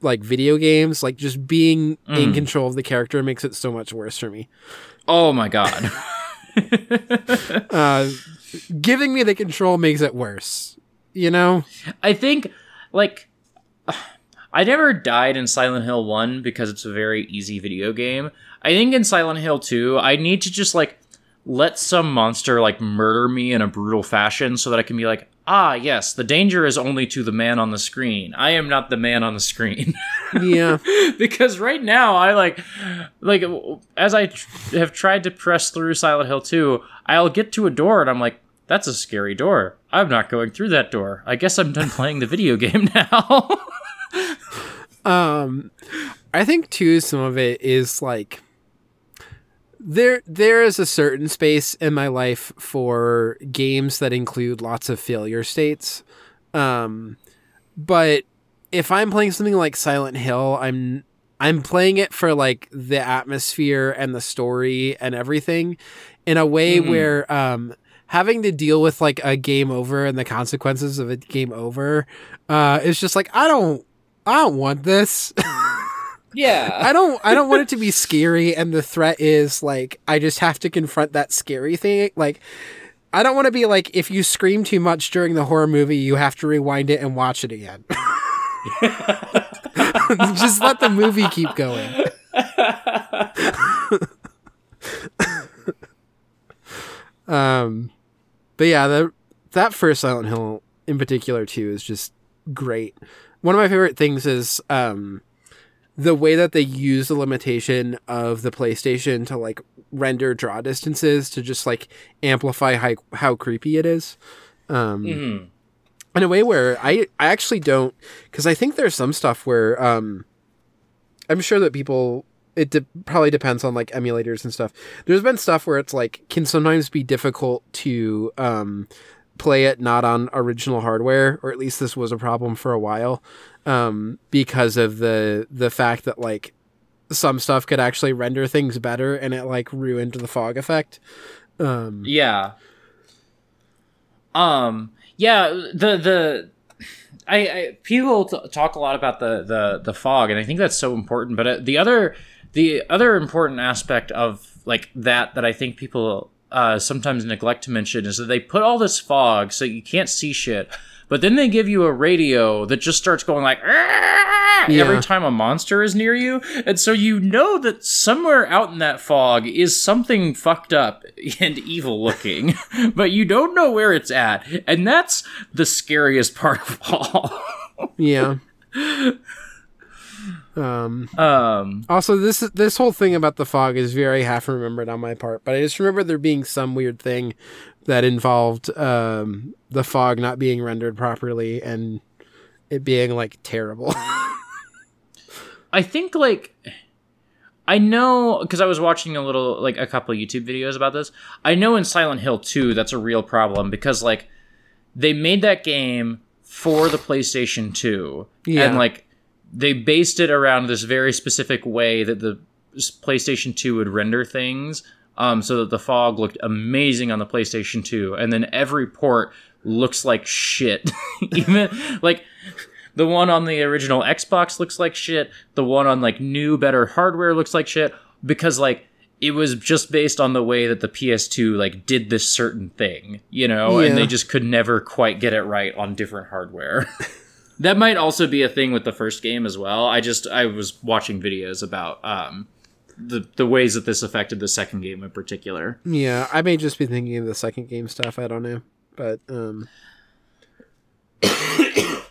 like video games like just being in Mm. control of the character makes it so much worse for me oh my god. uh, giving me the control makes it worse. You know? I think like I never died in Silent Hill 1 because it's a very easy video game. I think in Silent Hill 2, I need to just like let some monster like murder me in a brutal fashion so that I can be like, "Ah, yes, the danger is only to the man on the screen. I am not the man on the screen." Yeah. because right now I like like as I tr- have tried to press through Silent Hill 2, I'll get to a door and I'm like, that's a scary door. I'm not going through that door. I guess I'm done playing the video game now. um, I think too some of it is like there there is a certain space in my life for games that include lots of failure states. Um, but if I'm playing something like Silent Hill, I'm I'm playing it for like the atmosphere and the story and everything in a way Mhm. where um having to deal with like a game over and the consequences of a game over uh is just like I don't I don't want this. yeah. I don't I don't want it to be scary and the threat is like I just have to confront that scary thing. Like I don't want to be like if you scream too much during the horror movie, you have to rewind it and watch it again. just let the movie keep going. Um but yeah, the that first Silent Hill in particular too is just great. One of my favorite things is um the way that they use the limitation of the PlayStation to like render draw distances to just like amplify how, how creepy it is. Um Mhm. in a way where I I actually don't because I think there's some stuff where um I'm sure that people it de- probably depends on like emulators and stuff. There's been stuff where it's like can sometimes be difficult to um play it not on original hardware or at least this was a problem for a while um because of the the fact that like some stuff could actually render things better and it like ruined the fog effect. Um Yeah. Um. Yeah. The the. I, I people t- talk a lot about the, the the fog, and I think that's so important. But uh, the other the other important aspect of like that that I think people uh, sometimes neglect to mention is that they put all this fog so you can't see shit, but then they give you a radio that just starts going like Yeah. every time a monster is near you, and so you know that somewhere out in that fog is something fucked up and evil looking, but you don't know where it's at, and that's the scariest part of all. yeah. um um, Also, this this whole thing about the fog is very half remembered on my part, but I just remember there being some weird thing that involved um, the fog not being rendered properly and it being like terrible. I think like I know because I was watching a little like a couple YouTube videos about this. I know in Silent Hill 2 that's a real problem because like they made that game for the PlayStation 2 Yeah. and like they based it around this very specific way that the PlayStation 2 would render things um, so that the fog looked amazing on the PlayStation 2 and then every port looks like shit even like the one on the original Xbox looks like shit. The one on like new, better hardware looks like shit because like it was just based on the way that the PS2 like did this certain thing, you know, Yeah. and they just could never quite get it right on different hardware. that might also be a thing with the first game as well. I just I was watching videos about um the the ways that this affected the second game in particular. Yeah, I may just be thinking of the second game stuff. I don't know, but um,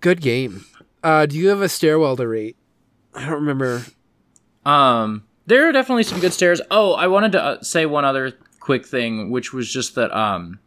good game. Uh, do you have a stairwell to rate? I don't remember. Um, there are definitely some good stairs. Oh, I wanted to uh, say one other quick thing, which was just that, um,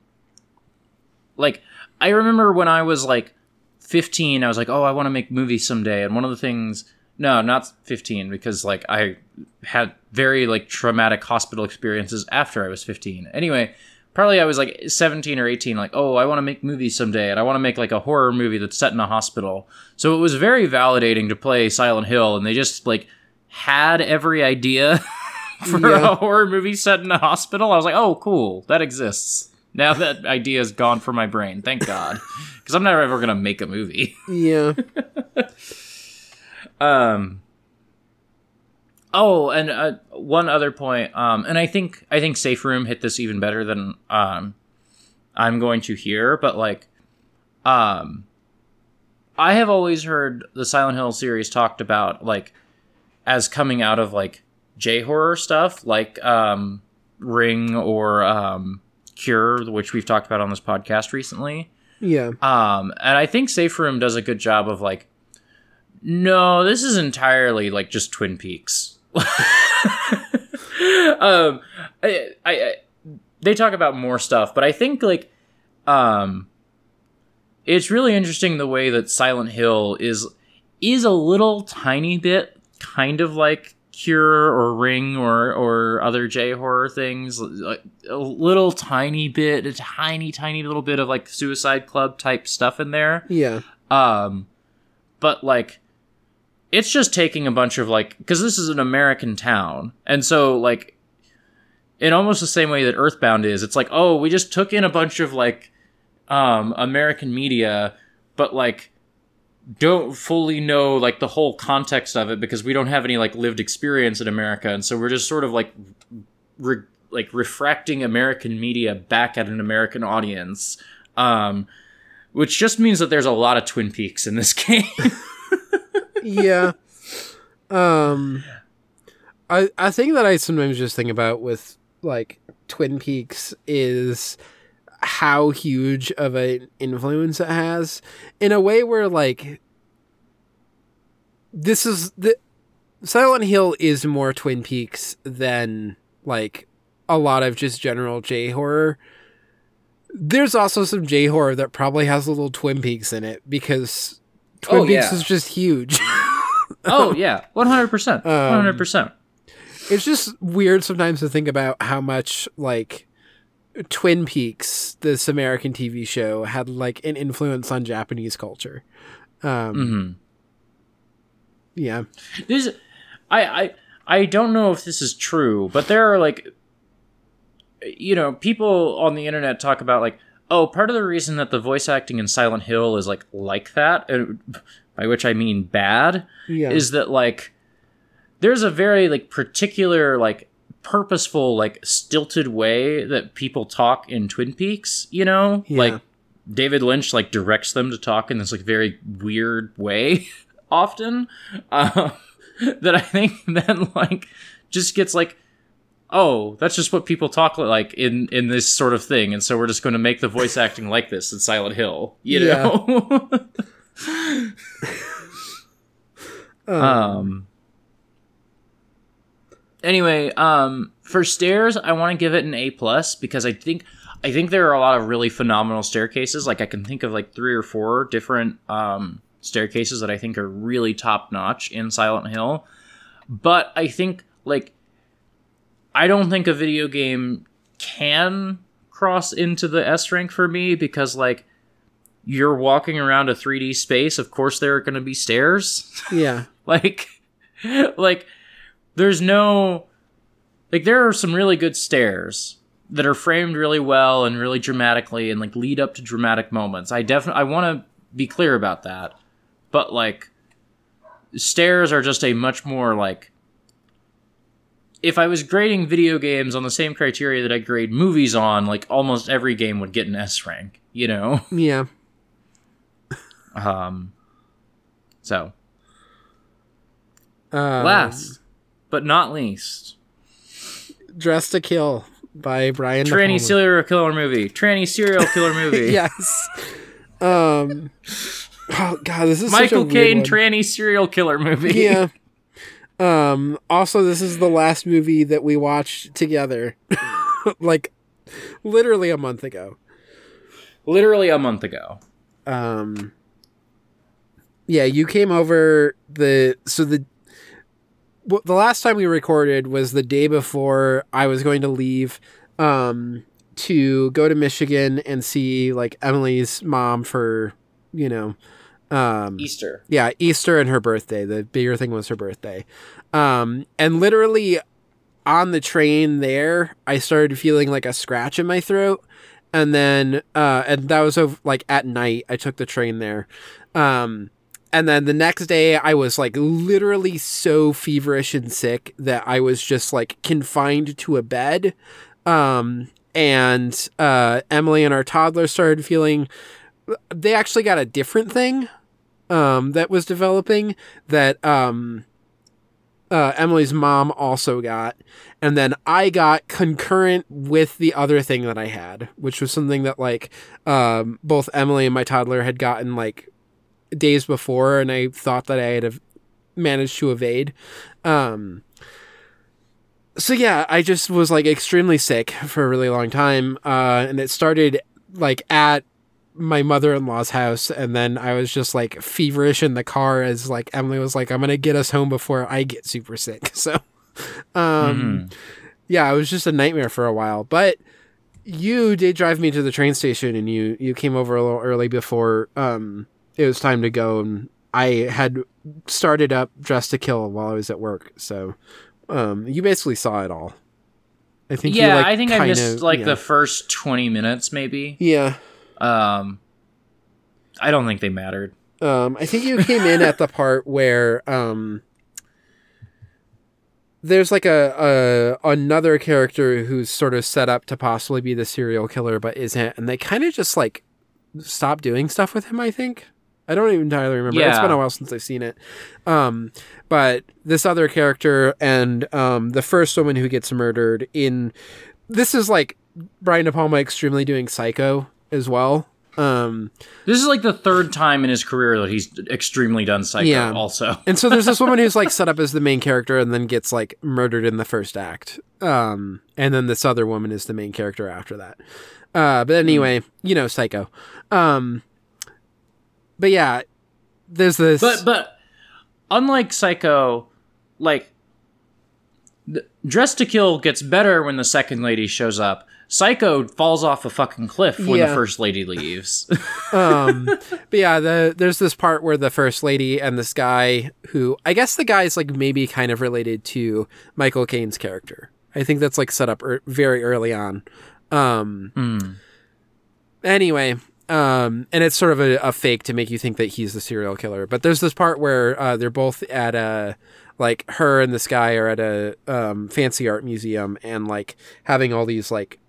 like, I remember when I was like 15, I was like, oh, I want to make movies someday. And one of the things, no, not 15, because like I had very like traumatic hospital experiences after I was 15. Anyway, probably I was like 17 or 18, like, oh, I want to make movies someday. And I want to make like a horror movie that's set in a hospital. So it was very validating to play Silent Hill. And they just like, had every idea for Yeah. a horror movie set in a hospital. I was like, oh, cool, that exists. Now that idea is gone from my brain. Thank God, because I'm never ever gonna make a movie. Yeah, Um. Oh, and uh, one other point. Um, and I think I think Safe Room hit this even better than um, I'm going to hear. But like, um, I have always heard the Silent Hill series talked about like as coming out of like J horror stuff, like um, Ring or um, Cure, which we've talked about on this podcast recently. yeah, Um, and I think Safe Room does a good job of like, no, this is entirely like just Twin Peaks. um, I, I, I, they talk about more stuff, but I think like, um, it's really interesting the way that Silent Hill is is a little tiny bit kind of like Cure or Ring or or other J horror things, like a little tiny bit, a tiny tiny little bit of like Suicide Club type stuff in there. yeah, Um, but like, it's just taking a bunch of like, because this is an American town, and so like, in almost the same way that Earthbound is, it's like, oh, we just took in a bunch of like, um, American media, but like, don't fully know like the whole context of it because we don't have any like lived experience in America, and so we're just sort of like, re- like refracting American media back at an American audience. Um, which just means that there's a lot of Twin Peaks in this game. Yeah. Um, I I think that I sometimes just think about with like Twin Peaks is how huge of an influence it has in a way where like this is the Silent Hill is more Twin Peaks than like a lot of just general J horror. There's also some J horror that probably has a little Twin Peaks in it because Twin Oh, Peaks yeah. is just huge. oh yeah, one hundred percent, one hundred percent. it's just weird sometimes to think about how much like Twin Peaks, this American TV show, had like an influence on Japanese culture. Um, hmm Yeah, This, I, I, I don't know if this is true, but there are like, you know, people on the internet talk about like, oh, part of the reason that the voice acting in Silent Hill is like like that, and by which I mean bad, yeah, is that like there's a very like particular like purposeful like stilted way that people talk in Twin Peaks, you know? Yeah. Like David Lynch like directs them to talk in this like very weird way often. Uh, that I think then like just gets like oh, that's just what people talk like in in this sort of thing, and so we're just going to make the voice acting like this in Silent Hill, you Yeah. know? um, Um. Anyway, um, for stairs, I want to give it an A plus because I think I think there are a lot of really phenomenal staircases. Like I can think of like three or four different um, staircases that I think are really top notch in Silent Hill. But I think like I don't think a video game can cross into the S rank for me because like you're walking around a 3D space. Of course, there are going to be stairs. yeah, like like there's no like there are some really good stairs that are framed really well and really dramatically and like lead up to dramatic moments i definitely i want to be clear about that but like stairs are just a much more like if I was grading video games on the same criteria that I grade movies on, like almost every game would get an S rank, you know? Yeah. Um so Um, last but not least, Dressed to Kill by Brian. Tranny serial killer movie. Tranny serial killer movie. yes. Um. Oh God, this is Michael Caine tranny serial killer movie. Yeah. Um. Also, this is the last movie that we watched together, like literally a month ago. Literally a month ago. Um. Yeah, you came over the so the well, the last time we recorded was the day before I was going to leave um to go to Michigan and see like Emily's mom for you know um Easter. yeah, Easter and her birthday. The bigger thing was her birthday. Um, and literally on the train there, I started feeling like a scratch in my throat. And then, uh, and that was over, like at night. I took the train there. Um, and then the next day, I was like literally so feverish and sick that I was just like confined to a bed. Um, and uh, Emily and our toddler started feeling. They actually got a different thing um, that was developing that um, uh, Emily's mom also got, and then I got concurrent with the other thing that I had, which was something that like um, both Emily and my toddler had gotten like days before, and I thought that I had managed to evade. Um, so yeah, I just was like extremely sick for a really long time, uh, and it started like at my mother-in-law's house and then i was just like feverish in the car as like emily was like i'm gonna get us home before i get super sick so um Mhm. yeah it was just a nightmare for a while but you did drive me to the train station and you you came over a little early before um it was time to go and i had started up dressed to kill while i was at work so um you basically saw it all i think you, Yeah, like, I think I missed like yeah. the first 20 minutes maybe. yeah Um I don't think they mattered. Um, I think you came in at the part where um, there's like a, a another character who's sort of set up to possibly be the serial killer, but isn't, and they kind of just like stop doing stuff with him. I think I don't even entirely remember. It's been a while since I've seen it. Um, but this other character and um, the first woman who gets murdered in this is like Brian De Palma extremely doing Psycho as well. Um, This is like the third time in his career that he's extremely done psycho Yeah. also. And so there's this woman who's like set up as the main character and then gets like murdered in the first act. Um, and then this other woman is the main character after that. Uh, but anyway, you know, Psycho. Um, but yeah, there's this. But but unlike Psycho, like Dressed to Kill gets better when the second lady shows up. Psycho falls off a fucking cliff when Yeah. the first lady leaves. um, but yeah, the there's this part where the first lady and this guy who I guess the guy's like maybe kind of related to Michael Caine's character. I think that's like set up er- very early on. Um, Hmm. anyway um and it's sort of a, a fake to make you think that he's the serial killer but there's this part where uh they're both at a like her and this guy are at a um fancy art museum and like having all these like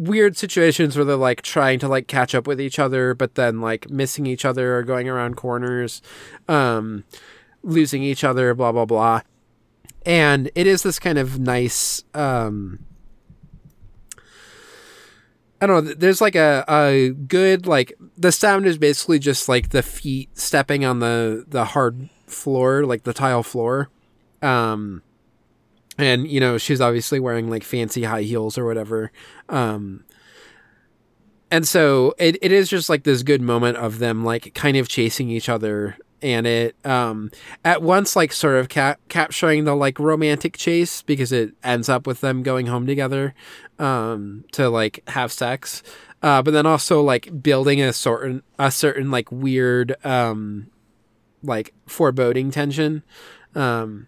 weird situations where they're like trying to like catch up with each other but then like missing each other or going around corners um losing each other blah blah blah and it is this kind of nice um I don't know. There's like a, a good like the sound is basically just like the feet stepping on the the hard floor, like the tile floor. Um, and you know she's obviously wearing like fancy high heels or whatever. Um, and so it, it is just like this good moment of them like kind of chasing each other. And it um at once like sort of cap- capturing the like romantic chase because it ends up with them going home together um to like have sex. Uh but then also like building a certain a certain like weird um like foreboding tension. Um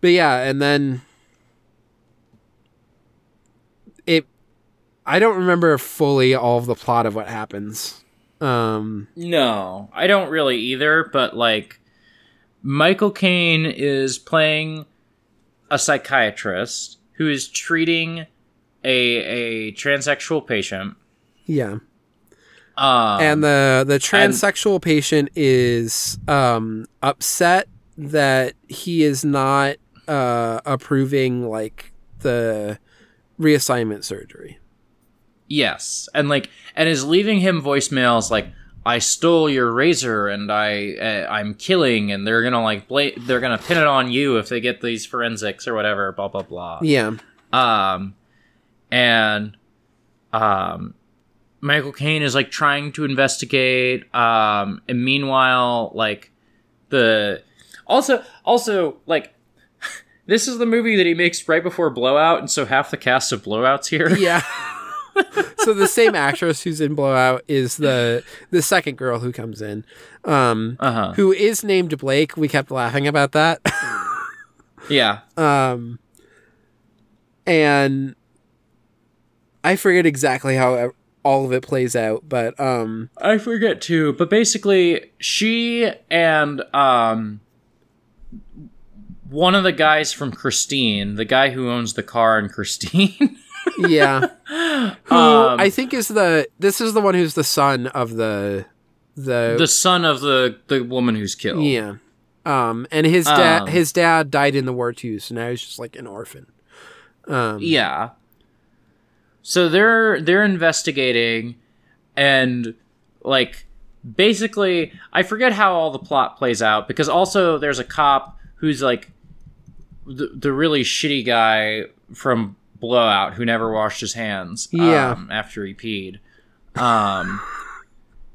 but yeah and then it i don't remember fully all of the plot of what happens um No, I don't really either, but like Michael Caine is playing a psychiatrist who is treating a a transsexual patient. Yeah. Um, and the the transsexual patient is um upset that he is not uh approving like the reassignment surgery. Yes, and like, and is leaving him voicemails like, "I stole your razor, and I uh, I'm killing, and they're gonna like bla- they're gonna pin it on you if they get these forensics or whatever." Blah blah blah. Yeah. Um, and um, Michael Caine is like trying to investigate. Um, and meanwhile, like the also also like. This is the movie that he makes right before Blowout, and so half the cast of Blowouts here. Yeah. so the same actress who's in Blowout is the the second girl who comes in, um, Uh huh. who is named Blake. We kept laughing about that. Yeah. um, and I forget exactly how all of it plays out, but um, I forget too, but basically, she and um, one of the guys from Christine, the guy who owns the car in Christine, yeah, who um, I think is the this is the one who's the son of the the, the son of the the woman who's killed. yeah, um, and his dad Um, his dad died in the war too, so now he's just like an orphan. Um, Yeah. So they're they're investigating and like basically I forget how all the plot plays out because also there's a cop who's like the, the really shitty guy from Blowout who never washed his hands Yeah. um, after he peed. Um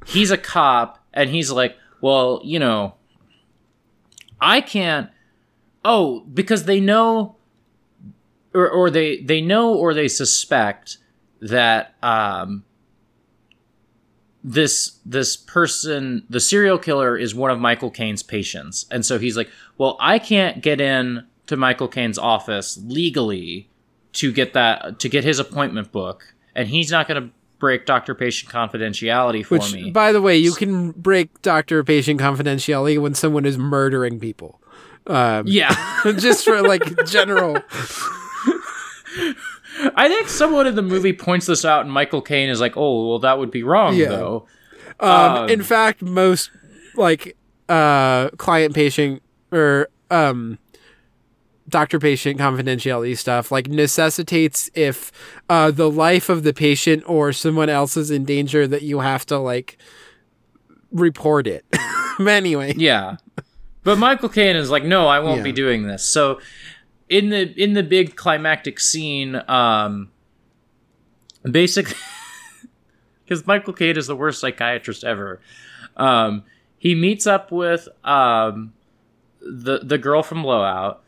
he's a cop and he's like, "Well, you know, I can't Oh, because they know or, or they they know or they suspect that um, this this person the serial killer is one of Michael Caine's patients and so he's like well I can't get in to Michael Caine's office legally to get that to get his appointment book and he's not going to break doctor patient confidentiality for Which, me by the way, you can break doctor patient confidentiality when someone is murdering people. Um, yeah just for like general. I think someone in the movie points this out and Michael Caine is like oh well that would be wrong Yeah. though Um, Um, in fact, most like uh, client patient or um, doctor patient confidentiality stuff like necessitates if uh, the life of the patient or someone else is in danger that you have to like report it. anyway, Yeah. But Michael Caine is like, no, I won't Yeah. be doing this. So in the in the big climactic scene, um basically because Michael Caine is the worst psychiatrist ever. Um he meets up with um the the girl from Blowout,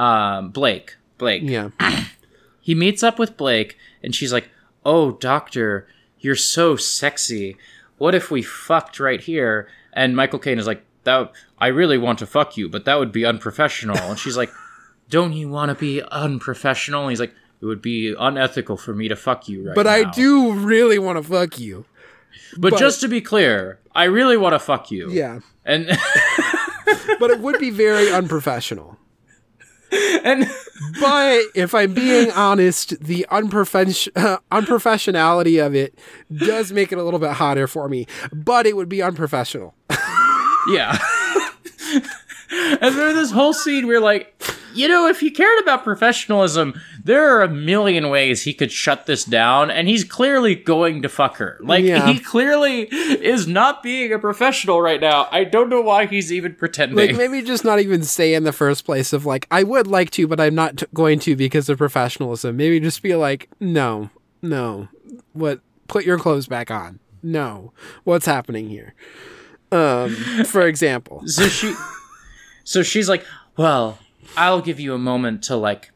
um Blake. Blake yeah, he meets up with Blake and she's like, "Oh, doctor, you're so sexy. What if we fucked right here?" And Michael Caine is like, "That I really want to fuck you, but that would be unprofessional." And she's like, "Don't you want to be unprofessional?" And he's like, "It would be unethical for me to fuck you right but I do really want to fuck you. But, but- just to be clear, I really want to fuck you. Yeah, And but it would be very unprofessional. and But if I'm being honest, the unprofen- uh, unprofessionality of it does make it a little bit hotter for me. But it would be unprofessional. Yeah. and there's this whole scene where, like, you know, if he cared about professionalism, there are a million ways he could shut this down, and he's clearly going to fuck her. Like, Yeah. he clearly is not being a professional right now. I don't know why he's even pretending. Like maybe just not even say in the first place of like I would like to, but I'm not t- going to because of professionalism. Maybe just be like, no, no, what? Put your clothes back on. No, what's happening here? Um, for example, so she so she's like well i'll give you a moment to like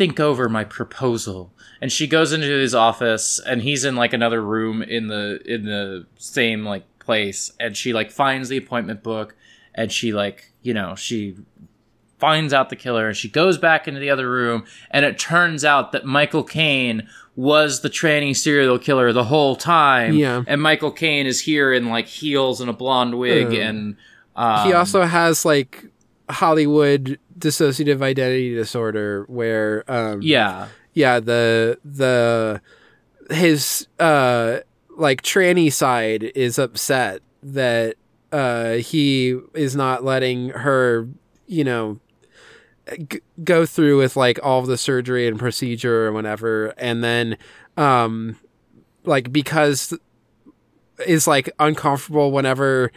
think over my proposal. And she goes into his office and he's in like another room in the in the same like place. And she like finds the appointment book and she like you know she finds out the killer and she goes back into the other room and it turns out that Michael Caine was the tranny serial killer the whole time. Yeah. and Michael Caine is here in like heels and a blonde wig Uh, and um, he also has like Hollywood dissociative identity disorder where um Yeah. yeah the the his uh like tranny side is upset that uh he is not letting her you know g- go through with like all the surgery and procedure or whatever and then um like because is like uncomfortable whenever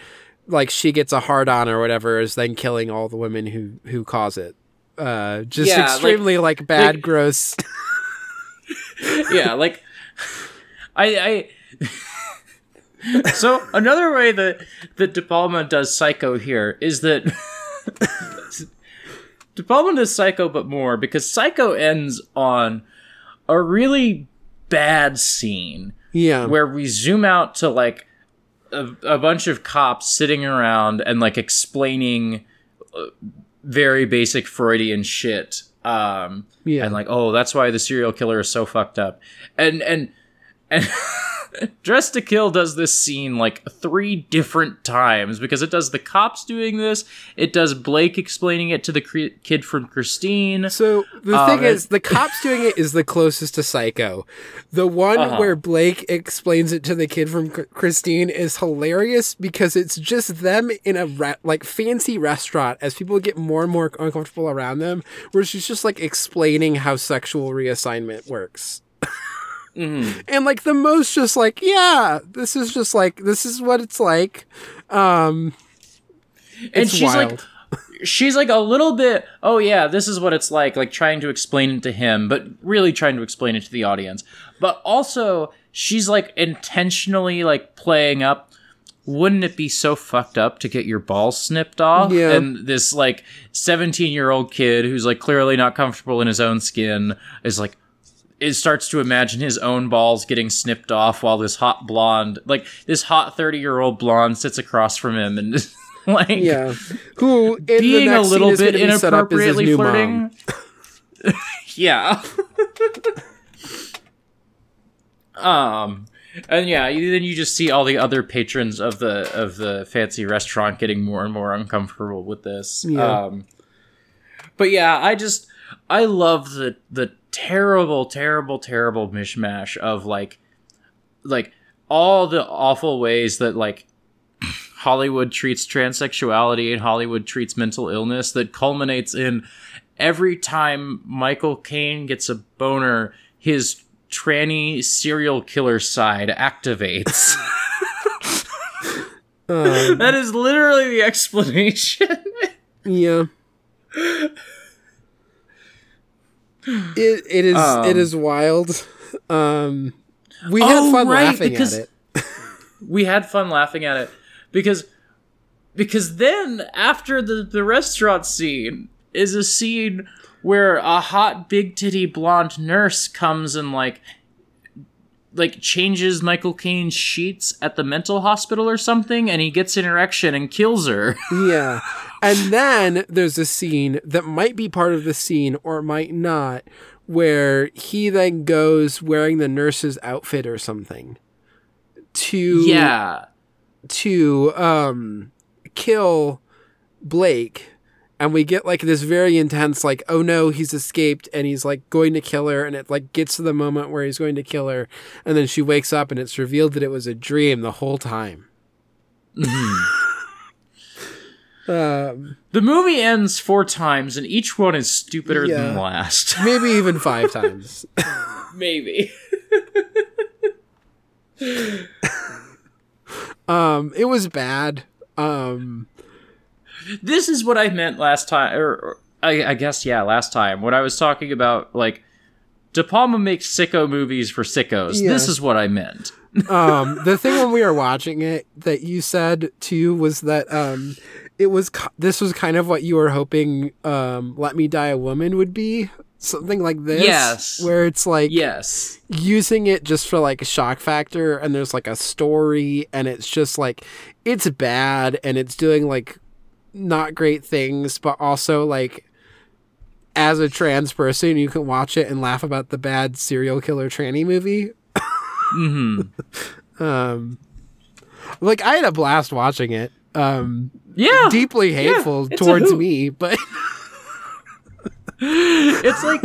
like she gets a hard on or whatever is then killing all the women who who cause it. Uh just Yeah, like- extremely like, bad like- gross. Yeah, like I I So another way that that De Palma does Psycho here is that De Palma does Psycho but more because Psycho ends on a really bad scene yeah. where we zoom out to like a, a bunch of cops sitting around and like explaining uh, very basic Freudian shit. Um, Yeah. and like, oh, that's why the serial killer is so fucked up. And and and Dressed to Kill does this scene like three different times because it does the cops doing this, it does Blake explaining it to the cre- kid from Christine. So the Um, thing is, the cops doing it is the closest to Psycho. The one Uh-huh. where Blake explains it to the kid from Chr- Christine is hilarious because it's just them in a re- like fancy restaurant as people get more and more uncomfortable around them, where she's just like explaining how sexual reassignment works. Mm-hmm. And like the most just like, yeah, this is just like this is what it's like. Um And she's wild. like she's like a little bit oh yeah this is what it's like like trying to explain it to him but really trying to explain it to the audience but also she's like intentionally like playing up wouldn't it be so fucked up to get your balls snipped off Yeah. and this like 17 year old kid who's like clearly not comfortable in his own skin is like it starts to imagine his own balls getting snipped off while this hot blonde like this hot 30 year old blonde sits across from him and like yeah. Who in the being a little bit gonna be set up as his inappropriately flirting. yeah. um, and yeah, then you just see all the other patrons of the of the fancy restaurant getting more and more uncomfortable with this. Yeah. Um, but yeah, I just I love the the terrible, terrible, terrible mishmash of like like all the awful ways that like Hollywood treats transsexuality and Hollywood treats mental illness that culminates in every time Michael Caine gets a boner, his tranny serial killer side activates. Um, that is literally the explanation. Yeah. It it is Um, it is wild. Um we had Oh, fun right, laughing because- at it. we had fun laughing at it because because then after the the restaurant scene is a scene where a hot big titty blonde nurse comes and like like changes Michael Caine's sheets at the mental hospital or something and he gets an erection and kills her. Yeah. And then there's a scene that might be part of the scene or might not where he then goes wearing the nurse's outfit or something to yeah. to um kill Blake and we get like this very intense like oh no he's escaped and he's like going to kill her and it like gets to the moment where he's going to kill her and then she wakes up and it's revealed that it was a dream the whole time. Um The movie ends four times and each one is stupider than the last. maybe even five times. Maybe. um it was bad. Um this is what I meant last time, or, or I, I guess yeah, last time when I was talking about like De Palma makes sicko movies for sickos. Yeah. This is what I meant. um the thing when we were watching it that you said too was that um it was this was kind of what you were hoping um let me die a woman would be something like this Yes. where it's like Yes, using it just for like a shock factor and there's like a story and it's just like it's bad and it's doing like not great things but also like as a trans person you can watch it and laugh about the bad serial killer tranny movie. Hmm um like i had a blast watching it. Um, Yeah, deeply hateful a towards me, but it's like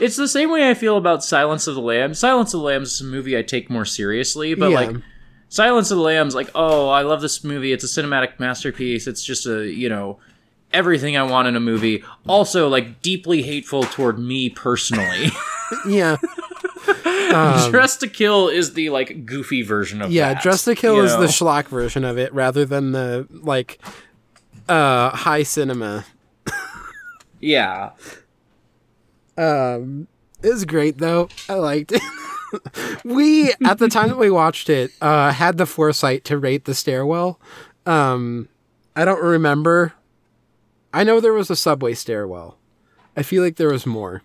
it's the same way I feel about Silence of the Lambs. Silence of the Lambs is a movie I take more seriously, but Yeah. like Silence of the Lambs, like oh, I love this movie. It's a cinematic masterpiece. It's just a you know everything I want in a movie. Also, like deeply hateful toward me personally. yeah. Um, Dressed to Kill is the like goofy version of it. yeah, that, Dressed to Kill is know? the schlock version of it rather than the like uh high cinema. yeah. Um it was great though. I liked it. we at the time that we watched it uh had the foresight to rate the stairwell. Um I don't remember. I know there was a subway stairwell. I feel like there was more.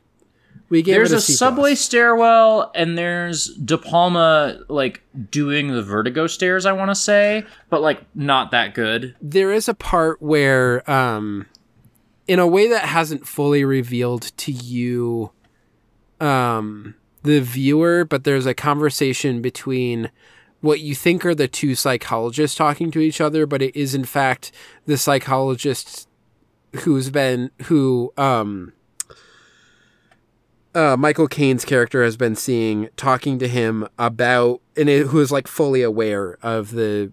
We gave There's it a, a subway stairwell, and there's De Palma like doing the vertigo stairs. I want to say, but like not that good. there is a part where um in a way that hasn't fully revealed to you um the viewer but there's a conversation between what you think are the two psychologists talking to each other but it is in fact the psychologist who's been who um uh, Michael Caine's character has been seeing talking to him about and it, who is like fully aware of the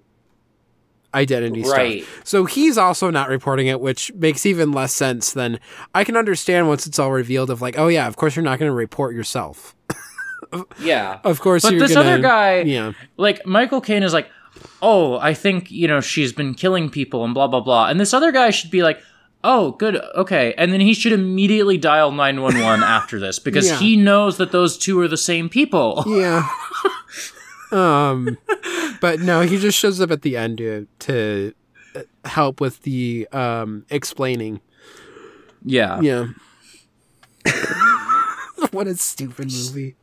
identity Right. stuff. So he's also not reporting it, which makes even less sense than I can understand once it's all revealed of like, oh yeah, of course you're not going to report yourself. Yeah, Of course, but you're this gonna, other guy, yeah, like Michael Caine, is like, oh, I think you know she's been killing people and blah blah blah, and this other guy should be like. Oh, good. Okay. And then he should immediately dial 911 after this because Yeah. he knows that those two are the same people. yeah. um, but no, he just shows up at the end to to help with the um explaining. Yeah. Yeah. what a stupid movie.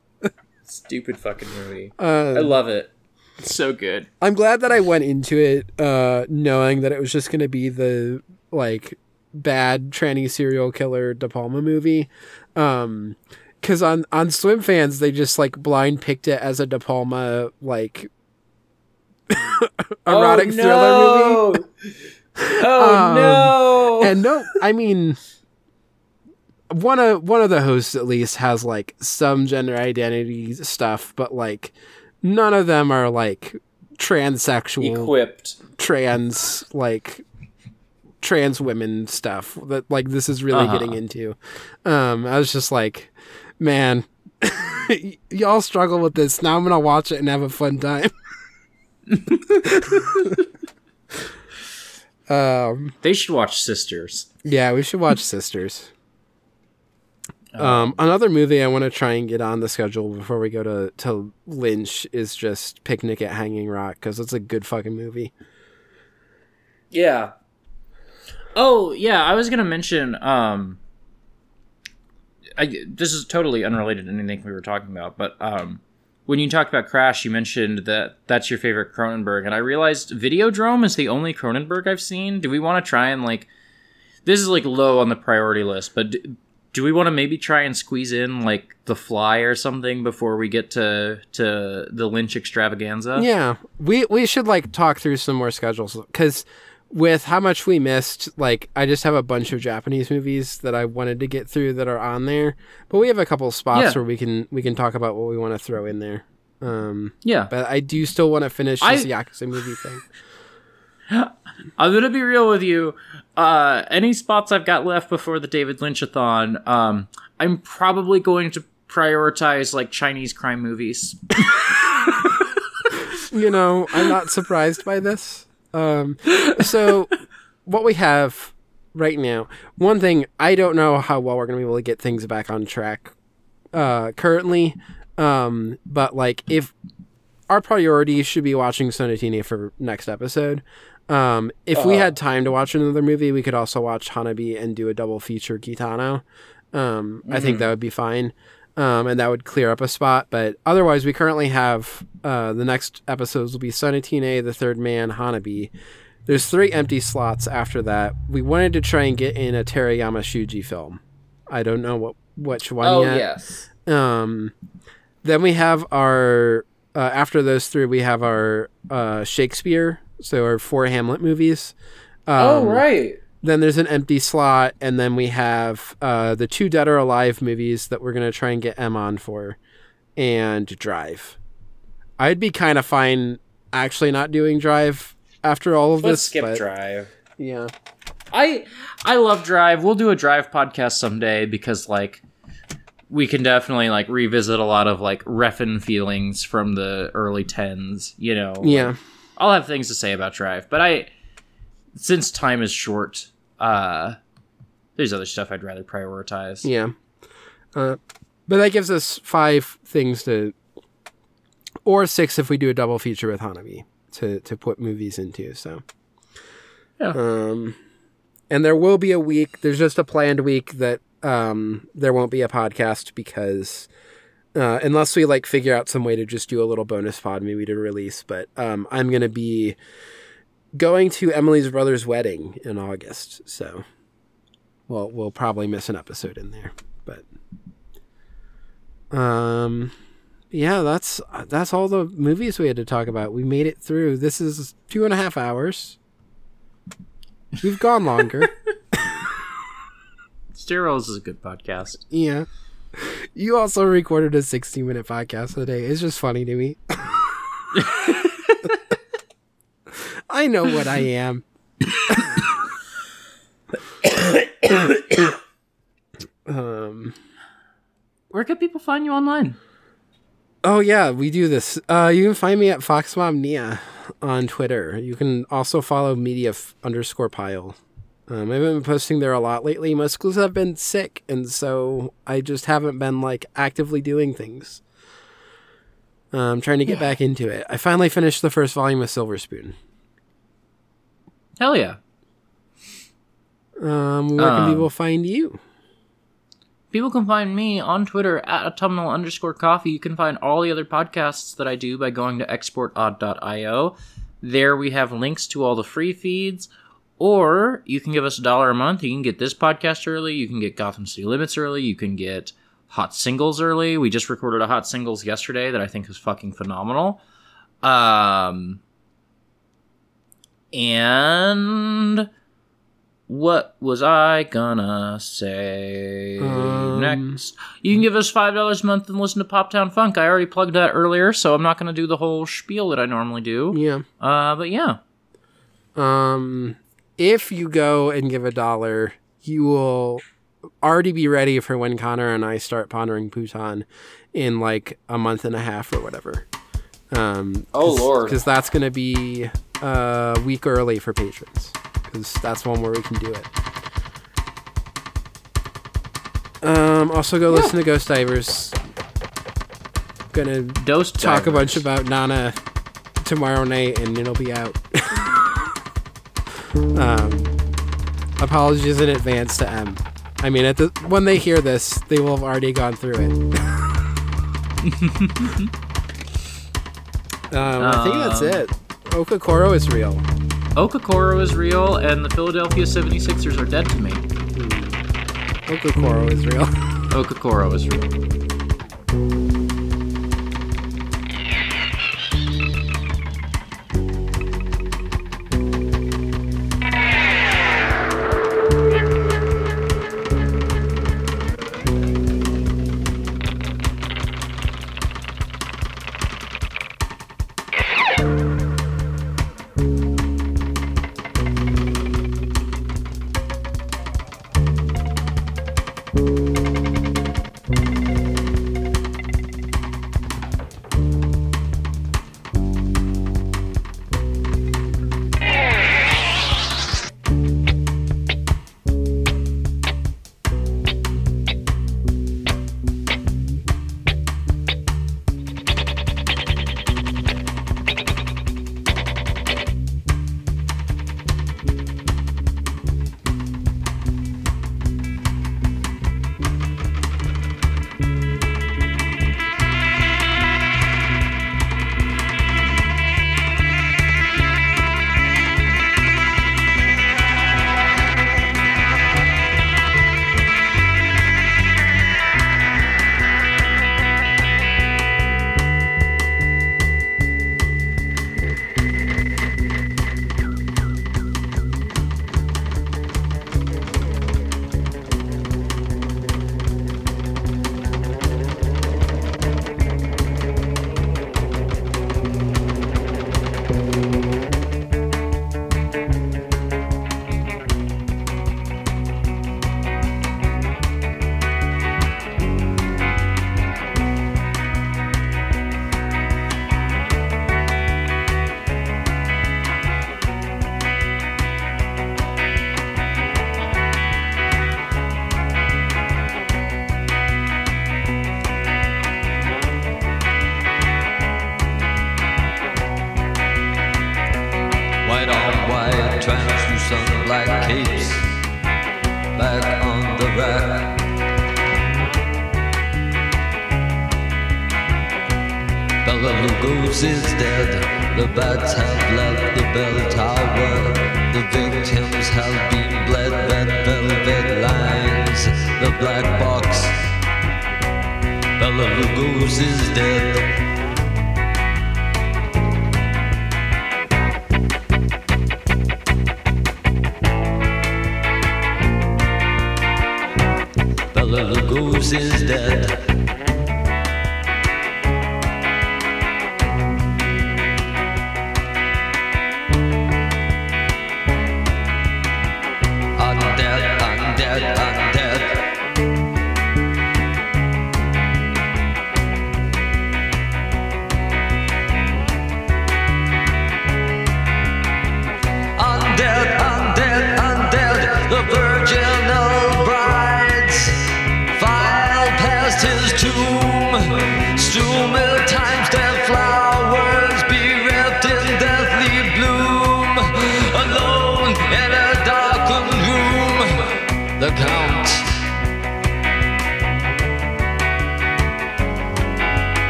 Stupid fucking movie. Uh, I love it. It's so good. I'm glad that I went into it uh, knowing that it was just going to be the like bad tranny serial killer De Palma movie. Um, because on on Swim fans they just like blind picked it as a De Palma like erotic thriller movie. Oh Um, no! And no, I mean one of one of the hosts at least has like some gender identity stuff, but like none of them are like transsexual Equipped. trans like trans women stuff that like this is really Uh-huh. getting into um i was just like man y- y'all struggle with this now i'm gonna watch it and have a fun time um They should watch Sisters. yeah we should watch sisters um another movie i want to try and get on the schedule before we go to to lynch is just picnic at hanging rock because it's a good fucking movie Yeah. Oh yeah, I was gonna mention. Um, I, this is totally unrelated to anything we were talking about, but um, when you talked about Crash, you mentioned that that's your favorite Cronenberg, and I realized Videodrome is the only Cronenberg I've seen. Do we want to try and like? This is like low on the priority list, but. Do, do we want to maybe try and squeeze in like The Fly or something before we get to to the Lynch extravaganza? Yeah, we we should like talk through some more schedules because with how much we missed, like I just have a bunch of Japanese movies that I wanted to get through that are on there, but we have a couple spots Yeah. where we can we can talk about what we want to throw in there. Um, yeah. but I do still want to finish I- this Yakuza movie thing. I'm gonna be real with you. Uh, any spots I've got left before the David Lynchathon, um, I'm probably going to prioritize like Chinese crime movies. you know, I'm not surprised by this. Um, so what we have right now, one thing I don't know how well we're gonna be able to get things back on track uh, currently, um, but like if our priority should be watching Sonatine for next episode. Um, if we had time to watch another movie, we could also watch Hanabi and do a double feature Kitano. Um, I think that would be fine. Um, and that would clear up a spot. But otherwise, we currently have uh, the next episodes will be Sonatine, The Third Man, Hanabi. There's three empty slots after that. We wanted to try and get in a Terayama Shuji film. I don't know what which one yet. yes. Um, then we have our uh, after those three, we have our uh, Shakespeare So our four Hamlet movies. Um, oh right. Then there's an empty slot, and then we have uh, the two Dead or Alive movies that we're gonna try and get M on for, and Drive. I'd be kind of fine actually not doing Drive after all of Let's this. skip but- Drive. Yeah. I I love Drive. We'll do a Drive podcast someday because like we can definitely like revisit a lot of like reffin feelings from the early tens. You know. Yeah. I'll have things to say about Drive, but I since time is short, uh there's other stuff I'd rather prioritize. Yeah. Uh, but that gives us five things to, or six if we do a double feature with Hanabi to to put movies into. So. Yeah. Um, and there will be a week. There's just a planned week that um there won't be a podcast because. Uh, unless we like figure out some way to just do a little bonus pod maybe to release, but um, I'm gonna be going to Emily's brother's wedding in August, so well, we'll probably miss an episode in there, but um, yeah, that's that's all the movies we had to talk about. We made it through. This is two and a half hours. We've gone longer. Stairwells is a good podcast. yeah. You also recorded a 60 minute podcast today. It's just funny to me. I know what I am. um Where can people find you online? Oh yeah, we do this. Uh, you can find me at FoxMomNia on Twitter. You can also follow media f- underscore pile. Um, I've been posting there a lot lately, mostly because I've been sick, and so I just haven't been like actively doing things. Um, trying to get back into it. I finally finished the first volume of Silver Spoon. Hell yeah. Um, where can Um, people find you? People can find me on Twitter at autumnal underscore coffee. You can find all the other podcasts that I do by going to exportaud.io. There we have links to all the free feeds, or you can give us a dollar a month. You can get this podcast early. You can get Gotham City Limits early. You can get hot singles early. We just recorded a hot singles yesterday that I think is fucking phenomenal. Um, and what was I gonna say Um, next? You can give us five dollars a month and listen to Pop Town Funk. I already plugged that earlier, so I'm not gonna do the whole spiel that I normally do. Yeah. Uh, but yeah, Um, if you go and give a dollar, you will already be ready for when Connor and I start pondering Bhutan in like a month and a half or whatever. Um, Oh, Lord. because that's gonna be a week early for patrons, because that's one where we can do it. Um, also go listen to Ghost Divers. Gonna dose talk a bunch about Nana tomorrow night, and it'll be out. Um, apologies in advance to M. I mean, at the when they hear this, they will have already gone through it. um, I think that's Um, it. Okakoro is real. Okakoro is real, and the Philadelphia 76ers are dead to me. Okakoro is real. Okakoro is real.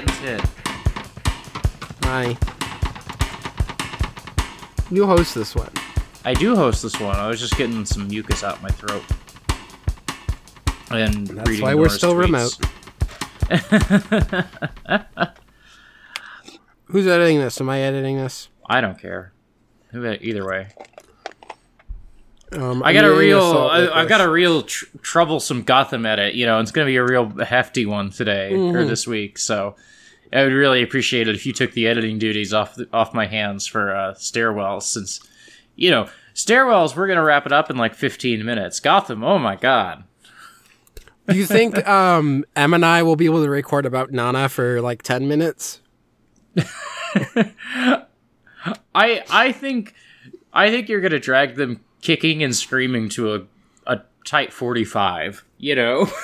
Buttons hit. Hi. You host this one. I do host this one. I was just getting some mucus out my throat. And That's reading why we're still tweets. Who's editing this? Am I editing this? I don't care. Either way, Um, I got a real. I, I've got a real tr- troublesome Gotham edit. You know, it's going to be a real hefty one today or Mhm. this week. So, I would really appreciate it if you took the editing duties off the, off my hands for uh, stairwells, since you know stairwells. We're going to wrap it up in like 15 minutes. Gotham. Oh my god. Do you think um, Em and I will be able to record about Nana for like ten minutes? I I think I think you're gonna drag them kicking and screaming to a, a tight 45, you know?